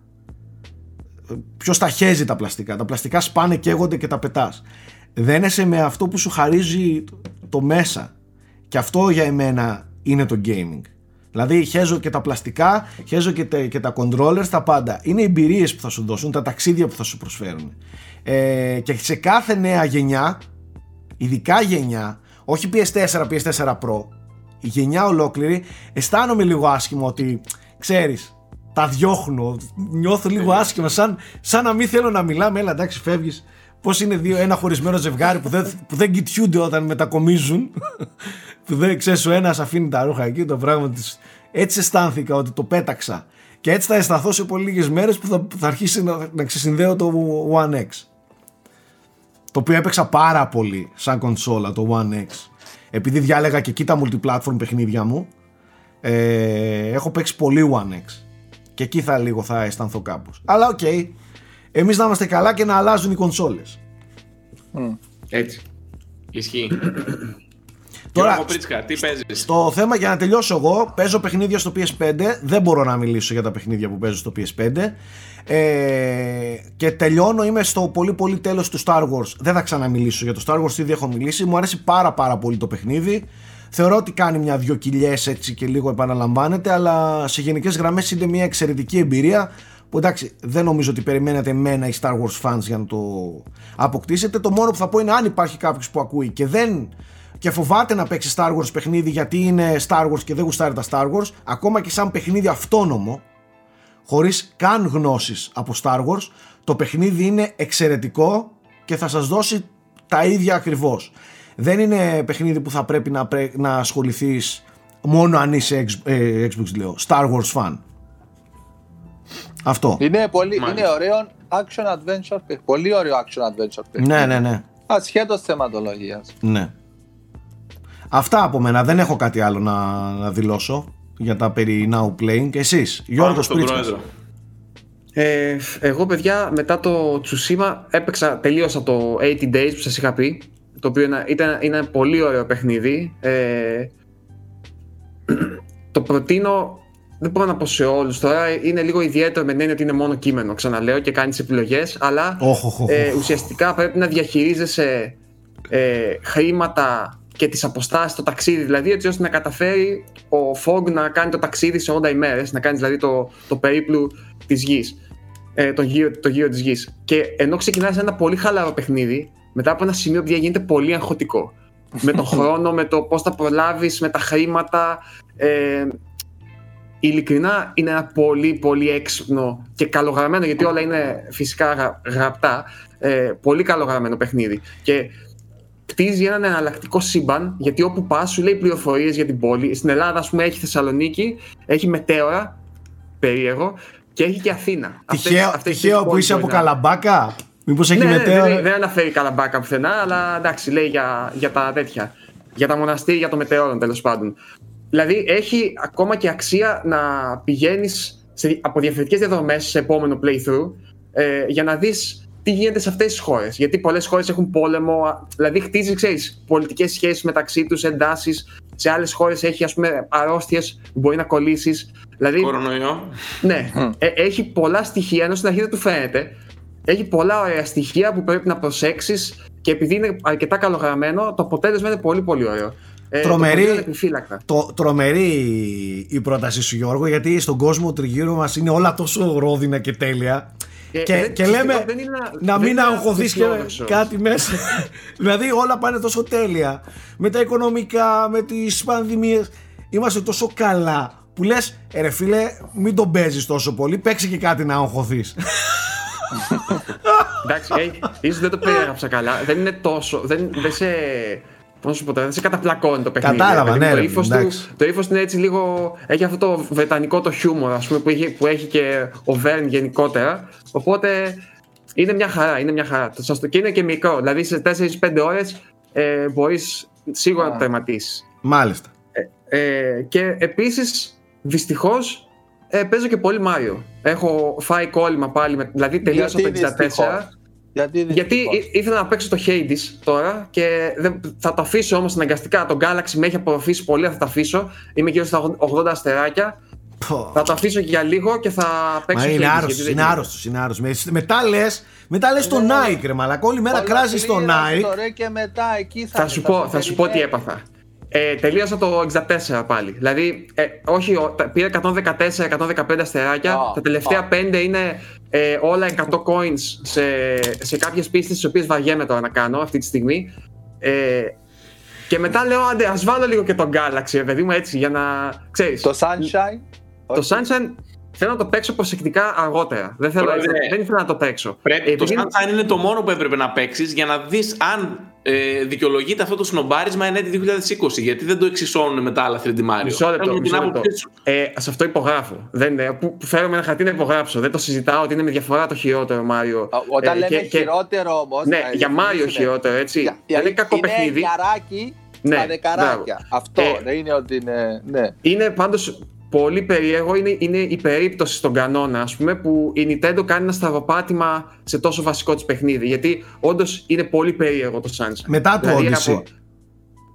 Ποιος τα χέζει τα πλαστικά. Τα πλαστικά σπάνε, καίγονται και τα πετάς. Δένεσαι με αυτό που σου χαρίζει το μέσα. Και αυτό για εμένα είναι το gaming. Δηλαδή χέζω και τα πλαστικά, χέζω και τα, και τα controllers, τα πάντα. Είναι εμπειρίες που θα σου δώσουν, τα ταξίδια που θα σου προσφέρουν. Ε, και σε κάθε νέα γενιά, ειδικά γενιά, όχι PS4, PS4 Pro, η γενιά ολόκληρη, αισθάνομαι λίγο άσχημο ότι, ξέρεις, τα διώχνω, νιώθω λίγο άσχημα, σαν, σαν να μην θέλω να μιλάμε, έλα εντάξει φεύγεις, Πώς είναι δύο, ένα χωρισμένο ζευγάρι που δεν, που δεν κοιτιούνται όταν μετακομίζουν που δεν ξέρεις ο ένας αφήνει τα ρούχα εκεί το πράγμα της. Έτσι αισθάνθηκα ότι το πέταξα. Και έτσι θα αισθανθώ σε πολύ λίγες μέρες που θα, που θα αρχίσει να, να ξεσυνδέω το One X. Το οποίο έπαιξα πάρα πολύ σαν κονσόλα το One X. Επειδή διάλεγα και εκεί τα multiplatform παιχνίδια μου ε, έχω παίξει πολύ One X. Και εκεί θα λίγο θα αισθανθώ κάπως. Αλλά οκ. okay, εμείς να είμαστε καλά και να αλλάζουν οι κονσόλες Έτσι. Ισχύει. Τώρα, Τώρα, Πρίτσκα, τι παίζεις; Το θέμα για να τελειώσω εγώ, παίζω παιχνίδια στο PS5. Δεν μπορώ να μιλήσω για τα παιχνίδια που παίζω στο PS5. Ε, και τελειώνω, είμαι στο πολύ πολύ τέλος του Star Wars. Δεν θα ξαναμιλήσω για το Star Wars, ήδη έχω μιλήσει. Μου αρέσει πάρα πάρα πολύ το παιχνίδι. Θεωρώ ότι κάνει μια-δυο κοιλιές έτσι και λίγο επαναλαμβάνεται, αλλά σε γενικές γραμμές είναι μια εξαιρετική εμπειρία που εντάξει δεν νομίζω ότι περιμένετε εμένα οι Star Wars fans για να το αποκτήσετε. Το μόνο που θα πω είναι αν υπάρχει κάποιος που ακούει και δεν και φοβάται να παίξει Star Wars παιχνίδι γιατί είναι Star Wars και δεν γουστάρει τα Star Wars, ακόμα και σαν παιχνίδι αυτόνομο, χωρίς καν γνώσεις από Star Wars, το παιχνίδι είναι εξαιρετικό και θα σας δώσει τα ίδια ακριβώς. Δεν είναι παιχνίδι που θα πρέπει να, πρέ, να ασχοληθείς μόνο αν είσαι X, ε, Xbox λέω, Star Wars fan. Αυτό. Είναι, πολύ, Μάλιστα. είναι ωραίο action adventure παιχνίδι. Πολύ ωραίο action adventure παιχνίδι. Ναι, ναι, ναι. Ασχέτως θεματολογίας. Ναι. Αυτά από μένα. Δεν έχω κάτι άλλο να, να δηλώσω για τα περί now playing. Και εσείς, Πάμε Γιώργος στον Πρίτσας. πρόεδρο. Ε, εγώ παιδιά μετά το Tsushima έπαιξα, τελείωσα το 80 Days που σας είχα πει το οποίο είναι, ήταν, είναι ένα πολύ ωραίο παιχνίδι ε, το προτείνω δεν μπορώ να πω σε όλους τώρα είναι λίγο ιδιαίτερο με την έννοια ότι είναι μόνο κείμενο ξαναλέω και κάνεις επιλογές αλλά Όχ, όχ, όχ, ε, όχ. ουσιαστικά πρέπει να διαχειρίζεσαι ε, χρήματα και τις αποστάσεις στο ταξίδι δηλαδή έτσι ώστε να καταφέρει ο Φόγκ να κάνει το ταξίδι σε 80 ημέρες να κάνεις δηλαδή το, το περίπλου της γης ε, το, γύρο, το γύρο της γης και ενώ ξεκινάει σε ένα πολύ χαλαρό παιχνίδι μετά από ένα σημείο που γίνεται πολύ αγχωτικό με τον χρόνο, με το πώς θα προλάβεις, με τα χρήματα ε, ειλικρινά είναι ένα πολύ πολύ έξυπνο και καλογραμμένο γιατί όλα είναι φυσικά γρα- γραπτά ε, πολύ καλογραμμένο παιχνίδι και κτίζει έναν εναλλακτικό σύμπαν γιατί όπου πας σου λέει πληροφορίες για την πόλη στην Ελλάδα ας πούμε έχει Θεσσαλονίκη έχει Μετέωρα περίεργο και έχει και Αθήνα Τυχαίο, Αυτές- αυτές τυχαίο τις που πόλεις είσαι από μπορεί να- Καλαμπάκα; Μήπως έχει ναι, ναι, μετέωρα; δεν, δεν αναφέρει καλαμπάκα πουθενά, αλλά εντάξει, λέει για, για τα τέτοια. Για τα μοναστήρια, για το μετεώρον τέλος πάντων. Δηλαδή έχει ακόμα και αξία να πηγαίνεις από διαφορετικές διαδρομές σε επόμενο playthrough ε, για να δεις τι γίνεται σε αυτές τις χώρες. Γιατί πολλές χώρες έχουν πόλεμο, α, δηλαδή χτίζει, ξέρεις, πολιτικές σχέσεις μεταξύ τους, εντάσεις. Σε άλλες χώρες έχει, ας πούμε, αρρώστιες που μπορεί να κολλήσεις. Δηλαδή, Κορονοϊό. ναι, ε, έχει πολλά στοιχεία, ενώ στην αρχή δεν του φαίνεται. Έχει πολλά ωραία στοιχεία που πρέπει να προσέξεις και επειδή είναι αρκετά καλογραμμένο, το αποτέλεσμα είναι πολύ πολύ ωραίο. Ε, Τρομερή. Το προτείνω επιφύλακτα. Το, τρομερή η πρότασή σου Γιώργο γιατί στον κόσμο τριγύρω μας είναι όλα τόσο ρόδινα και τέλεια Ε, και, δεν- και φυσικά λέμε δεν είναι- να δεν μην είναι αγχωθείς και αισιόδοξος. κάτι μέσα δηλαδή όλα πάνε τόσο τέλεια με τα οικονομικά, με τις πανδημίες είμαστε τόσο καλά που λες ε, ρε φίλε μην τον παίζεις τόσο πολύ παίξει και κάτι να αγχωθείς Εντάξει, ε, ίσως δεν το περιέγραψα καλά. Δεν είναι τόσο. Δεν, δεν σε. Πώς να σου πω τώρα, δεν σε καταπλακώνει το παιχνίδι. Κατάλαβα, Δηλαδή, ναι, Το ρε, ύφος, του, εντάξει. το ύφος του είναι έτσι λίγο. Έχει αυτό το βρετανικό το χιούμορ, ας πούμε, που έχει, που έχει και ο Βέρν γενικότερα. Οπότε είναι μια χαρά, είναι μια χαρά. Το σας το- Και είναι και μικρό. Δηλαδή σε 4-5 ώρες ε, μπορείς σίγουρα να το τερματίσεις. μάλιστα Ε, και επίσης, δυστυχώς, ε, παίζω και πολύ Μάριο. Έχω φάει κόλλημα πάλι, με, δηλαδή τελείωσα Γιατί το 64. δυστυχώς; Γιατί, Γιατί δυστυχώς; ή- ήθελα να παίξω το Hades τώρα και δεν, θα το αφήσω όμως αναγκαστικά. Το Galaxy με έχει απορροφήσει πολύ, θα το αφήσω. Είμαι γύρω στα 80 αστεράκια. Πω. Θα το αφήσω και για λίγο και θα παίξω Μα Hades. είναι γιατί άρρωστος, δεν είναι γίνεται. άρρωστος, είναι άρρωστος. Με- Μετά λες, μετά λες το Ναι. Nike ρε μαλακά, όλη μέρα κράζεις το Ολοκλήρωσε Nike. το ρε και μετά εκεί θα, Θα σου, πω, θα σου πω τι έπαθα. Ε, τελείωσα το 64 πάλι. Δηλαδή, ε, όχι, ο- τα- πήρα 114-115 αστεράκια. Α, τα τελευταία α. 5 είναι ε, όλα 100 coins σε, σε κάποιες πίστες, τις οποίες βαριέμαι τώρα να κάνω αυτή τη στιγμή. Ε, και μετά λέω, άντε, ας βάλω λίγο και τον Galaxy, ρε παιδί μου, έτσι, για να ξέρεις. Το Sunshine. Το Sunshine θέλω να το παίξω προσεκτικά αργότερα. Δεν, θέλω, Πρόεδρε, δεν ήθελα να το παίξω. Πρέπει, Ε, το επειδή- Sunshine είναι το μόνο που έπρεπε να παίξεις για να δεις αν ε, δικαιολογείται αυτό το σνομπάρισμα εν έτη 2020. Γιατί δεν το εξισώνουν με τα άλλα 3D Mario. Μισό λεπτό, Θέλω την μισό λεπτό. άποψή σου. Ε, σε αυτό υπογράφω. Δεν, ε, που, που φέρω με ένα χαρτί να υπογράψω. Δεν το συζητάω ότι είναι με διαφορά το χειρότερο Μάριο. Α, Όταν Ε, λέμε και- και- χειρότερο όμως. Ναι, για Μάριο χειρότερο, έτσι. Δεν είναι κακό παιχνίδι. Είναι γιαράκι Ναι, στα δεκαράκια. μπράβο. Αυτό Ε, δεν είναι ότι είναι. Ναι. Είναι πάντως πολύ περίεργο. Είναι, είναι η περίπτωση στον κανόνα, ας πούμε, που η Nintendo κάνει ένα στραβοπάτημα σε τόσο βασικό της παιχνίδι. Γιατί όντω είναι πολύ περίεργο το Sunshine. Μετά το Δηλαδή, Odyssey. από-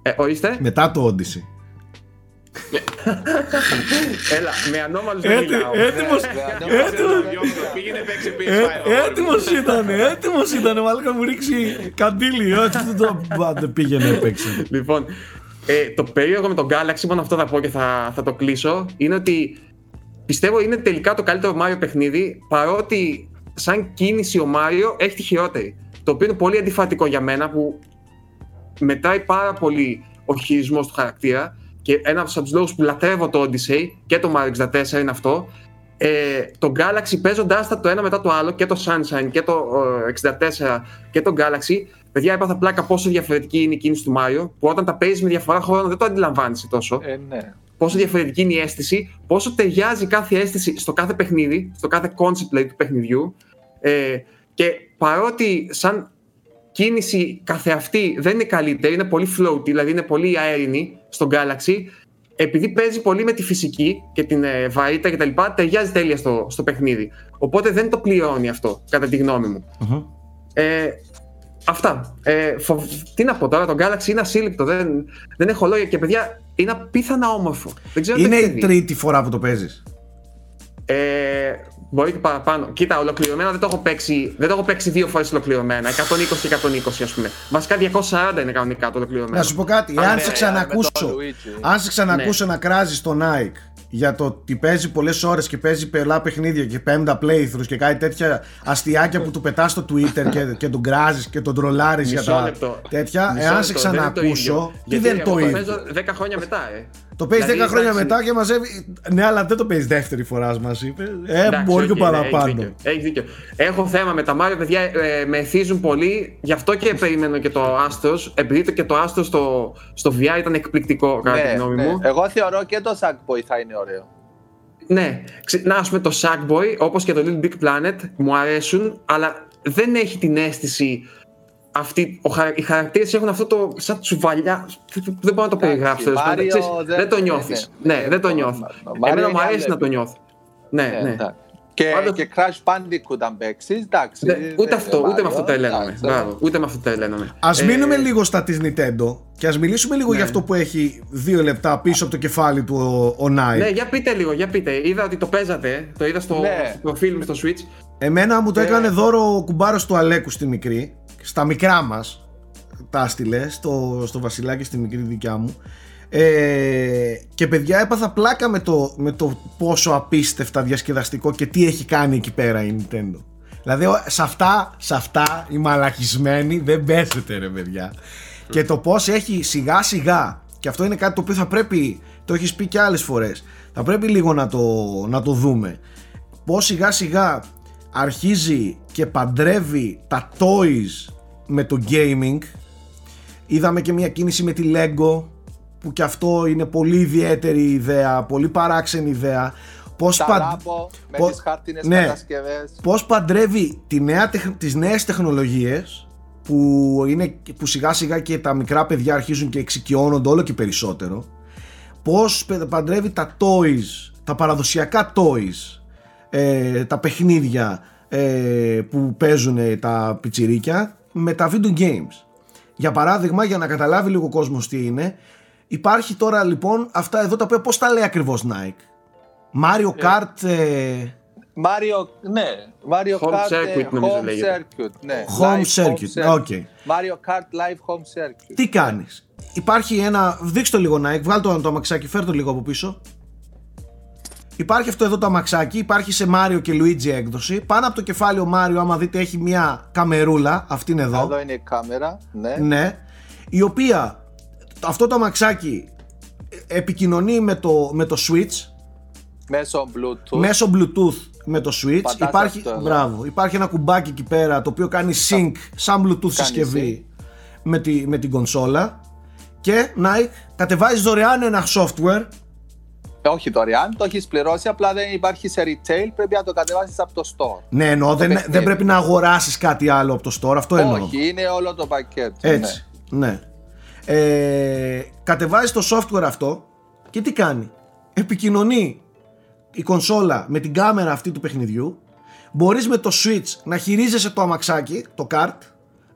Ε, ορίστε. Μετά το Odyssey. Έλα, με ανώμαλους δεν Έτι- μιλάω. Έτοιμος, Ναι, έτοιμος, Πήγαινε παίξει ε, PS5. έτοιμος ήταν, έτοιμος ήταν, μάλλον να μου ρίξει καντήλι, έτσι δεν το δεν πήγαινε έπαιξε. Λοιπόν, ε, το περίεργο με τον Galaxy, μόνο αυτό θα πω και θα, θα το κλείσω, είναι ότι πιστεύω είναι τελικά το καλύτερο Mario παιχνίδι, παρότι σαν κίνηση ο Mario έχει τη χειρότερη. Το οποίο είναι πολύ αντιφατικό για μένα, που μετράει πάρα πολύ ο χειρισμός του χαρακτήρα και ένα από τους λόγου που λατρεύω το Odyssey και το Mario 64 είναι αυτό. Ε, το Galaxy παίζοντάς τα το ένα μετά το άλλο και το Sunshine και το ε, 64 και το Galaxy παιδιά έπαθα πλάκα πόσο διαφορετική είναι η κίνηση του Mario που όταν τα παίζεις με διαφορά χρόνων δεν το αντιλαμβάνεσαι τόσο Ε, ναι. πόσο διαφορετική είναι η αίσθηση, πόσο ταιριάζει κάθε αίσθηση στο κάθε παιχνίδι, στο κάθε concept δηλαδή, του παιχνιδιού. Ε, και παρότι σαν κίνηση καθεαυτή δεν είναι καλύτερη, είναι πολύ floaty, δηλαδή είναι πολύ αέρινη στον Galaxy, επειδή παίζει πολύ με τη φυσική και την ε, βαρύτητα κτλ., ταιριάζει τέλεια στο, στο παιχνίδι. Οπότε δεν το πληρώνει αυτό, κατά τη γνώμη μου. Ε, αυτά. Ε, φοβ- Τι να πω τώρα, το Galaxy είναι ασύλληπτο. Δεν, δεν έχω λόγια και παιδιά είναι απίθανα όμορφο. Δεν ξέρω τι Είναι έχει η δει. τρίτη φορά που το παίζεις. Ε, μπορεί και παραπάνω. Κοίτα, ολοκληρωμένα δεν το έχω παίξει, δεν το έχω παίξει δύο φορές ολοκληρωμένα. 120 και 120 ας πούμε. Βασικά 240 είναι κανονικά το ολοκληρωμένο. Να σου πω κάτι, Α, αν ναι, σε με ξανακούσω, τον Luigi. αν σε ξανακούσω Ναι. να κράζεις τον Nike για το ότι παίζει πολλές ώρες και παίζει πολλά παιχνίδια και πέμπτα playthroughs και κάτι τέτοια αστιάκια που του πετάς στο Twitter και, και τον κράζεις και τον τρολάρεις για Μισό τα λεπτό. τέτοια, Μισό εάν σε λεπτό, δεν είναι το ξανακούσω, ίδιο. τι Γιατί δεν είναι το εγώ ίδιο. παίζω 10 χρόνια μετά, ε. Το παίζεις Δηλαδή, 10 χρόνια εντάξει. μετά και μαζεύει. Ναι, αλλά δεν το παίζεις δεύτερη φορά, μας είπε. Ε, Εντάξει, μπορεί και οκ, ναι, παραπάνω. έχεις δίκιο, έχεις δίκιο. Έχω θέμα με τα Mario, παιδιά, ε, με εθίζουν πολύ. Γι' αυτό και περιμένω και το Astros. Επειδή το και το Astros στο, στο VR ήταν εκπληκτικό, κατά τη Ναι, γνώμη ναι. μου. Εγώ θεωρώ και το Sackboy θα είναι ωραίο. Ναι, ξε- να ας πούμε το Sackboy, όπως και το Little Big Planet, μου αρέσουν, αλλά δεν έχει την αίσθηση αυτή, ο, χαρα- οι χαρακτήρες έχουν αυτό το σαν τσουβαλιά, δεν μπορώ να το Εντάξει, περιγράψω, τέλος πάντων, Mario ξέρεις, δεν- δεν το ναι, νιώθεις, ναι. ναι, δεν το Ναι, νιώθω. το Mario Εμένα μου είναι αρέσει άλλη να το επίπεδο. νιώθω. Ναι, ναι. εντάξει. Και, Πάντως- και Crash Bandicoot αν παίξεις, εντάξει. Δεν- δεν ούτε είναι αυτό, ούτε με Mario, αυτό τρελαίνομαι. εντάξει. Μπράβο, ούτε με αυτό τρελαίνομαι. Α Ε, μείνουμε λίγο στα της Nintendo και ας μιλήσουμε λίγο Ναι. για αυτό που έχει δύο λεπτά πίσω από το κεφάλι του ο, ο Nike. Ναι, για πείτε λίγο, για πείτε. Είδα ότι το παίζατε, το είδα στο Ναι. προφίλ μου στο Switch. Εμένα μου το Ε. έκανε δώρο ο κουμπάρος του Αλέκου στη μικρή. Στα μικρά μας. Τα έστειλε στο, στο βασιλάκι στη μικρή δικιά μου. Ε, και παιδιά έπαθα πλάκα με το, με το πόσο απίστευτα διασκεδαστικό και τι έχει κάνει εκεί πέρα η Nintendo. Δηλαδή ο- σε αυτά, σε αυτά οι μαλακισμένοι δεν πέσετε ρε παιδιά. Και το πώς έχει σιγά σιγά και αυτό είναι κάτι το οποίο θα πρέπει, το έχεις πει και άλλες φορές, θα πρέπει λίγο να το, να το δούμε. Πώς σιγά σιγά αρχίζει και παντρεύει τα toys με το gaming είδαμε και μια κίνηση με τη Lego που και αυτό είναι πολύ ιδιαίτερη ιδέα, πολύ παράξενη ιδέα πώς, Τα παν- λάμπο με πο- τις χάρτινες ναι. κατασκευές. πώς παντρεύει τη νέα, τεχ- τις νέες τεχνολογίες που, είναι, που σιγά σιγά και τα μικρά παιδιά αρχίζουν και εξοικειώνονται όλο και περισσότερο πώς πε- παντρεύει τα toys, τα παραδοσιακά toys ε, τα παιχνίδια ε, που παίζουν τα πιτσιρίκια με τα video games για παράδειγμα για να καταλάβει λίγο ο κόσμος τι είναι υπάρχει τώρα λοιπόν αυτά εδώ τα οποία πώς τα λέει ακριβώς Nike; Mario Kart ε, Mario, ναι, Mario Home Kart ε, Circuit νομίζω Home λέγεται. Circuit, ναι. Home Live Circuit, οκ. Mario Kart Live Home Circuit. Τι κάνεις; Υπάρχει ένα, δείξτε το λίγο Nike, βγάλ το, το αμαξάκι, φέρ το λίγο από πίσω Υπάρχει αυτό εδώ το αμαξάκι, υπάρχει σε Mario και Luigi έκδοση. Πάνω από το κεφάλι ο Mario άμα δείτε έχει μια καμερούλα, αυτήν εδώ. Εδώ είναι η κάμερα, ναι. Ναι, η οποία αυτό το αμαξάκι επικοινωνεί με το, με το Switch. Μέσω Bluetooth. μέσω Bluetooth με το Switch. Πατάς υπάρχει, αυτό εδώ. μπράβο, υπάρχει ένα κουμπάκι εκεί πέρα το οποίο κάνει sync σαν Bluetooth συσκευή με, τη, με την κονσόλα. Και Nike κατεβάζει δωρεάν ένα software Ε, Όχι δωρεάν, το έχεις πληρώσει, απλά δεν υπάρχει σε retail, πρέπει να το κατεβάσεις από το store. ναι εννοώ δεν, παιχνίδι. δεν πρέπει να αγοράσεις κάτι άλλο από το store αυτό εννοώ Όχι, είναι όλο το πακέτο. έτσι ναι, Ε, κατεβάζεις το software αυτό και τι κάνει; Επικοινωνεί η κονσόλα με την κάμερα αυτή του παιχνιδιού μπορείς με το switch να χειρίζεσαι το αμαξάκι το kart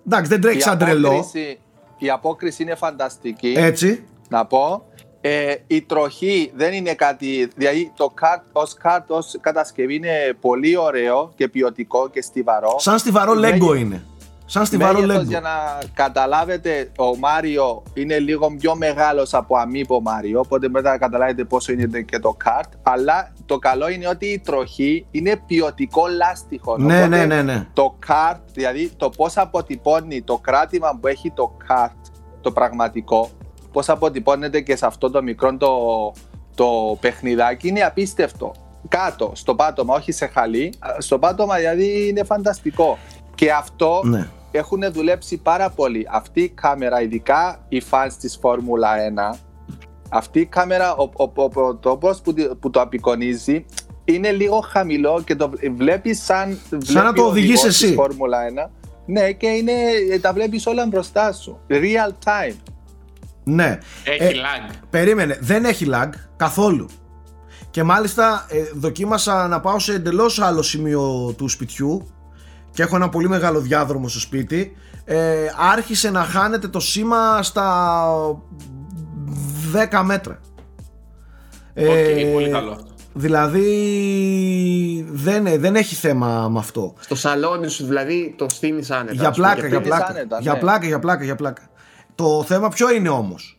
εντάξει δεν Ναι. τρέχει Η, σαν τρελό απόκριση, η απόκριση είναι φανταστική. έτσι να πω. Ε, η τροχή δεν είναι κάτι. Δηλαδή το kart ως kart ως κατασκευή είναι πολύ ωραίο και ποιοτικό και στιβαρό. σαν στιβαρό Μέγε- Lego είναι σαν στιβαρό Μέγεθος, Lego για να καταλάβετε, ο Μάριο είναι λίγο πιο μεγάλος από Amiibo Μάριο, οπότε μετά να καταλάβετε πόσο είναι και το kart. Αλλά το καλό είναι ότι η τροχή είναι ποιοτικό λάστιχο. ναι Οπότε ναι ναι ναι το kart, δηλαδή το πώς αποτυπώνει το κράτημα που έχει το kart, το πραγματικό, πώς αποτυπώνεται και σε αυτό το μικρό το, το παιχνιδάκι είναι απίστευτο. Κάτω, στο πάτωμα, όχι σε χαλί, στο πάτωμα δηλαδή είναι φανταστικό. Και αυτό ναι. έχουν δουλέψει πάρα πολύ. Αυτή η κάμερα, ειδικά οι fans της Φόρμουλα 1, αυτή η κάμερα, ο, ο, ο, ο τρόπος που, τη- που το απεικονίζει είναι λίγο χαμηλό και το βλέπεις σαν, Σαν να το ο οδηγείς οδηγός της εσύ. Φόρμουλα 1. Ναι, και είναι, τα βλέπεις όλα μπροστά σου. Real time. Ναι. Έχει Ε, lag. Περίμενε, δεν έχει lag καθόλου. Και μάλιστα ε, δοκίμασα να πάω σε εντελώς άλλο σημείο του σπιτιού και έχω ένα πολύ μεγάλο διάδρομο στο σπίτι. Ε, άρχισε να χάνεται το σήμα στα 10 μέτρα. Οκ, Ε, πολύ καλό αυτό. Δηλαδή δεν, δεν έχει θέμα με αυτό. Στο σαλόνι σου δηλαδή το στείνεις άνετα. Για ας πούμε, πλάκα, και για πήγες πλάκα. άνετα, Για ναι. πλάκα, για πλάκα, για πλάκα. Το θέμα ποιο είναι όμως;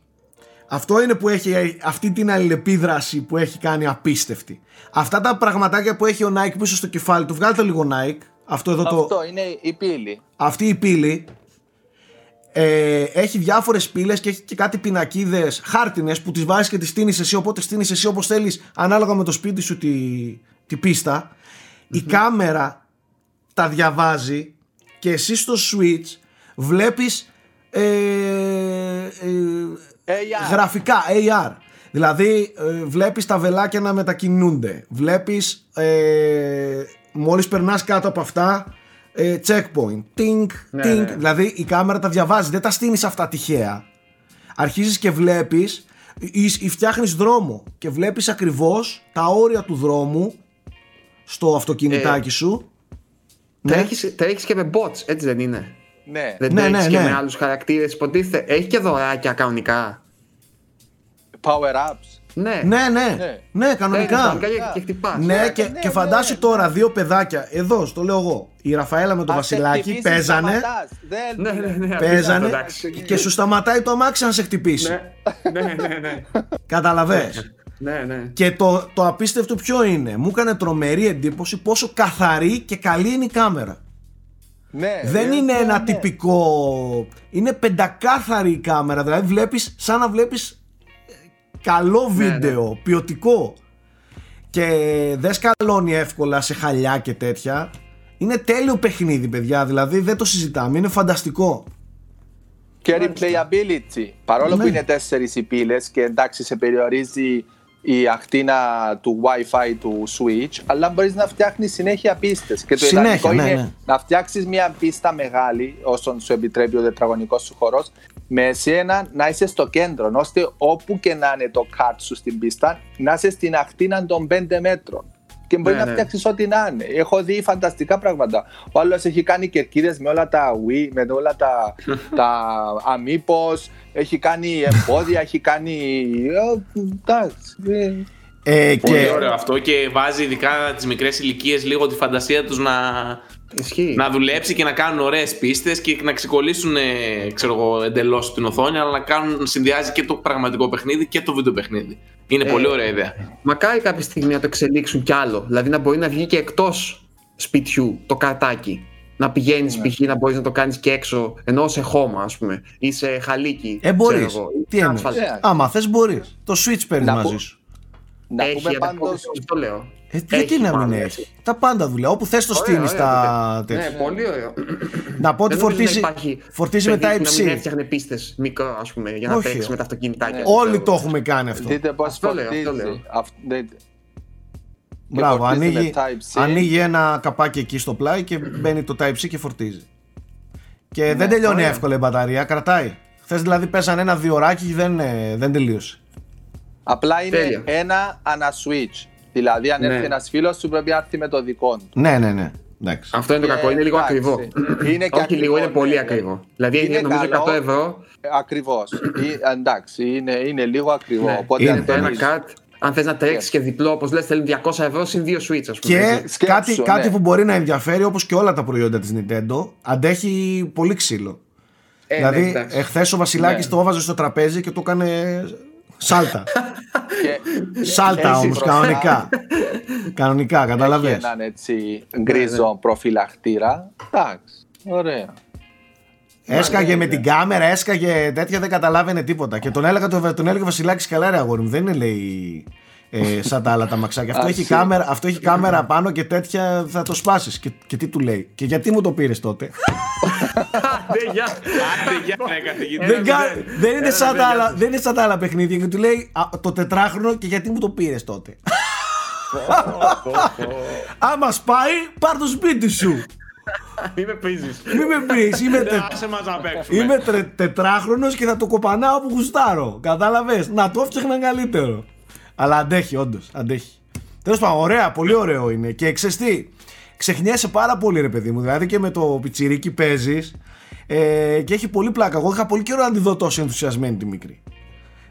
Αυτό είναι που έχει αυτή την αλληλεπίδραση που έχει κάνει απίστευτη. Αυτά τα πραγματάκια που έχει ο Nike πίσω στο κεφάλι του, βγάλτε λίγο Nike. Αυτό εδώ το, Αυτό είναι η πύλη. αυτή η πύλη Ε, έχει διάφορες πύλες και έχει και κάτι πινακίδες χάρτινες που τις βάζεις και τις στείνεις εσύ οπότε στείνεις εσύ όπως θέλεις ανάλογα με το σπίτι σου τη, τη πιστα η κάμερα τα διαβάζει και εσύ στο switch βλέπεις ε, ε, AR. γραφικά AR δηλαδή ε, βλέπεις τα βελάκια να μετακινούνται βλέπεις ε, μόλις περνάς κάτω από αυτά ε, checkpoint tink, Ναι, tink. ναι. δηλαδή η κάμερα τα διαβάζει δεν τα στείνεις αυτά τυχαία αρχίζεις και βλέπεις ή, ή φτιάχνεις δρόμο και βλέπεις ακριβώς τα όρια του δρόμου στο αυτοκινητάκι σου ναι. Τρέχεις, τρέχεις και με bots, έτσι δεν είναι; Ναι. Δεν Ναι, τρέχεις ναι, και ναι. με άλλους χαρακτήρες. Υποτίθεται, έχει και δωράκια κανονικά. Power ups. Ναι, ναι ναι ναι, Ναι. κανονικά Τρέχεις κανονικά και, και χτυπάς. Ναι, και, ναι, και ναι, φαντάσου ναι. τώρα δύο παιδάκια. Εδώ, στο λέω εγώ. Η Ραφαέλα με το Αν σε Βασιλάκι χτυπήσεις, παίζανε. σταματάς. Δεν- Ναι, ναι, ναι. Παίζανε απίστευτο, εντάξει. και σου σταματάει το αμάξι να σε χτυπήσει. Ναι, ναι, ναι, ναι. Καταλαβες. ναι, ναι. Και το, το απίστευτο ποιο είναι; Μου έκανε τρομερή εντύπωση πόσο καθαρή και καλή είναι η κάμερα. Ναι, Δεν ναι, είναι ναι, ένα ναι. τυπικό. Είναι πεντακάθαρη η κάμερα. Δηλαδή βλέπεις σαν να βλέπεις ε, καλό Ναι, βίντεο, ποιοτικό. Και δεν σκαλώνει εύκολα σε χαλιά και τέτοια. Είναι τέλειο παιχνίδι, παιδιά. Δηλαδή δεν το συζητάμε. Είναι φανταστικό. Και replayability. Παρόλο Ναι. που είναι τέσσερις οι πύλες και εντάξει σε περιορίζει η ακτίνα του Wi-Fi του Switch, αλλά μπορείς να φτιάχνεις συνέχεια πίστες. Και το Συνέχεια, ιδανικό ναι, είναι ναι. να φτιάξεις μια πίστα μεγάλη, όσον σου επιτρέπει ο τετραγωνικός σου χώρος, με εσένα να είσαι στο κέντρο, ώστε όπου και να είναι το κάρτ σου στην πίστα, να είσαι στην ακτίνα των 5 μέτρων. Και μπορεί Ναι, να ναι. φτιάξεις ό,τι να είναι. Έχω δει φανταστικά πράγματα. Ο άλλος έχει κάνει κερκίδες με όλα τα Wii, με όλα τα, τα Amiibos, έχει κάνει εμπόδια, έχει κάνει. ε, Εντάξει. ε, Ε, Πολύ και ωραίο αυτό και βάζει ειδικά τις μικρές ηλικίες λίγο τη φαντασία τους να, Ισχύει. να δουλέψει και να κάνουν ωραίες πίστες και να ξεκολλήσουν ε, ξέρω εγώ, εντελώς την οθόνη, αλλά να, κάνουν, να συνδυάζει και το πραγματικό παιχνίδι και το βίντεο παιχνίδι. Είναι Ε, πολύ ωραία ιδέα. Μακάρι κάποια στιγμή να το εξελίξουν κι άλλο. Δηλαδή να μπορεί να βγει και εκτός σπιτιού το καρτάκι. Να πηγαίνεις Ναι. π.χ. να μπορείς να το κάνεις και έξω, ενώ σε χώμα, ας πούμε, ή σε χαλίκι. ε, μπορείς. ξέρω εγώ, ή Τι σε εννοείς. άσφαλτο. Ναι. Άμα θες, μπορείς. Το Switch παίρνει Να μαζί πω- σου. Να Έχει πούμε πάντω. ανταπόκριση, αυτό λέω. Ε, γιατί Έχει να μην μάλλον, έχει. έτσι. Τα πάντα δουλειά. Όπου θες το Ωραία, στείνει ωραία, τα παιδιά. τέτοια. Ναι, πολύ ωραίο. Να πω ότι Δεν νομίζω να φορτίζει, υπάρχει φορτίζει με παιδί που Να μην Type-C. έφτιαχνε πίστες μικρό, ας πούμε, για να Όχι. τρέξει με τα αυτοκίνητάκια. Ναι. Όλοι το έχουμε κάνει αυτό. Δείτε πώς Αυτό λέω, αυτό φορτίζει. λέω. Αυ- δεν- Μπράβο, φορτίζει με ανοίγει, Type-C. ανοίγει ένα καπάκι εκεί στο πλάι και μπαίνει το Type-C και φορτίζει. Και δεν τελειώνει ωραία. εύκολα η μπαταρία, κρατάει. Χθε δηλαδή πέσανε ένα δύο ώρακι και δεν, ε, δεν τελείωσε. Απλά είναι Τέλεια. ένα ανά switch. Δηλαδή, αν Ναι. έρθει ένας φίλος σου, πρέπει να έρθει με το δικό του. Ναι, ναι, ναι. Εντάξει. Αυτό είναι το Ε, κακό, είναι λίγο εντάξει. ακριβό. Είναι και Όχι λίγο, είναι ακριβό, πολύ ναι, ακριβό. Δηλαδή Είναι είναι νομίζω καλό. 100 ευρώ. Ακριβώς. εντάξει, είναι, είναι λίγο ακριβό. Ναι. Οπότε Είναι αν Το ένα θέλεις- καρτ, αν θες να τρέξεις και διπλό, όπως λες, θέλει 200 ευρώ συν δύο switch, ας πούμε. Και έτσι. Σκέψου, κάτι, ναι. κάτι που μπορεί να ενδιαφέρει όπως και όλα τα προϊόντα της Nintendo αντέχει πολύ ξύλο. Ε, δηλαδή ναι, εντάξει. εχθές ο Βασιλάκης Ναι. το έβαζε στο τραπέζι και το έκανε σάλτα. και- σάλτα έχει όμως μπροστά- κανονικά. κανονικά Έχει καταλαβες. έναν έτσι γκρίζο προφυλακτήρα. Εντάξει, ωραία. Έσκαγε με την κάμερα, έσκαγε τέτοια, δεν καταλάβαινε τίποτα. Και τον έλεγα, τον, τον έλεγε ο Βασιλάκης καλά ρε αγόρι μου, δεν είναι λέει ε, σαν τα άλλα τα μαξάκια. Αυτό, έχει Άσυ. κάμερα, αυτό έχει κάμερα πάνω και τέτοια θα το σπάσεις. Και, και τι του λέει. Και γιατί μου το πήρες τότε; Ναι, γεια. Άντε, για ρε καθηγητή. δεν, κα- δεν, είναι Ένα σαν τα μηδέν. άλλα, δεν είναι σαν τα άλλα παιχνίδια. Και του λέει «Α, το τετράχρονο και γιατί μου το πήρες τότε; Άμα σπάει, πάρ το σπίτι σου. Μην με πείζεις. Μην με πεις, είμαι, τε, Άσε μας να παίξουμε. είμαι τρε, τετράχρονος και θα το κοπανάω όπου γουστάρω. Κατάλαβες, να το έφτιαχνα καλύτερο. Αλλά αντέχει, όντως, αντέχει. Τέλος πάντων, ωραία, πολύ ωραίο είναι. Και ξέρεις τι, ξεχνιέσαι πάρα πολύ ρε παιδί μου. Δηλαδή και με το πιτσιρίκι παίζεις ε, και έχει πολύ πλάκα. Εγώ είχα πολύ καιρό να τη δω τόσο ενθουσιασμένη τη μικρή.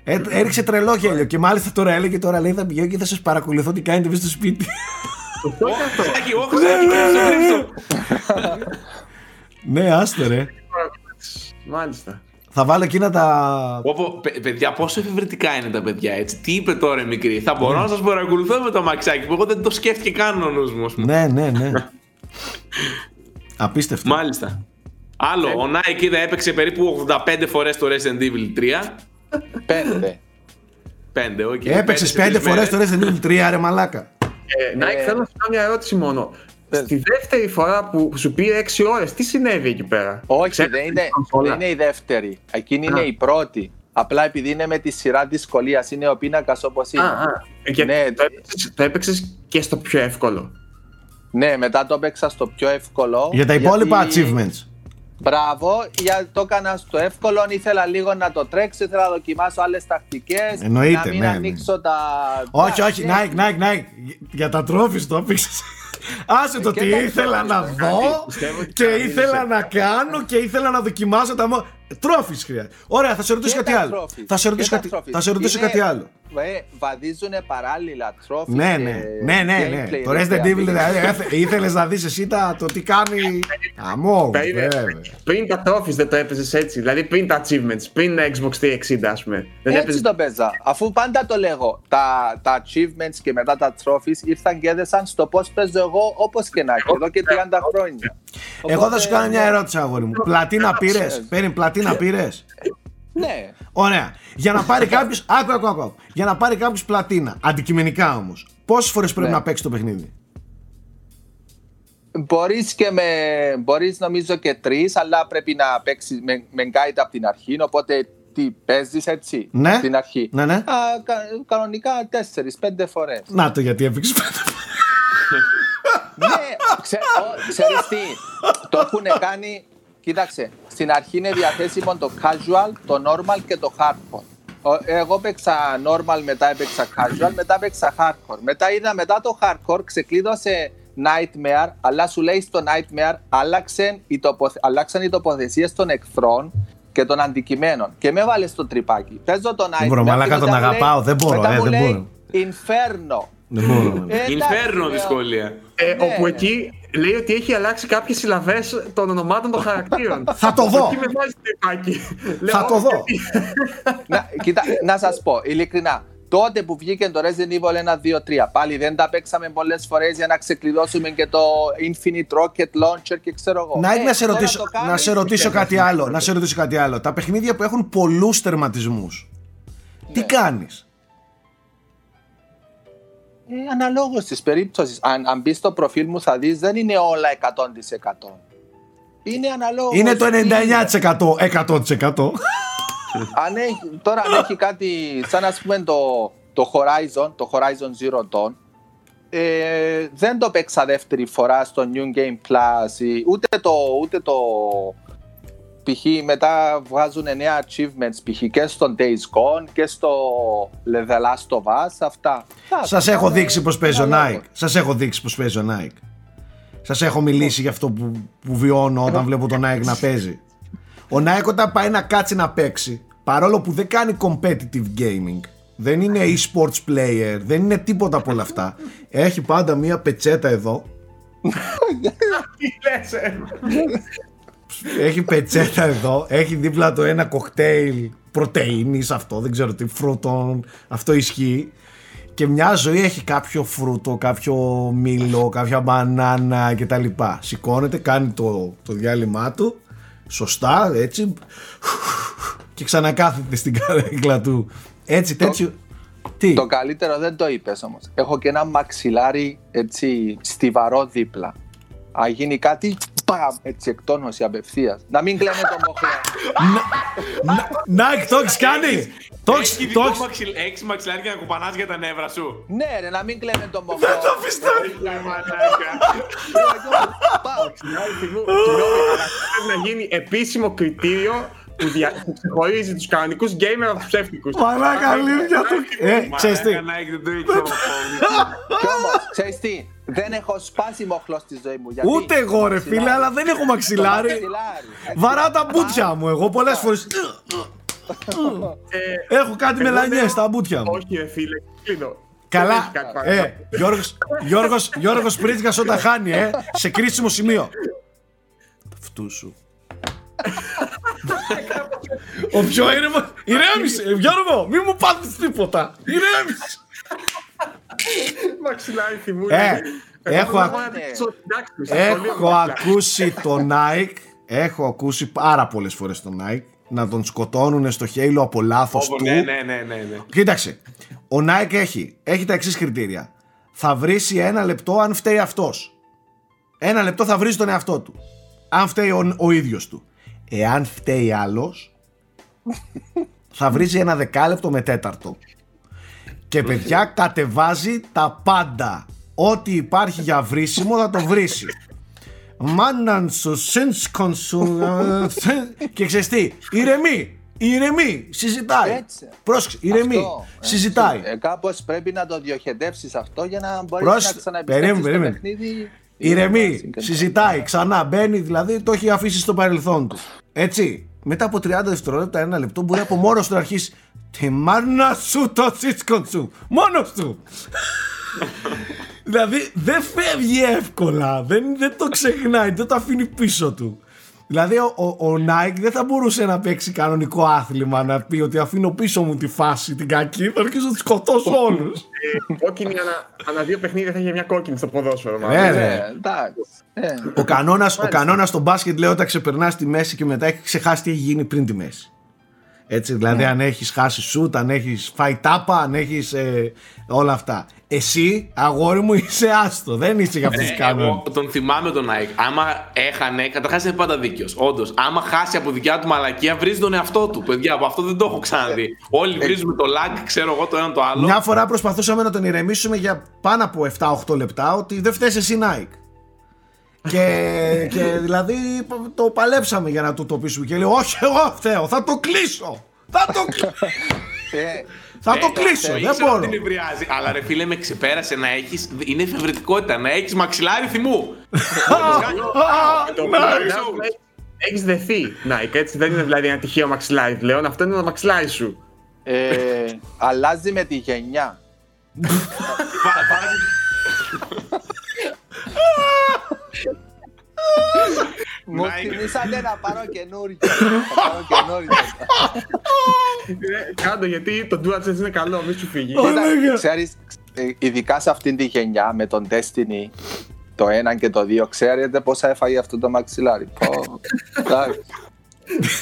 Ε, έριξε τρελό γέλιο και μάλιστα τώρα έλεγε τώρα λέει θα πηγαίνω και θα σας παρακολουθώ τι κάνετε μέσα στο σπίτι. Όχι, όχι, όχι, κρύψω, κρύψω. ναι, άστε ρε. Μάλιστα. Θα βάλω εκείνα τα... Πω, πω, παι- παιδιά, πόσο εφευρετικά είναι τα παιδιά έτσι. Τι είπε τώρα η μικρή; Θα μπορώ να σας παρακολουθώ με το αμαξάκι που εγώ δεν το σκέφτηκε καν ο νους μου. ας πούμε. ναι, ναι, ναι. Απίστευτο. Μάλιστα. Άλλο, ο Nike είδα έπαιξε περίπου 85 φορές το Resident Evil 3. Πέντε. 5, οκ. Έπαιξες πέντε φορές το Resident Evil 3, ρε μαλάκα. Ε, Nike, Ε, θέλω να σου κάνω μια ερώτηση μόνο. Πες. Στη δεύτερη φορά που σου πήρε 6 ώρες, τι συνέβη εκεί πέρα; Όχι, Ξέρεις δεν την είναι, κονσόλα; δεν είναι η δεύτερη. Εκείνη είναι Α. η πρώτη. Απλά επειδή είναι με τη σειρά δυσκολίας, είναι ο πίνακας όπως Α, είναι. α, και Ναι. το, έπαιξες, το έπαιξες και στο πιο εύκολο. Ναι, μετά το έπαιξα στο πιο εύκολο. Για τα υπόλοιπα γιατί- achievements. Μπράβο, για το έκανα στο εύκολο. Ήθελα λίγο να το τρέξω, ήθελα να δοκιμάσω άλλες τακτικές. Εννοείται, να μην ναι, ναι. ανοίξω τα. Όχι, τα- όχι, ναι. Nike, Nike, Nike. Για τα τρόφις το έπαιξες. Άσε το Και τι τα ήθελα να trophies, δω πιστεύω ότι και θα ήθελα μείνεις να κάνω και ήθελα να δοκιμάσω τα μο... Τρόφις χρειάζεται. Ωραία, θα σε ρωτήσω Και κάτι τα άλλο. trophies, Θα σε και ρωτήσω τα κάτι, trophies. θα σε ρωτήσω Είναι- κάτι άλλο. Ε, βαδίζουν παράλληλα τρόφι. Ναι, ναι, ναι, ναι, ναι. Το Resident Evil δηλαδή ήθελες να δεις εσύ τα- το τι κάνει. Αμό, Περίμενε. βέβαια. Πριν τα trophies δεν το έπαιζες έτσι. Δηλαδή πριν τα achievements, πριν Xbox 360 ας πούμε. Δεν Έτσι έπαιζες το παίζα. Αφού πάντα το λέγω. Τα, τα achievements και μετά τα trophies ήρθαν και έδεσαν στο πώς παίζω εγώ όπως και να έχει. Εδώ και 30 χρόνια. Εγώ θα Οπότε, σου κάνω μια ναι. ερώτηση, αγόρι μου. Πλατίνα πήρες; ξέρεις. Παίρνει πλατίνα πήρες; Ναι. Ωραία. Για να πάρει κάποιο. Άκου, άκου, άκου. Για να πάρει κάποιος πλατίνα. Αντικειμενικά όμως. Πόσες φορές πρέπει Ναι. να παίξει το παιχνίδι; Μπορείς και με, μπορείς νομίζω και τρεις, αλλά πρέπει να παίξεις με, με guide από την αρχή, οπότε τι παίζεις έτσι, Ναι. από την αρχή; Ναι, ναι. Α, κα, κανονικά τέσσερις, πέντε φορές. Να το γιατί έπαιξες. ναι, ξέ, ο, ξέρεις τι, το έχουν κάνει, κοίταξε, στην αρχή είναι διαθέσιμο το casual, το normal και το hardcore. Ο- Εγώ παίξα normal, μετά έπαιξα casual, μετά έπαιξα hardcore. Μετά είδα μετά το hardcore, ξεκλείδωσε nightmare, αλλά σου λέει στο nightmare άλλαξαν οι, τοποθε... αλλάξαν οι τοποθεσίες των εχθρών και των αντικειμένων. Και με βάλε στο τρυπάκι. Παίζω το nightmare. μπορώ, μαλάκα, και τον μετά μου αγαπάω, λέει- δεν μπορώ, μετά ε, μου δεν λέει μπορώ. Inferno. Δεν μπορώ. Ε, εντάξει, Inferno λέω. δυσκολία. Ε, Ναι. Όπου εκεί λέει ότι έχει αλλάξει κάποιες συλλαβές των ονομάτων των χαρακτήρων. Θα το δω. Εκεί με βάζει τρυπάκι. Θα Λέω, το δω. γιατί. να, κοίτα, να σας πω, ειλικρινά, τότε που βγήκε το Resident Evil 1, 2, 3, πάλι δεν τα παίξαμε πολλές φορές για να ξεκλειδώσουμε και το Infinite Rocket Launcher και ξέρω εγώ. Να, Ε, να, σε τώρα ρωτήσω, το κάνεις, να σε ρωτήσω και- κάτι άλλο. Να σε ρωτήσω κάτι άλλο. Τα παιχνίδια που έχουν πολλούς τερματισμούς. Τι Ναι. κάνεις; Ε, αναλόγως της περίπτωσης. Αν, αν μπεις στο προφίλ μου θα δεις δεν είναι όλα 100%. Είναι αναλόγως. Είναι το τι 99% 100%. αν έχει, τώρα αν έχει κάτι σαν ας πούμε το, το Horizon, το Horizon Zero Dawn, ε, δεν το παίξα δεύτερη φορά στο New Game Plus ή- ούτε το, ούτε το π.χ. μετά βγάζουν νέα achievements π.χ. και στο Days Gone και στο The Last of Us αυτά. Σας έχω δείξει πώ παίζει ο Ανάλογα. Nike. Σας έχω δείξει πώ παίζει ο Nike. Σας έχω μιλήσει για αυτό που, που βιώνω όταν βλέπω τον Nike να παίζει. Ο Nike όταν πάει να κάτσει να παίξει, παρόλο που δεν κάνει competitive gaming, δεν είναι e-sports player, δεν είναι τίποτα από όλα αυτά. Έχει πάντα μία πετσέτα εδώ. Τι λες, ε; Έχει πετσέτα εδώ. Έχει δίπλα το ένα κοκτέιλ πρωτεΐνης αυτό, δεν ξέρω τι φρούτων. Αυτό ισχύει. Και μια ζωή έχει κάποιο φρούτο, κάποιο μήλο, κάποια μπανάνα κτλ. Σηκώνεται, κάνει το, το διάλειμμα του, σωστά, έτσι, και ξανακάθεται στην καρέκλα του. Έτσι, τέτοιο. Τι, Το καλύτερο δεν το είπες όμως. Έχω και ένα μαξιλάρι έτσι στιβαρό δίπλα. Αν γίνει κάτι, παμ, έτσι εκτόνωση απευθείας. Να μην κλαίμε το μοχλό. Νάικ, το έχεις κάνει! Το έχεις- Έχεις το ειδικό έχεις- μαξιλ- Έχεις μαξιλάρι για να κουπανάς για τα νεύρα σου; ναι, ρε, να μην κλαίμε το μοχλό. Δεν το πιστεύω! Πάω. Συγγνώμη, συγγνώμη, αλλά πρέπει να γίνει επίσημο κριτήριο που δια- που ξεχωρίζει τους κανονικούς gamer από τους ψεύτικους. Μαλάκα, αλήθεια του. Ε, ξέρεις τι; Μαλάκα, Nike, δεν το ήξερα. Κι όμως, ξέρεις τι, δεν έχω σπάσει μοχλό στη ζωή μου. Γιατί Ούτε εγώ ρε φίλε, Μαξιλάρι. αλλά δεν έχω Το μαξιλάρι. μαξιλάρι, έτσι. Βαρά τα μπουτια μου εγώ πολλές φορές. Ε, Έχω κάτι εγώ μελανιές λέω- στα μπουτια μου. Όχι, ρε φίλε, κλείνω. Καλά. Δεν έχει κάτι παραπάνω. Ε, Γιώργος, Γιώργος, Γιώργος Πρίτζικας όταν χάνει, ε, σε κρίσιμο σημείο. Αυτού σου. Ο πιο ήρεμο. Ηρέμησε, Γιώργο, μη μου πάθεις τίποτα. Ηρέμησε. Μαξιλάρι θυμού. Ε, έχω Εγώ ακ- να δείξω, εντάξει, σε σχολείο Έχω μαξιλάρι. ακούσει το Nike έχω ακούσει πάρα πολλές φορές τον Nike να τον σκοτώνουν στο Halo από λάθος Όπου, του. ναι, ναι, ναι, ναι, ναι. Κοίταξε. Ο Nike έχει, έχει τα εξής κριτήρια. Θα βρίσει ένα λεπτό αν φταίει αυτός. Ένα λεπτό θα βρει τον εαυτό του. Αν φταίει ο, ο ίδιος του. Εάν φταίει άλλος, θα βρίζει ένα δεκάλεπτο με τέταρτο. Και παιδιά κατεβάζει τα πάντα. Ό,τι υπάρχει για βρίσιμο θα το βρίσει. Μάναν σου, σύνσκον σου. ε, Και ξέρεις τι, ηρεμή, ηρεμή, συζητάει. Έτσι. Πρόσεξε, ηρεμή, Αυτό, έτσι. συζητάει. Ε, Κάπως πρέπει να το διοχετεύσεις αυτό για να μπορείς Πρόσ- να ξαναεπιστρέψεις περίμενε, στο περίμενε. παιχνίδι. Ηρεμή, συζητάει, ξανά μπαίνει, δηλαδή το έχει αφήσει στο παρελθόν του. Έτσι. Μετά από 30 δευτερόλεπτα, ένα λεπτό, μπορεί από μόνος του να αρχίσει. Τη μάνα σου το τσίτσκον σου. Μόνος του. δηλαδή δεν φεύγει εύκολα. Δεν, δεν το ξεχνάει, δεν το αφήνει πίσω του. Δηλαδή ο, ο, ο Nike δεν θα μπορούσε να παίξει κανονικό άθλημα να πει ότι αφήνω πίσω μου τη φάση την κακή, θα αρχίσω να του σκοτώσω όλους. Κόκκινη ανα, ανά δύο παιχνίδια θα είχε μια κόκκινη στο ποδόσφαιρο. μάλλον. Ναι, Ναι, ρε. εντάξει. Ε, Ο κανόνας ο κανόνας στο μπάσκετ λέει όταν ξεπερνάς τη μέση και μετά έχεις ξεχάσει τι έχει γίνει πριν τη μέση. Έτσι, δηλαδή αν έχεις χάσει σουτ, αν έχεις φάει τάπα, αν έχεις όλα αυτά. Εσύ, αγόρι μου, είσαι άστο. Δεν είσαι για αυτούς τους Ε, κανόνες. εγώ τον θυμάμαι τον Nike. Άμα έχανε, καταρχάς είναι πάντα δίκαιος. Όντως, άμα χάσει από δικιά του μαλακία, βρίζει τον εαυτό του. Παιδιά, από αυτό δεν το έχω ξαναδεί. Όλοι βρίζουμε το lag, ξέρω εγώ το ένα το άλλο. Μια φορά προσπαθούσαμε να τον ηρεμήσουμε για πάνω από 7-8 λεπτά ότι δεν φταίει εσύ Nike. και, και δηλαδή το παλέψαμε για να του το πείσουμε και λέει όχι εγώ φταίω, θα το κλείσω. Θα το, ε, θα το Ε, κλείσω, δεν ήξερα μπορώ. ότι νευριάζει. Αλλά ρε φίλε, με ξεπέρασε να έχεις. Είναι εφευρετικότητα να έχεις μαξιλάρι θυμού. Το Έχεις δεθεί, Nike, έτσι δεν είναι δηλαδή ένα τυχαίο μαξιλάρι πλέον. Αυτό είναι το μαξιλάρι σου. ε, αλλάζει με τη γενιά. Μου Nike. θυμήσατε να πάρω καινούριο. Θα πάρω καινούριο. Ε, Κάντο γιατί το DualSense είναι καλό, μη σου φύγει. Ωραία. Ξέρεις, ε, ειδικά σε αυτήν τη γενιά με τον Destiny, το 1 και το 2, ξέρετε πόσα έφαγε αυτό το μαξιλάρι. Πω, εντάξει.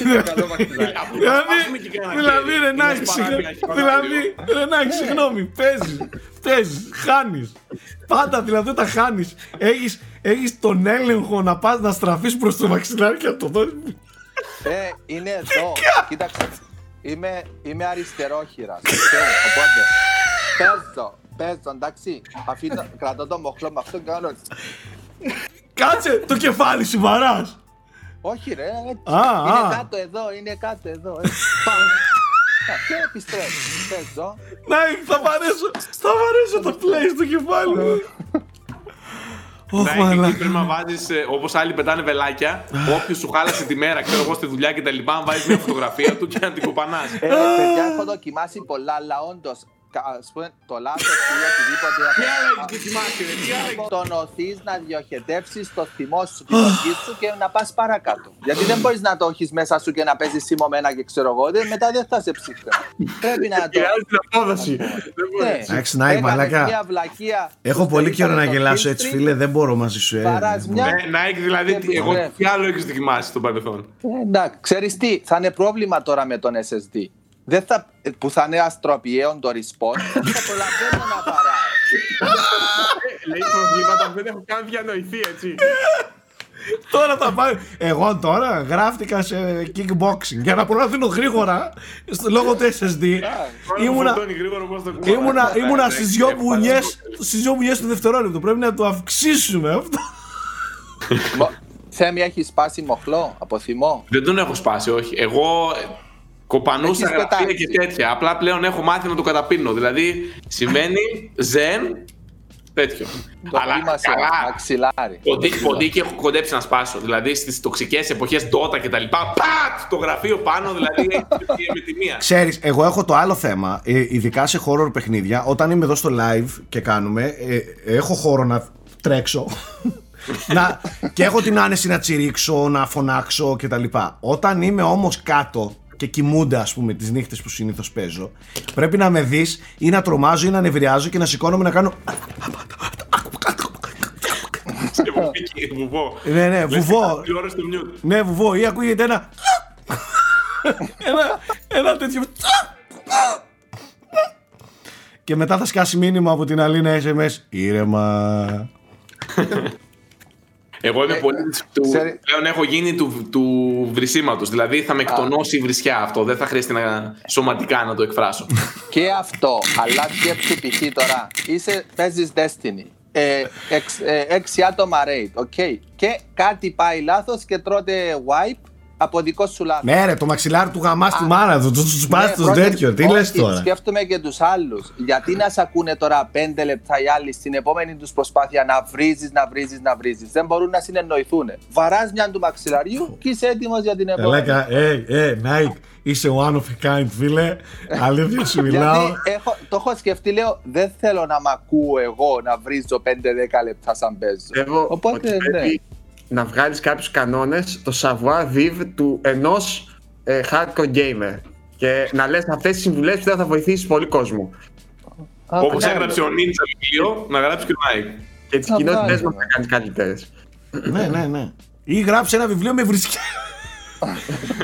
Είναι καλό μαξιλάρι. Δηλαδή, δηλαδή ρε Νάκη, συγγνώμη, δηλαδή, ρε Νάκη, συγγνώμη, παίζεις, παίζεις, χάνεις. Πάντα δηλαδή τα χάνεις. Έχεις, έχεις τον έλεγχο να πας να στραφείς προς το μαξιλάρι και να το δώσεις. Ε, είναι εδώ. Κοίταξε. Είμαι, είμαι αριστερόχειρας. Οπότε παίζω, παίζω, εντάξει. Αφήνω, κρατώ το μοχλό με αυτό και κάνω. έτσι. Κάτσε, το κεφάλι σου βαράς. Όχι, ρε. έτσι. Α, α. είναι κάτω εδώ, είναι κάτω εδώ. έτσι. Πam. Α, Και επιστρέφω. Παίζω. Νάκη, θα βαρέσω, θα βαρέσω το play στο κεφάλι μου. Ωχ, Ναι, εκεί μαλάκα. πρέπει να βάζει όπως άλλοι πετάνε βελάκια. Όποιος σου χάλασε τη μέρα, ξέρω εγώ στη δουλειά και τα λοιπά, να βάζεις μια φωτογραφία του και να την κουπανάς. Ε, παιδιά, έχω δοκιμάσει πολλά, αλλά όντως, α πούμε, το λάθος ή οτιδήποτε. Τι άλλο έχει δοκιμάσει, ρε, τι άλλο έχει. Το νοθείς να διοχετεύσεις το θυμό σου, την οργή σου και να πας παρακάτω. Γιατί δεν μπορείς να το έχεις μέσα σου και να παίζεις σιμωμένα και ξέρω εγώ. δεν- Μετά δεν θα σε ψύχτε. Πρέπει να το. Πειράζει την απόδοση. Δεν μπορείς. Ναι. Εντάξει, Νάικ, Έκανες μαλάκα. Μια βλακεία Έχω που πολύ στερήσανε καιρό να το γελάσω kill έτσι, streak, φίλε. Δεν μπορώ μαζί σου. ε. Βαράς μια. Ναι, Nike δηλαδή, Και εγώ επιστρέφει. τι άλλο έχεις δοκιμάσει στο παρελθόν; Ε, Εντάξει, ξέρεις τι, θα είναι πρόβλημα τώρα με τον SSD. Δεν θα, που θα είναι αστροπιαίων το respawn, δεν θα προλαβαίνω να παράω. Ε, Λέει προβλήματα που δεν έχω καν διανοηθεί, έτσι. Τώρα θα πάει. Εγώ τώρα γράφτηκα σε kickboxing για να προλαβαίνω γρήγορα στο λόγω του SSD. Ήμουνα, Φορτώνει γρήγορα όπως το κουμπάκι. ήμουνα, ήμουνα Ναι, στις ναι, δυο ναι, μπουνιές, στις δυο μπουνιές του δευτερόλεπτου. Πρέπει να το αυξήσουμε αυτό. Μο- Θέμη, έχεις σπάσει μοχλό; Από θυμό. Δεν τον έχω σπάσει, όχι. Εγώ ε, κοπανούσα Έχεις γραφεία πετάξει. και τέτοια. Απλά πλέον έχω μάθει να το καταπίνω. Δηλαδή σημαίνει ζεν τέτοιο. Το Αλλά κύμα σε καλά. μαξιλάρι. Ποντί- Ποντίκι έχω κοντέψει να σπάσω. Δηλαδή στις τοξικές εποχές Dota και τα λοιπά. Πατ! Το γραφείο πάνω, δηλαδή έχει με τη μία. Ξέρεις, εγώ έχω το άλλο θέμα, ε, ειδικά σε horror παιχνίδια, όταν είμαι εδώ στο live και κάνουμε, ε, έχω χώρο να τρέξω να, και έχω την άνεση να τσιρίξω, να φωνάξω κτλ. Όταν είμαι όμως κάτω και κοιμούνται ας πούμε τις νύχτες που συνήθως παίζω, πρέπει να με δεις ή να τρομάζω ή να νευριάζω και να σηκώνομαι να κάνω Σε βουβίκι, βουβό. Ναι, ναι, βουβό. Τηλεόραση στο mute. Ναι, βουβό. Ή ακούγεται ένα. ένα, ένα τέτοιο. Και μετά θα σκάσει μήνυμα από την Αλίνα SMS. Ήρεμα. Εγώ είμαι Ε, πολύ του. ξέρει- Πλέον έχω γίνει του, του βρυσίματο. Δηλαδή θα με εκτονώσει η βρισιά αυτό. Δεν θα χρειαστεί να, σωματικά να το εκφράσω. Και αυτό, αλλά σκέψου π.χ. τώρα, είσαι, παίζεις Destiny, ε, εξ, ε, έξι άτομα raid, οκ, και κάτι πάει λάθος και τρώτε wipe από δικό σου λάθος. Ναι, ρε, το μαξιλάρι του γαμάς στη μάνα του. Του του πα Ναι, του πρώτη- τέτοιο. Τι όχι, λες τώρα; Σκέφτομαι και τους άλλους. Γιατί να σε ακούνε τώρα πέντε λεπτά οι άλλοι στην επόμενη τους προσπάθεια να βρίζεις, να βρίζεις, να βρίζεις. Δεν μπορούν να συνεννοηθούν. Βαράς μια του μαξιλαριού και είσαι έτοιμος για την επόμενη. Αλέκα, ε, ε, Nike, είσαι one of a kind, φίλε. Αλήθεια σου μιλάω. Γιατί έχω, το έχω σκεφτεί, λέω, δεν θέλω να μ' ακούω εγώ να βρίζω 5-10 λεπτά σαν παίζω. Πιστεύω Οπότε, ότι ναι. Πρέπει να βγάλεις κάποιους κανόνες, το savoir vivre του ενός ε, hardcore gamer. Και να λες αυτές τις συμβουλές που θα βοηθήσεις πολύ κόσμο. Α, Όπως ναι. έγραψε ο Ninja βιβλίο, να γράψει και ο Nike. Και τις Να κοινότητες βγάλουμε. μας να κάνεις καλύτερες. ναι, ναι, ναι. Ή γράψε ένα βιβλίο με βρισκιά.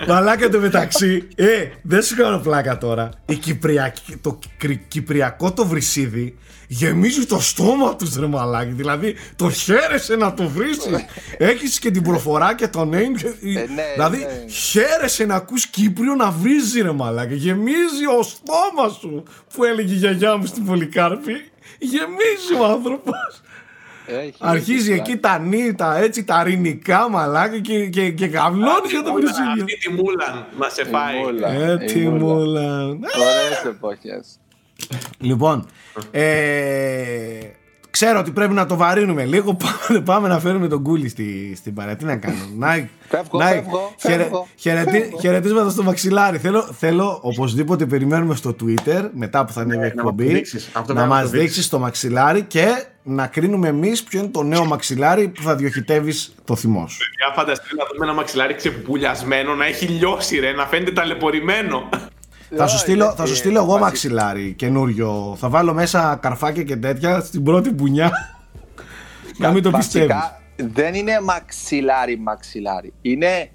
Μαλάκα το μεταξύ. Ε, δεν σου κάνω πλάκα τώρα. Η Κυπριακή, το κρι- Κυπριακό το βρυσίδι γεμίζει το στόμα τους ρε μαλάκι. Δηλαδή το χαίρεσαι να το βρίσει. Έχεις και την προφορά και το name. και- ναι, δηλαδή ναι. χαίρεσαι να ακούς Κύπριο να βρίζει ρε μαλάκι. Γεμίζει ο στόμας σου που έλεγε η γιαγιά μου στην Πολυκάρπη. Γεμίζει ο άνθρωπος. Έχει, Αρχίζει έχει εκεί τα νύχτα, τα έτσι, τα ρινικά μαλάκα και, και, και καβλώνει για το βρυσίδιο. Αυτή τη μούλαν να σε Η φάει. μούλα, Ε, η τι μούλα. μούλα. Ωραίες εποχές. Λοιπόν, ε, ξέρω ότι πρέπει να το βαρύνουμε λίγο. Πάμε, πάμε να φέρουμε τον κούλι στη, στην παρέα. Τι να κάνουμε. Να, Φεύγω, να- φεύγω, χαιρε- φεύγω, χαιρετι- φεύγω. Χαιρετίσματα στο μαξιλάρι. Θέλω, θέλω οπωσδήποτε περιμένουμε στο Twitter μετά που θα ανέβει η Ναι, να μας εκπομπή το δείξεις. Αυτό να πρέπει να μας το δείξεις. δείξεις το μαξιλάρι και να κρίνουμε εμείς ποιο είναι το νέο μαξιλάρι που θα διοχετεύεις το θυμός σου. Για φανταστείτε να δούμε ένα μαξιλάρι ξεπουλιασμένο, να έχει λιώσει ρε, να φαίνεται ταλαιπωρημένο. Θα σου, στείλω, γιατί- θα σου στείλω εγώ βασι- μαξιλάρι καινούριο. Θα βάλω μέσα καρφάκια και τέτοια στην πρώτη πουνιά. να μην το πιστεύεις. Βασικά, δεν είναι μαξιλάρι μαξιλάρι. Είναι,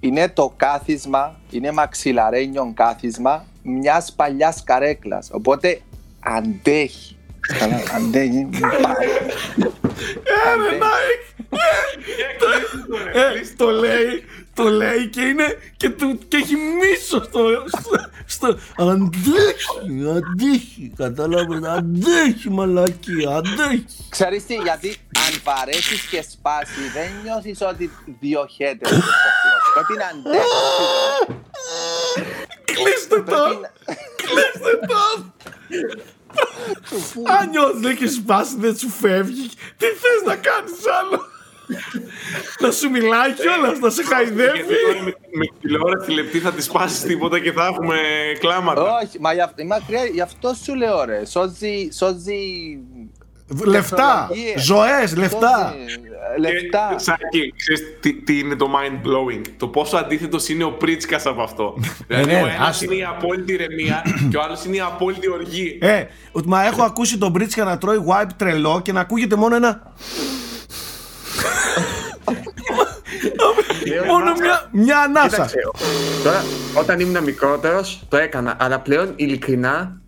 είναι το κάθισμα, είναι μαξιλαρένιο κάθισμα μιας παλιάς καρέκλας. Οπότε αντέχει. Καλά, αντέχει. Αντέχει. Ε, το λέει, το λέει και είναι και, του, και έχει μίσο στο, στο, στο αντέχει, αντέχει, κατάλαβες, αντέχει μαλακή, αντέχει. Ξέρεις τι, γιατί αν βαρέσεις και σπάσει δεν νιώθεις ότι διοχέτεται. το σώμα. Πρέπει να αντέξεις. Κλείστε το, Πρέπει να- κλείστε το. Αν νιώθεις να έχει σπάσει δεν σου φεύγει, τι θες να κάνεις άλλο; να σου μιλάει κιόλας, να σε Γιατί χαϊδεύει. τώρα με, με τη τηλεόραση λεπτή θα της σπάσεις τίποτα και θα έχουμε κλάματα. Όχι, μα για, μακριά, γι' αυτό σου λέω ρε. Σώζει, σώζει Λεφτά, τεχνολογίες. ζωές, λεφτά. Σώζει, ε, λεφτά. Και, Σάκη, ξέρεις τι, τι είναι το mind blowing; Το πόσο αντίθετος είναι ο Πρίτσκας από αυτό. δηλαδή ναι, ο ρε, ένας άστο. είναι η απόλυτη ηρεμία και ο άλλος είναι η απόλυτη οργή. Ε, ότι μα έχω ακούσει τον Μπρίτσκα να τρώει wipe τρελό και να ακούγεται μόνο ένα. μόνο μια, μια ανάσα. Κοίταξε, τώρα όταν ήμουν μικρότερος το έκανα, αλλά πλέον ειλικρινά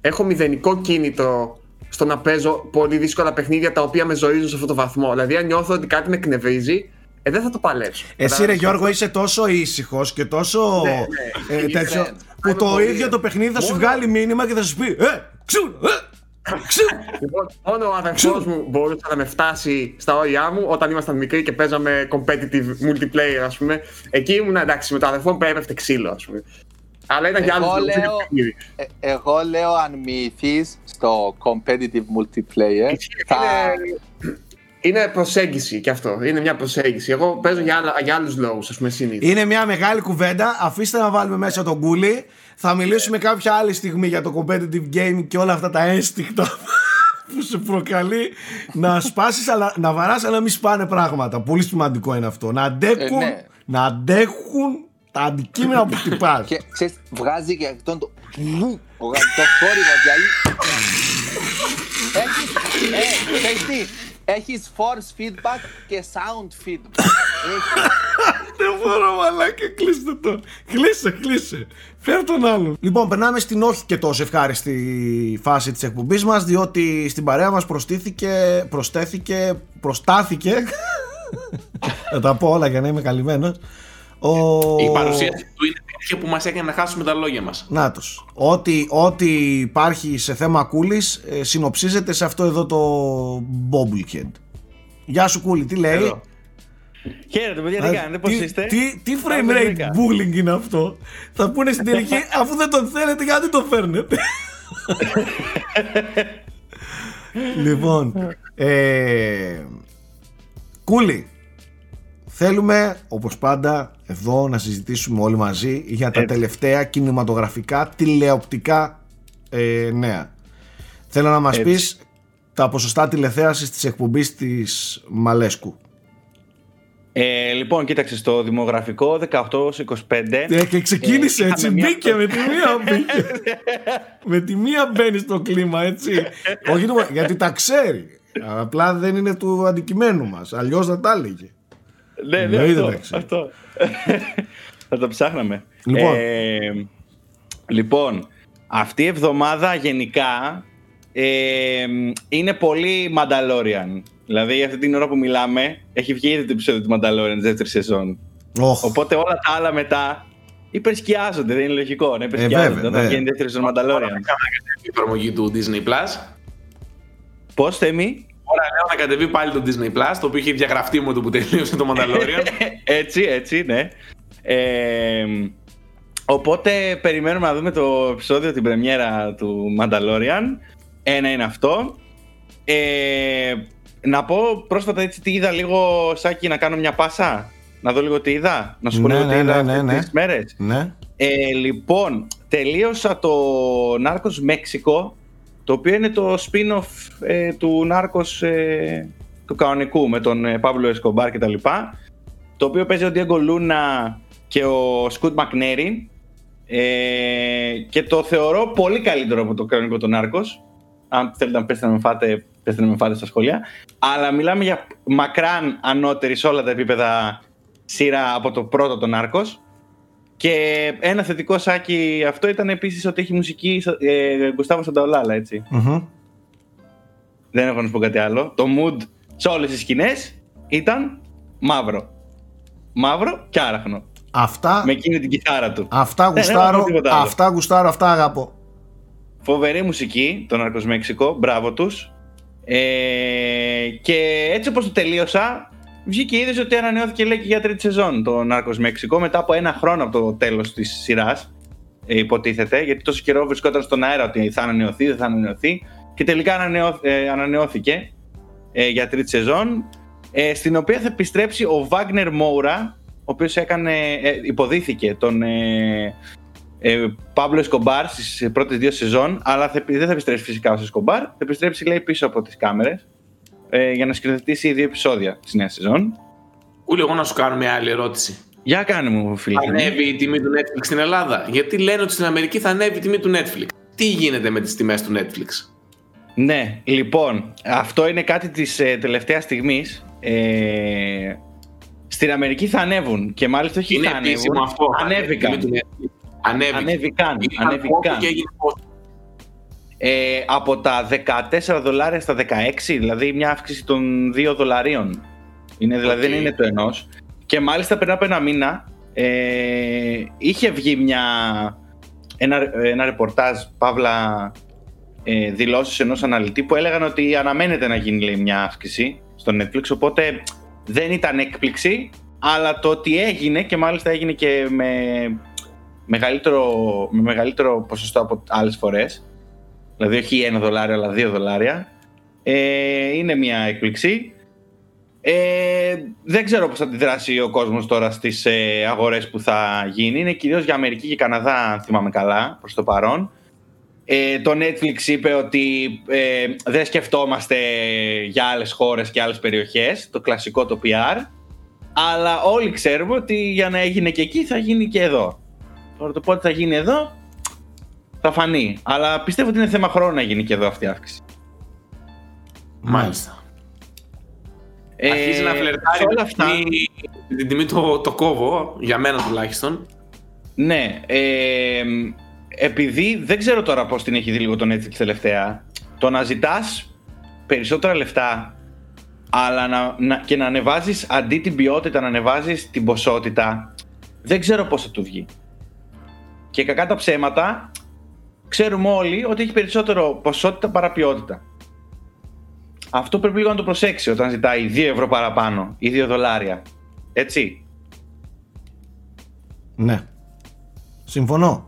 έχω μηδενικό κίνητρο στο να παίζω πολύ δύσκολα παιχνίδια τα οποία με ζορίζουν σε αυτό το βαθμό. Δηλαδή, αν νιώθω ότι κάτι με εκνευρίζει, ε, δεν θα το παλέψω. Εσύ ρε Κατάλαβες; Γιώργο είσαι τόσο ήσυχος και τόσο Ναι, ναι. ε, Είμαι- τέτοιο που είμαι το πολύ- ίδιο το παιχνίδι θα σου Μόνο- βγάλει μήνυμα και θα σου πει Ε, ξου, ε, ξου. Λοιπόν, μόνο ο αδερφός μου μπορούσε να με φτάσει στα όρια μου όταν ήμασταν μικροί και παίζαμε competitive multiplayer, ας πούμε. Εκεί ήμουν εντάξει, με το αδερφό μου έπεφτε ξύλο, ας πούμε. Αλλά ήταν για άλλου Εγώ λόγου. λέω, ε, εγώ λέω αν μυηθείς στο competitive multiplayer θα... Είναι, είναι προσέγγιση κι αυτό. Είναι μια προσέγγιση. Εγώ παίζω για, άλλα, για άλλους λόγους, ας πούμε, συνήθως. Είναι μια μεγάλη κουβέντα. Αφήστε να βάλουμε μέσα τον κούλι. Θα μιλήσουμε κάποια άλλη στιγμή για το competitive game και όλα αυτά τα ένστικτα που σε προκαλεί να σπάσεις αλλά να βαράς αλλά να μην σπάνε πράγματα. Πολύ σημαντικό είναι αυτό. Να αντέχουν, Ε, ναι. να αντέχουν τα αντικείμενα που χτυπάς. Και ξέρεις, βγάζει και αυτόν το... Ο, το θόρυβος, δηλαδή... Έχεις, ε, ξέρεις τι, Έχεις force feedback και sound feedback. Έχεις. Δεν μπορώ μαλάκα, κλείστε το. Κλείσε, κλείσε. Φέρ τον άλλον. Λοιπόν, περνάμε στην όχι και τόσο ευχάριστη φάση της εκπομπής μας, διότι στην παρέα μας προστίθηκε, προστέθηκε, προστάθηκε, θα τα πω όλα για να είμαι καλυμμένος, ο... Η παρουσίαση του είναι τέτοια που μας έκανε να χάσουμε τα λόγια μας. Νάτος. Ό,τι, ό,τι υπάρχει σε θέμα κούλης ε, συνοψίζεται σε αυτό εδώ το Bobblehead. Γεια σου κούλη, τι λέει; Εδώ. Χαίρετε, παιδιά, τι Α, κάνετε, πώς τι- είστε; Τι, τι frame Πάμε rate γενικά. bullying είναι αυτό; Θα πούνε στην τελική, αφού δεν τον θέλετε, γιατί το φέρνετε; λοιπόν, ε, Κούλι, θέλουμε όπως πάντα εδώ να συζητήσουμε όλοι μαζί για τα Έτσι. τελευταία κινηματογραφικά τηλεοπτικά ε, νέα. Θέλω να μας Έτσι. πεις τα ποσοστά τηλεθέασης της εκπομπής της Μαλέσκου. Ε, λοιπόν, κοίταξε, στο δημογραφικό 18-25. Ε, και ξεκίνησε Ε, έτσι, είχαμε μια- μπήκε με τη μία μπήκε. με τη μία μπαίνει στο κλίμα έτσι. Όχι το- γιατί τα ξέρει. Απλά δεν είναι του αντικειμένου μας. Αλλιώς θα τα έλεγε. Ναι, ναι, Εννοείται, αυτό. εντάξει. αυτό. Θα το ψάχναμε. Λοιπόν. Ε, λοιπόν, αυτή η εβδομάδα γενικά ε, είναι πολύ Mandalorian. Δηλαδή, αυτή την ώρα που μιλάμε, έχει βγει ήδη το επεισόδιο του Mandalorian τη δεύτερη σεζόν. Όχ. Οπότε όλα τα άλλα μετά υπερσκιάζονται. Δεν είναι λογικό να υπερσκιάζονται βέβαια, όταν ναι. βγαίνει η δεύτερη σεζόν Mandalorian. Η εφαρμογή του Disney Plus. Πώ θέμη, Τώρα λέω να κατεβεί πάλι το Disney Plus, το οποίο είχε διαγραφτεί με το που τελείωσε το Mandalorian. έτσι, έτσι, ναι. Ε, οπότε περιμένουμε να δούμε το επεισόδιο, την πρεμιέρα του Mandalorian. Ένα είναι αυτό. Ε, να πω πρόσφατα έτσι τι είδα λίγο, Σάκη, να κάνω μια πάσα; Να δω λίγο τι είδα; Να σου πω Ναι, λίγο τι ναι, είδα ναι, αυτές ναι, ναι. τις μέρες. Ναι. Ε, λοιπόν, τελείωσα το Narcos Μέξικο, το οποίο είναι το spin-off ε, του Narcos ε, του κανονικού με τον ε, Παύλο Εσκομπάρ και τα λοιπά, το οποίο παίζει ο Diego Luna και ο Σκουτ Μακνέρι ε, και το θεωρώ πολύ καλύτερο από το κανονικό το Narcos αν θέλετε να πέστε να με φάτε, πέστε να με φάτε στα σχόλια. Αλλά μιλάμε για μακράν ανώτερη σε όλα τα επίπεδα σειρά από το πρώτο το Narcos και ένα θετικό σάκι αυτό ήταν επίσης ότι έχει μουσική ε, Γκουστάβο Σανταολάλα, έτσι. Μμμ. Δεν έχω να σου πω κάτι άλλο. Το mood σε όλες τις σκηνές ήταν μαύρο. Μαύρο και άραχνο. Αυτά, Με εκείνη την κιθάρα του. αυτά δεν έχω γουστάρω, τίποτα άλλο. αυτά γουστάρω, αυτά αγαπώ. Φοβερή μουσική, το Narcos Μέξικο, μπράβο τους. Ε, και έτσι όπως το τελείωσα, βγήκε είδηση ότι ανανεώθηκε λέει και για τρίτη σεζόν το Narcos Μέξικο μετά από ένα χρόνο από το τέλος της σειράς, ε, υποτίθεται, γιατί τόσο καιρό βρισκόταν στον αέρα ότι θα ανανεωθεί, δεν θα ανανεωθεί και τελικά ανανεώ, ε, ανανεώθηκε ε, για τρίτη σεζόν, ε, στην οποία θα επιστρέψει ο Βάγνερ Μόουρα, ο οποίος έκανε, ε, υποδίθηκε τον ε, ε, Παύλο Εσκομπάρ στις πρώτες δύο σεζόν, αλλά θα, δεν θα επιστρέψει φυσικά ω Εσκομπάρ. Θα επιστρέψει λέει πίσω από τις κάμερες ε, για να σκηνοθετήσει δύο επεισόδια τη νέα σεζόν. Ούλη, εγώ να σου κάνω μια άλλη ερώτηση. Για κάνε μου, φίλε. Θα ανέβει η τιμή του Netflix στην Ελλάδα; Γιατί λένε ότι στην Αμερική θα ανέβει η τιμή του Netflix. Τι γίνεται με τις τιμές του Netflix; Ναι, λοιπόν, αυτό είναι κάτι της ε, τελευταίας στιγμής. Ε, στην Αμερική θα ανέβουν και μάλιστα όχι Είναι θα επίσημο ανέβουν. αυτό. Ανέβηκαν. Η τιμή του Netflix. Ανέβηκε. Ανέβηκαν. Ήταν ανέβηκαν. πόσο και έγινε πόσο. Ε, από τα 14 δολάρια στα 16, δηλαδή μια αύξηση των 2 δολαρίων. Είναι, δηλαδή Οκ. δεν είναι το ενός. Και μάλιστα πριν από ένα μήνα ε, είχε βγει μια, ένα, ένα ρεπορτάζ, παύλα ε, δηλώσεις ενός αναλυτή που έλεγαν ότι αναμένεται να γίνει λέει, μια αύξηση στο Netflix, οπότε δεν ήταν έκπληξη, αλλά το ότι έγινε και μάλιστα έγινε και με μεγαλύτερο, με μεγαλύτερο ποσοστό από άλλες φορές, δηλαδή όχι ένα δολάριο αλλά δύο δολάρια, ε, είναι μια έκπληξη. Ε, δεν ξέρω πώς θα αντιδράσει ο κόσμος τώρα στις ε, αγορές που θα γίνει. Είναι κυρίως για Αμερική και Καναδά, αν θυμάμαι καλά, προς το παρόν. Ε, το Netflix είπε ότι ε, δεν σκεφτόμαστε για άλλες χώρες και άλλες περιοχές, το κλασικό το PR, αλλά όλοι ξέρουμε ότι για να έγινε και εκεί θα γίνει και εδώ. Τώρα το πότε θα γίνει εδώ θα φανεί. Αλλά πιστεύω ότι είναι θέμα χρόνου να γίνει και εδώ αυτή η αύξηση. Μάλιστα. Ε, Αρχίζει να φλερτάρει σε όλα με αυτά. την τιμή- με την τιμή το, το κόβω, για μένα τουλάχιστον. Ναι, ε, επειδή δεν ξέρω τώρα πώς την έχει δει λίγο το Netflix τελευταία, το να ζητάς περισσότερα λεφτά αλλά να, να- και να ανεβάζεις αντί την ποιότητα να ανεβάζεις την ποσότητα, δεν ξέρω πώς θα του βγει. Και κακά τα ψέματα, ξέρουμε όλοι ότι έχει περισσότερο ποσότητα παρά ποιότητα. Αυτό πρέπει λίγο να το προσέξει όταν ζητάει 2 ευρώ παραπάνω ή 2 δολάρια. Έτσι. Ναι. Συμφωνώ.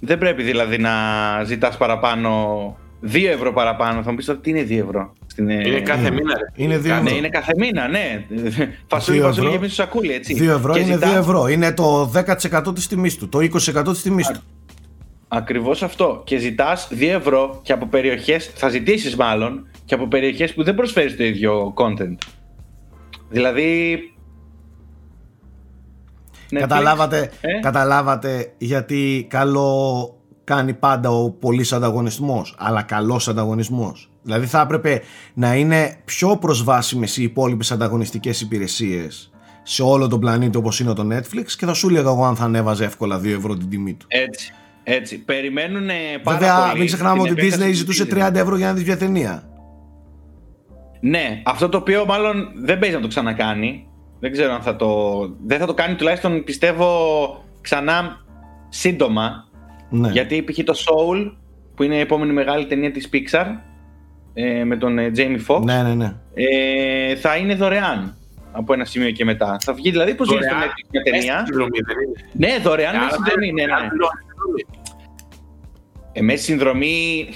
Δεν πρέπει δηλαδή να ζητάς παραπάνω 2 ευρώ παραπάνω. Θα μου πεις τώρα τι είναι 2 ευρώ. Στην, ε, Είναι κάθε μήνα, ρε. Είναι δύο Κάθε- Ναι, ευρώ. είναι κάθε μήνα, ναι. Φασούλη, Δύο φασούλη ευρώ. και μισό σακούλι, έτσι. 2 ευρώ Και είναι ζητά- 2 ευρώ. Είναι το 10% της τιμής του. Το 20% της τιμής του. Ακριβώς αυτό. Και ζητάς 2 ευρώ και από περιοχές, θα ζητήσεις μάλλον, και από περιοχές που δεν προσφέρεις το ίδιο content. Δηλαδή... Netflix, Καταλάβατε, ε; καταλάβατε γιατί καλό κάνει πάντα ο πολύς ανταγωνισμός, αλλά καλός ανταγωνισμός. Δηλαδή θα έπρεπε να είναι πιο προσβάσιμες οι υπόλοιπες ανταγωνιστικές υπηρεσίες σε όλο τον πλανήτη όπως είναι το Netflix και θα σου έλεγα εγώ αν θα ανέβαζε εύκολα 2 ευρώ την τιμή του. Έτσι. Έτσι. Περιμένουν πάρα Βέβαια πολύ μην ξεχνάμε την ότι η επέκταση Disney του ζητούσε Disney. 30 ευρώ για να δεις μια ταινία. Ναι, αυτό το οποίο μάλλον δεν παίζει να το ξανακάνει. Δεν ξέρω αν θα το. Δεν θα το κάνει τουλάχιστον πιστεύω ξανά σύντομα. Ναι. Γιατί π.χ. το Soul, που είναι η επόμενη μεγάλη ταινία της Pixar, ε, με τον ε, Jamie Foxx, ναι, ναι, ναι. ε, θα είναι δωρεάν από ένα σημείο και μετά. Θα βγει δηλαδή πώς βγαίνει στο Δωρεάν. Netflix μια Μέσα ταινία. στην συνδρομή, δεν είναι. Ναι, δωρεάν μέσα Άρα, συνδρομή, ναι, ναι. Αν πληρώνεις συνδρομή. Ε, μέσα συνδρομή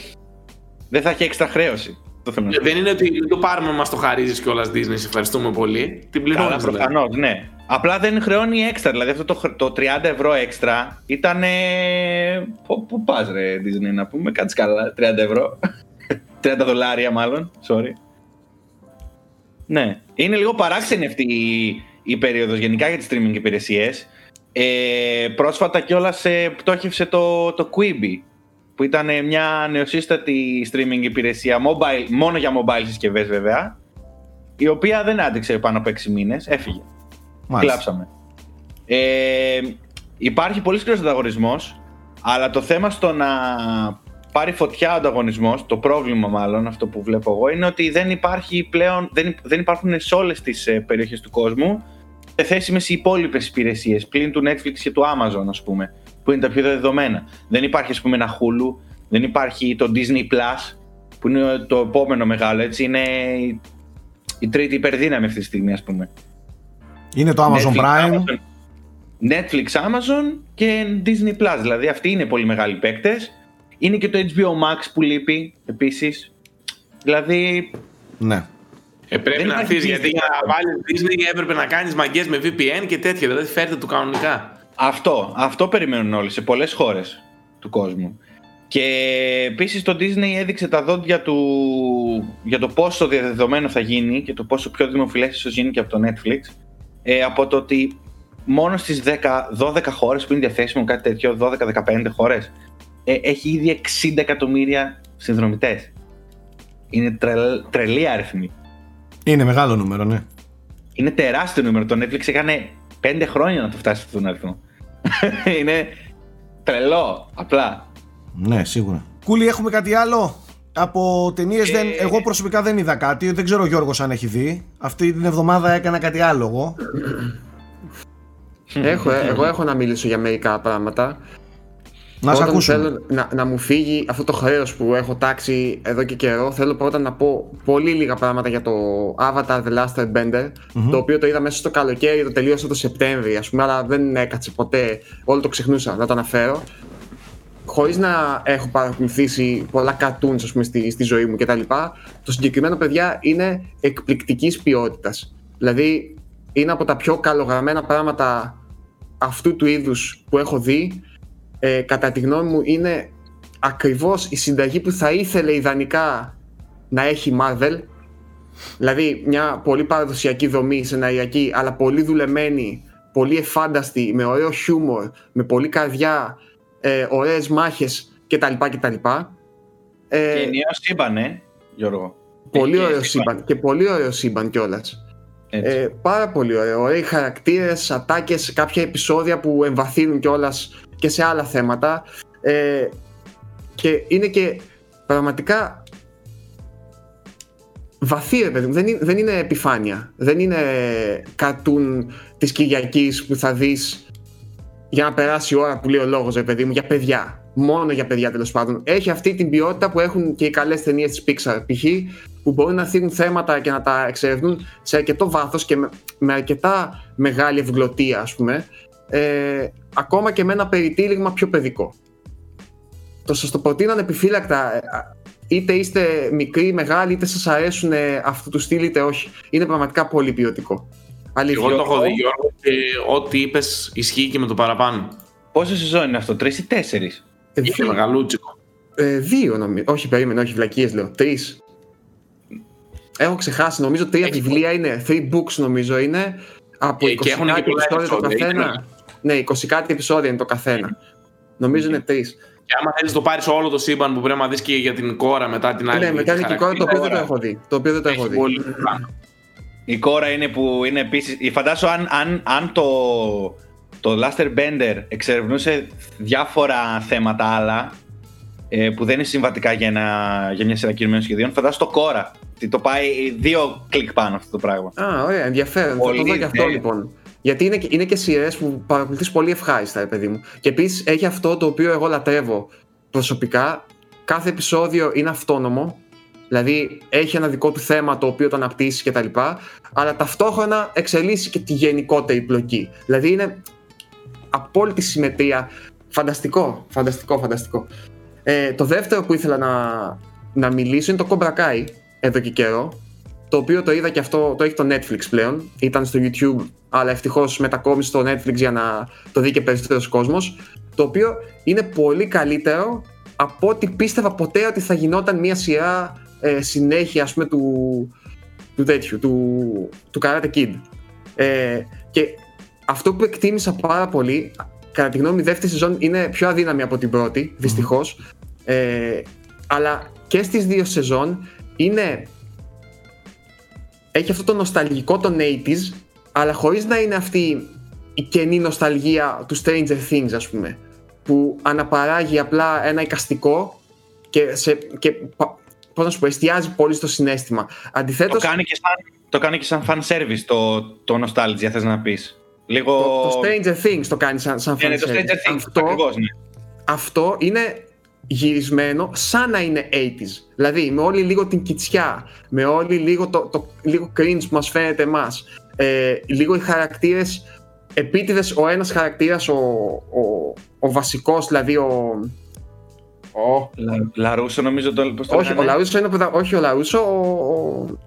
δεν θα έχει έξτρα χρέωση. Το θέλω να Ε, Δεν είναι ότι μην το πάρουμε, μας το χαρίζεις κιόλας Disney. Σε ευχαριστούμε πολύ. Την Καλά, πληρώνεις. προφανώς, ναι. Απλά δεν χρεώνει έξτρα. Δηλαδή αυτό το, χρ- το 30 ευρώ έξτρα ήταν. Πού, πού πας, ρε Disney, να πούμε, κάτσε καλά. 30 ευρώ. 30 δολάρια, μάλλον. Sorry. Ναι. Είναι λίγο παράξενη αυτή η, η περίοδος γενικά για τις streaming υπηρεσίες. Ε, πρόσφατα κιόλας ε, πτώχευσε το, το Quibi που ήταν ε, μια νεοσύστατη streaming υπηρεσία mobile, μόνο για mobile συσκευές βέβαια η οποία δεν άντεξε πάνω από 6 μήνες, έφυγε. Μάλιστα. Κλάψαμε. Ε, υπάρχει πολύ σκληρός ανταγωνισμός, αλλά το θέμα στο να πάρει φωτιά ο ανταγωνισμός, το πρόβλημα μάλλον, αυτό που βλέπω εγώ, είναι ότι δεν υπάρχει πλέον, δεν, υ- δεν υπάρχουν σε όλες τις ε, περιοχές του κόσμου θέσιμες οι υπόλοιπες υπηρεσίες, πλην του Netflix και του Amazon, ας πούμε, που είναι τα πιο δεδομένα. Δεν υπάρχει, ας πούμε, ένα Hulu, δεν υπάρχει το Disney Plus, που είναι το επόμενο μεγάλο, έτσι, είναι η, η τρίτη υπερδύναμη αυτή τη στιγμή, ας πούμε. Είναι το Amazon Netflix, Prime. Amazon, Netflix, Amazon και Disney Plus. Δηλαδή αυτοί είναι πολύ μεγάλοι παίκτες. Είναι και το HBO Max που λείπει επίσης. Δηλαδή. Ναι. Ε, πρέπει Δεν να υπάρχει έρθει γιατί Disney. για να βάλεις Disney έπρεπε να κάνεις μαγκές με VPN και τέτοια. Δηλαδή φέρτε του κανονικά. Αυτό, αυτό περιμένουν όλοι σε πολλές χώρες του κόσμου. Και επίσης το Disney έδειξε τα δόντια του για το πόσο διαδεδομένο θα γίνει και το πόσο πιο δημοφιλές ίσως γίνει και από το Netflix ε, από το ότι μόνο στις 10, 12 χώρες που είναι διαθέσιμο κάτι τέτοιο, 12-15 χώρες ε, έχει ήδη 60 εκατομμύρια συνδρομητές. Είναι τρελ, τρελή αριθμή. Είναι μεγάλο νούμερο, ναι. Είναι τεράστιο νούμερο. Το Netflix έκανε 5 χρόνια να το φτάσει σε αυτόν τον αριθμό. είναι τρελό, απλά. Ναι, σίγουρα. Κούλι, έχουμε κάτι άλλο; Από ταινίες Ε, δεν. Εγώ προσωπικά δεν είδα κάτι. Δεν ξέρω ο Γιώργος αν έχει δει. Αυτή την εβδομάδα έκανα κάτι άλλο εγώ. έχω, ε, εγώ έχω να μιλήσω για μερικά πράγματα. Να σε Όταν ακούσουμε. θέλω να, να μου φύγει αυτό το χρέος που έχω τάξει εδώ και καιρό, θέλω πρώτα να πω πολύ λίγα πράγματα για το Avatar The Last Airbender, το οποίο το είδα μέσα στο καλοκαίρι, το τελείωσα το Σεπτέμβρη, ας πούμε, αλλά δεν έκατσε ποτέ, όλο το ξεχνούσα να το αναφέρω. Χωρίς να έχω παρακολουθήσει πολλά cartoons ας πούμε, στη, στη ζωή μου κτλ. Το συγκεκριμένο, παιδιά, είναι εκπληκτικής ποιότητας. Δηλαδή, είναι από τα πιο καλογραμμένα πράγματα αυτού του είδους που έχω δει ε, κατά τη γνώμη μου είναι ακριβώς η συνταγή που θα ήθελε ιδανικά να έχει η Marvel δηλαδή μια πολύ παραδοσιακή δομή σεναριακή αλλά πολύ δουλεμένη πολύ εφάνταστη, με ωραίο χιούμορ με πολύ καρδιά ε, ωραίες μάχες κτλ. κτλ. Ε, Και ενιαίο σύμπαν, ε, Γιώργο. Πολύ Έχει ωραίο έχει σύμπαν. Και πολύ ωραίο σύμπαν κιόλας. Έτσι. Ε, πάρα πολύ ωραίο. Ωραίοι χαρακτήρες, ατάκες, κάποια επεισόδια που εμβαθύνουν κιόλας και σε άλλα θέματα. Ε, και είναι και πραγματικά βαθύ, ρε παιδί μου. Δεν είναι, δεν είναι επιφάνεια. Δεν είναι καρτούν της Κυριακής που θα δεις για να περάσει η ώρα που λέει ο λόγος, ρε παιδί μου, για παιδιά. Μόνο για παιδιά τέλος πάντων. Έχει αυτή την ποιότητα που έχουν και οι καλές ταινίες της Pixar π.χ. που μπορούν να θίγουν θέματα και να τα εξερευνούν σε αρκετό βάθος και με, με αρκετά μεγάλη ευγλωτία, ας πούμε. Ε, ακόμα και με ένα περιτύλιγμα πιο παιδικό. Το σας το προτείνω ανεπιφύλακτα. ε, α, Είτε είστε μικροί, μεγάλοι, είτε σας αρέσουν ε, αυτού του στυλ, είτε όχι. Είναι πραγματικά πολύ ποιοτικό. Αλήθεια. Εγώ το έχω δει, Γιώργο, και ό,τι είπες ισχύει και με το παραπάνω. Πόσο σεζόν είναι αυτό, τρεις ή τέσσερις; Ε, Είχε δύο- μεγαλούτσικο. Ε, δύο νομίζω. Όχι, περίμενε, όχι, βλακίες λέω. Τρεις. Έχω ξεχάσει, νομίζω τρία Έχει βιβλία είναι. Three books νομίζω είναι. Από Ε, 20 και έχουν και κάτι πολλά επεισόδια το επεισόδια, καθένα. Ναι, 20 κάτι επεισόδια είναι το καθένα. Νομίζω είναι τρεις. Και άμα θέλεις το πάρεις όλο το σύμπαν που πρέπει να δεις και για την κόρα μετά την άλλη. Ναι, μετά είναι και η κόρη το οποίο δεν το χαρακτήρα, έχω δει. Το οποίο δεν το έχω έχει δει. πολύ πλάνο. Η κόρα είναι που είναι επίση. Φαντάσου αν, αν, αν το, το Laster Bender εξερευνούσε διάφορα θέματα άλλα ε, που δεν είναι συμβατικά για, ένα, για μια σειρά κινημένων σχεδίων, φαντάσου το κόρα. Τι Το πάει δύο κλικ πάνω αυτό το πράγμα. Α, ωραία, ενδιαφέρον. Θα το Πολύ δω και αυτό τέλειο. λοιπόν. Γιατί είναι, και- είναι και σειρές που παρακολουθείς πολύ ευχάριστα, ρε παιδί μου. Και επίσης έχει αυτό το οποίο εγώ λατρεύω προσωπικά. Κάθε επεισόδιο είναι αυτόνομο. Δηλαδή έχει ένα δικό του θέμα το οποίο το αναπτύσσεις κτλ. Αλλά ταυτόχρονα εξελίσσει και τη γενικότερη πλοκή. Δηλαδή είναι απόλυτη συμμετρία. Φανταστικό, φανταστικό, φανταστικό. Ε, το δεύτερο που ήθελα να, να μιλήσω είναι το Cobra Kai εδώ και καιρό το οποίο το είδα και αυτό, το έχει το Netflix πλέον. Ήταν στο YouTube, αλλά ευτυχώς μετακόμισε στο Netflix για να το δει και περισσότερος κόσμος. Το οποίο είναι πολύ καλύτερο από ό,τι πίστευα ποτέ ότι θα γινόταν μια σειρά ε, συνέχεια, ας πούμε, του, του τέτοιου, του, του Karate Kid. Ε, και αυτό που εκτίμησα πάρα πολύ, κατά τη γνώμη μου, η δεύτερη σεζόν είναι πιο αδύναμη από την πρώτη, δυστυχώς. Ε, αλλά και στις δύο σεζόν είναι έχει αυτό το νοσταλγικό των 80s, αλλά χωρίς να είναι αυτή η κενή νοσταλγία του Stranger Things, ας πούμε, που αναπαράγει απλά ένα εικαστικό και, σε, και πα- πώς να σου πω, εστιάζει πολύ στο συνέστημα. Το Αντιθέτως, κάνει, και σαν, το κάνει και σαν fan service το, το nostalgia, θες να πεις. Λίγο... το, το Stranger Things το κάνει σαν, σαν Ναι, ναι, το fan Stranger service. Things, Αυτό, ακριβώς, ναι. αυτό είναι γυρισμένο σαν να είναι 80s. Δηλαδή με όλη λίγο την κιτσιά, με όλη λίγο το, το λίγο cringe που μας φαίνεται εμάς, ε, λίγο οι χαρακτήρες επίτηδες ο ένας χαρακτήρας, ο, ο, ο βασικός δηλαδή ο... ο Λα- Λαρούσο νομίζω το, πώς το όχι, ο λένε. Λαούσο είναι ο πρωτα- όχι ο Λαούσο, ο, ο-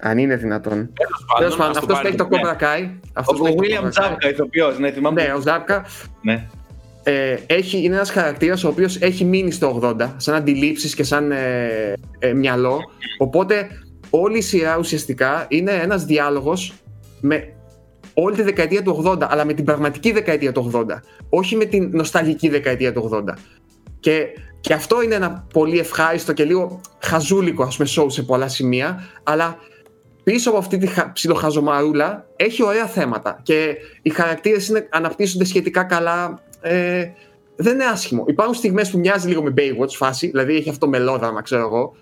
αν είναι δυνατόν. Τέλος πάντων, ας το αυτός που έχει το πάρουμε, ναι. Cobra Kai. αυτός Ο που έχει το William Cobra Kai. Zabka, ηθοποιός, ναι, θυμάμαι. Ναι, ο Ζάπκα Ναι. Ε, έχει, είναι ένας χαρακτήρας ο οποίος έχει μείνει στο 80 σαν αντιλήψεις και σαν ε, ε, μυαλό. Οπότε όλη η σειρά ουσιαστικά είναι ένας διάλογος με όλη τη δεκαετία του 80 αλλά με την πραγματική δεκαετία του 80 όχι με την νοσταλγική δεκαετία του 80 και, και αυτό είναι ένα πολύ ευχάριστο και λίγο χαζούλικο ας πούμε show σε πολλά σημεία αλλά πίσω από αυτή τη χα- ψιλοχαζομαρούλα έχει ωραία θέματα και οι χαρακτήρες είναι, αναπτύσσονται σχετικά καλά ε, δεν είναι άσχημο. Υπάρχουν στιγμές που μοιάζει λίγο με Baywatch φάση, δηλαδή έχει αυτό μελόδραμα, ξέρω εγώ,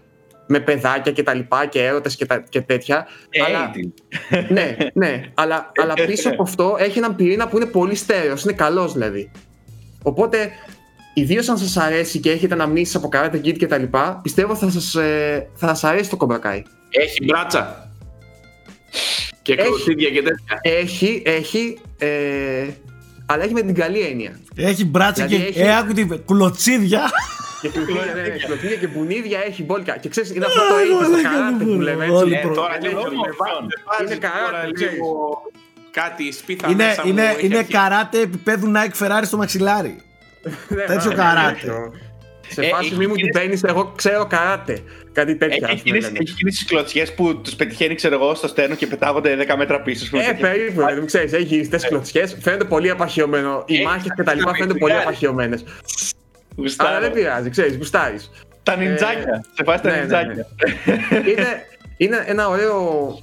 με παιδάκια και τα λοιπά και έρωτες και, τα, και τέτοια. Ε, αλλά, τι. ναι, ναι, αλλά, αλλά πίσω από αυτό έχει έναν πυρήνα που είναι πολύ στέρεος, είναι καλός δηλαδή. Οπότε, ιδίως αν σας αρέσει και έχετε αναμνήσεις από Karate Kid και τα λοιπά, πιστεύω θα σας, ε, θα σας αρέσει το Cobra Kai. Έχει μπράτσα. Και Έχει. κροτίδια και τέτοια. Έχει, έχει, ε, αλλά έχει με την καλή έννοια. Έχει μπράτσα Δηλαδή και έχει- ε, άκου τι είπε, κλωτσίδια. Και κλωτίδια, ναι, ναι, κλωτίδια και μπουνίδια έχει μπόλικα. Και ξέρεις, είναι αυτό το AIDS στο καράτε που λέμε έτσι. Όλοι Ε, προ- τώρα Είναι λίγο όμορφο. με βάζει- με βάζεις Είναι καράτε, τώρα ξέρεις. λίγο κάτι σπίθα είναι μέσα μου, είναι, έχει είναι αρχίσει. καράτε επίπεδου Nike Ferrari στο μαξιλάρι. Ναι, Τέτοιο ναι, καράτε. Ναι, ναι. Σε Ε, φάση έχει μη μου την κινήσεις- παίρνεις, εγώ ξέρω καράτε. Κάτι τέτοια. Έχει ας πούμε, εκείνες, λένε. έχει εκείνες τις κλωτσιές που τους πετυχαίνει, ξέρω εγώ, στο στέρνο και πετάγονται 10 μέτρα πίσω. ας πούμε, Ε, τέτοια. περίπου, δηλαδή, μου ξέρεις, έχει γυριστές κλωτσιές, φαίνεται πολύ απαχαιωμένο. Οι Έχει μάχες και τα λοιπά φαίνονται πολύ γουστάρει. απαχαιωμένες. Γουστάρω. Αλλά δεν πειράζει, ξέρεις, γουστάρεις. Τα νιντζάκια. Σε φάση τα ναι, ναι, νιντζάκια. είναι, είναι ένα ωραίο,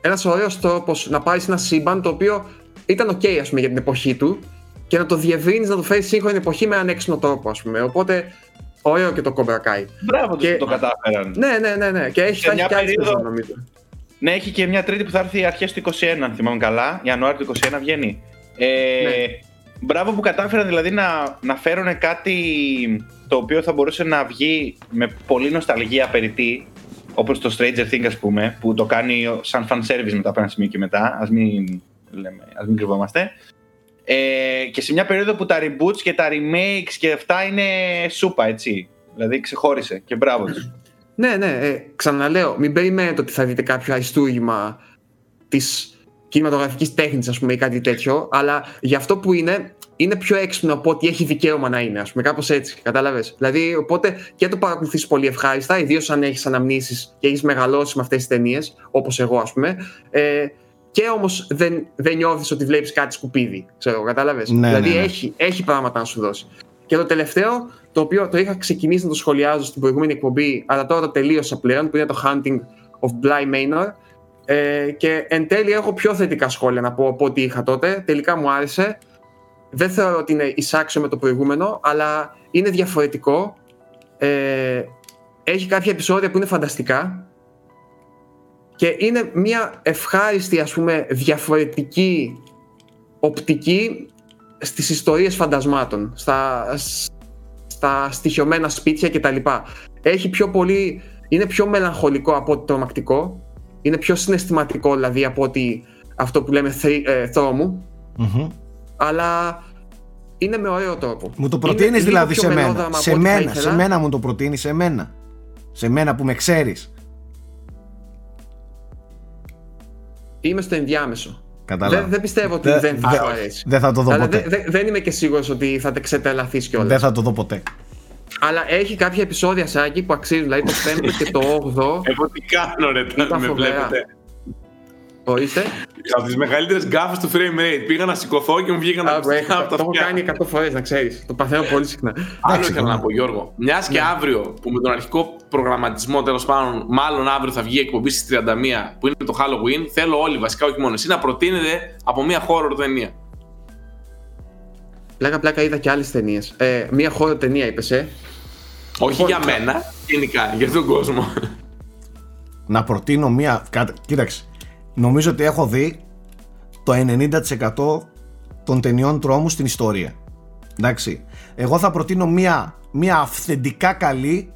ένας ωραίος τρόπος να πάρεις ένα σύμπαν το οποίο ήταν ok ας πούμε, για την εποχή του και να το διευρύνεις να το φέρεις σύγχρονη εποχή με έναν έξυπνο τρόπο ας πούμε. Οπότε ωραίο και το Cobra Kai. Μπράβο τους Και- που το κατάφεραν. Ναι, ναι, ναι, ναι. Και έχει Σε θα μια έχει και άλλη περίοδο- σεζόν, νομίζω. Ναι, έχει και μια τρίτη που θα έρθει αρχές του 21, αν θυμάμαι καλά. Ιανουάριο του 21 βγαίνει. Ε, Ναι. Μπράβο που κατάφεραν δηλαδή να, να φέρουν κάτι το οποίο θα μπορούσε να βγει με πολύ νοσταλγία περιττή, όπως το Stranger Things ας πούμε, που το κάνει σαν fan service μετά από ένα σημείο και μετά, ας μην, λέμε, ας μην κρυβόμαστε. Ε, και σε μια περίοδο που τα reboots και τα remakes και αυτά είναι σούπα, έτσι. Δηλαδή ξεχώρισε και μπράβο τους. Ναι, ναι, ε, ξαναλέω, μην περιμένετε ότι θα δείτε κάποιο αριστούργημα της κινηματογραφικής τέχνης, ας πούμε, ή κάτι τέτοιο, αλλά για αυτό που είναι, είναι πιο έξυπνο από ότι έχει δικαίωμα να είναι, ας πούμε, κάπως έτσι. Κατάλαβες. Δηλαδή, οπότε και το παρακολουθείς πολύ ευχάριστα, ιδίως αν έχεις αναμνήσεις και έχεις μεγαλώσει με αυτές τις ταινίες, όπως εγώ, ας πούμε. Ε, και όμως δεν, δεν νιώθεις ότι βλέπεις κάτι σκουπίδι. Ξέρω, κατάλαβες; Ναι, δηλαδή ναι, ναι. Έχει, έχει πράγματα να σου δώσει. Και το τελευταίο, το οποίο το είχα ξεκινήσει να το σχολιάζω στην προηγούμενη εκπομπή, αλλά τώρα το τελείωσα πλέον, που είναι το Hunting of Bly Manor. Ε, και εν τέλει έχω πιο θετικά σχόλια να πω από ό,τι είχα τότε. Τελικά μου άρεσε. Δεν θεωρώ ότι είναι εισάξιο με το προηγούμενο, αλλά είναι διαφορετικό. Ε, έχει κάποια επεισόδια που είναι φανταστικά και είναι μια ευχάριστη ας πούμε διαφορετική οπτική στις ιστορίες φαντασμάτων, στα, στα στοιχειωμένα σπίτια κτλ. Έχει πιο πολύ, είναι πιο μελαγχολικό από ότι τρομακτικό, είναι πιο συναισθηματικό δηλαδή από ότι αυτό που λέμε θρή- ε, θρόμου, Μμμ. αλλά είναι με ωραίο τρόπο. Μου το Είναι προτείνεις λίγο δηλαδή πιο σε μένα. μελόδραμα Σε από ό,τι θα μένα, ήθελα. σε μένα μου το προτείνεις, σε μένα. Σε μένα που με ξέρεις. Είμαι στο ενδιάμεσο. Κατάλαβα. Δεν, δεν πιστεύω ότι Δεν- δεν θα δεν- σου αρέσει. Δεν θα το δω Αλλά ποτέ. δεν, δεν- δεν είμαι και σίγουρος ότι θα τα ξετελαθείς κιόλας. Δεν θα το δω ποτέ. Αλλά έχει κάποια επεισόδια Σάκη που αξίζουν. Δηλαδή το 5ο και το 8ο. Εγώ τι κάνω ρε, τώρα Ήταν με φοβερά. βλέπετε. Ορίστε. Από τις μεγαλύτερες γκάφες του frame rate. Πήγα να σηκωθώ και μου βγήκαν Α, από έχω- από Το τα έχω αυτιά. κάνει 100 φορές να ξέρεις. Το παθαίνω πολύ συχνά. Άλλο Εντάξει, ήθελα ναι. να πω, Γιώργο. Μιας και αύριο που με τον αρχικό προγραμματισμό τέλος πάντων, μάλλον αύριο θα βγει η εκπομπή στις 31 που είναι το Halloween, θέλω όλοι βασικά, όχι μόνο εσύ, να προτείνετε από μια horror ταινία. Πλάκα πλάκα είδα και άλλες ταινίες. Ε, μία χώρο ταινία είπες, ε. Όχι Λοιπόν, για μένα, γενικά, για τον κόσμο. Να προτείνω μία. Κάτα- Κοίταξε. Νομίζω ότι έχω δει το 90% των ταινιών τρόμου στην ιστορία. Εντάξει. Εγώ θα προτείνω μία, μία αυθεντικά καλή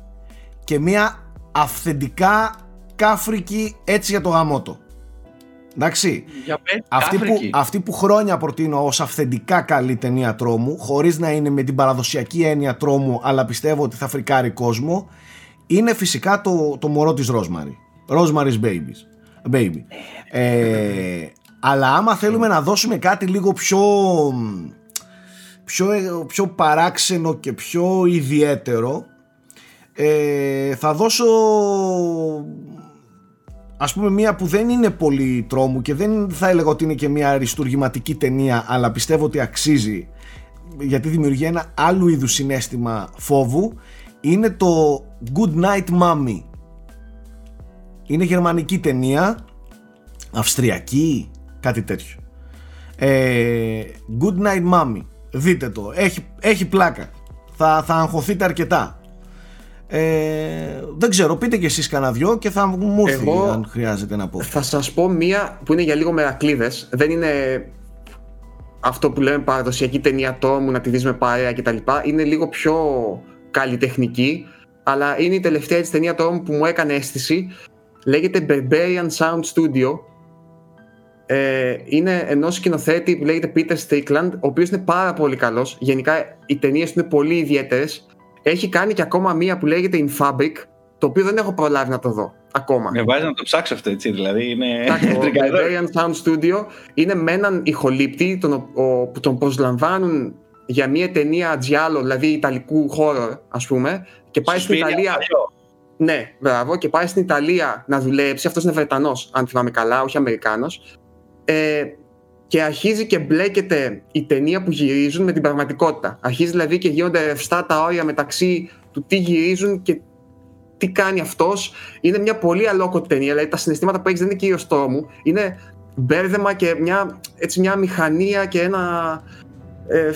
και μία αυθεντικά κάφρικη έτσι για το γαμότο. Εντάξει. Για πες, Αυτή που, Κάφρικη. αυτή που χρόνια προτείνω ως αυθεντικά καλή ταινία τρόμου, χωρίς να είναι με την παραδοσιακή έννοια τρόμου, αλλά πιστεύω ότι θα φρικάρει κόσμο, είναι φυσικά το, το μωρό της Rosemary. Rosemary's Babies. Baby. Ε, αλλά άμα θέλουμε να δώσουμε κάτι λίγο πιο, πιο, πιο παράξενο και πιο ιδιαίτερο, ε, θα δώσω ας πούμε μία που δεν είναι πολύ τρόμου και δεν θα έλεγα ότι είναι και μία αριστουργηματική ταινία αλλά πιστεύω ότι αξίζει γιατί δημιουργεί ένα άλλου είδους συνέστημα φόβου είναι το Good Night Mommy είναι γερμανική ταινία αυστριακή κάτι τέτοιο ε, Good Night Mommy δείτε το έχει, έχει πλάκα θα, θα αγχωθείτε αρκετά ε, δεν ξέρω, πείτε κι εσείς κανένα δυο και θα μου έρθει Εγώ- αν χρειάζεται να πω. Θα σας πω μία που είναι για λίγο μερακλείδες. Δεν είναι αυτό που λέμε παραδοσιακή ταινία τρόμου να τη δεις με παρέα κτλ. Είναι λίγο πιο καλλιτεχνική. Αλλά είναι η τελευταία της ταινία τρόμου που μου έκανε αίσθηση. Λέγεται Barbarian Sound Studio. Ε, είναι ενός σκηνοθέτη που λέγεται Peter Strickland, ο οποίος είναι πάρα πολύ καλός. Γενικά οι ταινίες του είναι πολύ ιδιαίτερες. Έχει κάνει και ακόμα μία που λέγεται In Fabric, το οποίο δεν έχω προλάβει να το δω ακόμα. Με βάζει να το ψάξω αυτό έτσι, δηλαδή είναι Εντάξει, το τρικαδό. Barbarian Sound Studio είναι με έναν ηχολήπτη τον, ο- ο- που τον προσλαμβάνουν για μια ταινία giallo, δηλαδή ιταλικού horror ας πούμε και πάει στην Suspiria, Ιταλία παλιό. Ναι, μπράβο, και πάει στην Ιταλία να δουλέψει. Αυτός είναι Βρετανός, αν θυμάμαι καλά, όχι Αμερικάνος. Ε, και αρχίζει και μπλέκεται η ταινία που γυρίζουν με την πραγματικότητα. Αρχίζει δηλαδή και γίνονται ρευστά τα όρια μεταξύ του τι γυρίζουν και τι κάνει αυτός. Είναι μια πολύ αλόκοτη ταινία, δηλαδή τα συναισθήματα που έχεις δεν είναι κυρίως τρόμου, είναι μπέρδεμα και μια, έτσι, μια μηχανία και ένα... Ε,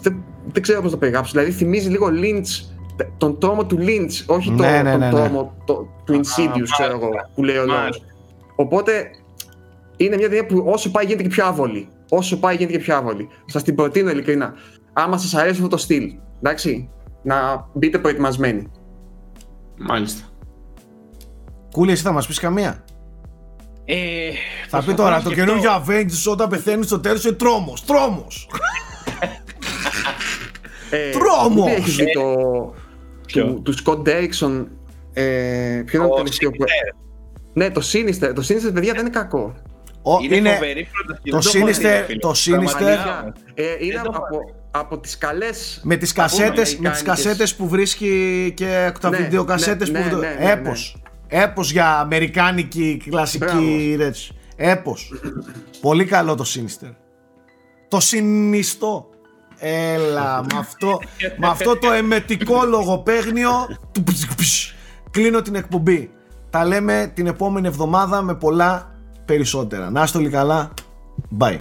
δεν, δεν ξέρω πώς το περιγράψω, δηλαδή θυμίζει λίγο Lynch τον τρόμο του Lynch, όχι Ναι, το, ναι, τον ναι, ναι. τρόμο το, του Insidious, ξέρω εγώ, που λέει ο λόγος. Μάλιστα. Οπότε είναι μια ταινία που όσο πάει γίνεται και πιο άβολη. Όσο πάει γίνεται και πιο άβολη. Σας την προτείνω ειλικρινά. Άμα σας αρέσει αυτό το στυλ, εντάξει, να μπείτε προετοιμασμένοι. Μάλιστα. Κούλη, εσύ θα μας πεις καμία; Ε, Θα πει προσπαθώ τώρα να το σκεφτώ. καινούργιο Avengers όταν πεθαίνεις στο τέλος είναι τρόμος. Τρόμος! Ε, Τρόμος! Τι έχεις δει το. Ποιο; του, του Scott Derrickson. Ε, ποιο είναι το Ο τελευταίο που. Sinister. Ναι, το Sinister. Το Sinister, παιδιά, δεν είναι κακό. Είναι, είναι φοβερή πρόταση. το Δεν έχω δει, Sinister- φίλε. το Sinister- Πραγματικά. Ε, είναι Δεν το από, από τις καλές με τις κασέτες, με τις αμερικάνικες. κασέτες που βρίσκει και από τα Ναι, βιντεοκασέτες ναι, που... ναι, ναι, ναι, Έπος. Έπος για αμερικάνικη κλασική έτσι. Έπος. Πολύ καλό το Sinister. Το συνιστό. Έλα, με αυτό, με αυτό το εμετικό λογοπαίγνιο του πζ, πζ. κλείνω την εκπομπή. Τα λέμε την επόμενη εβδομάδα με πολλά περισσότερα. Να είστε όλοι καλά. Bye.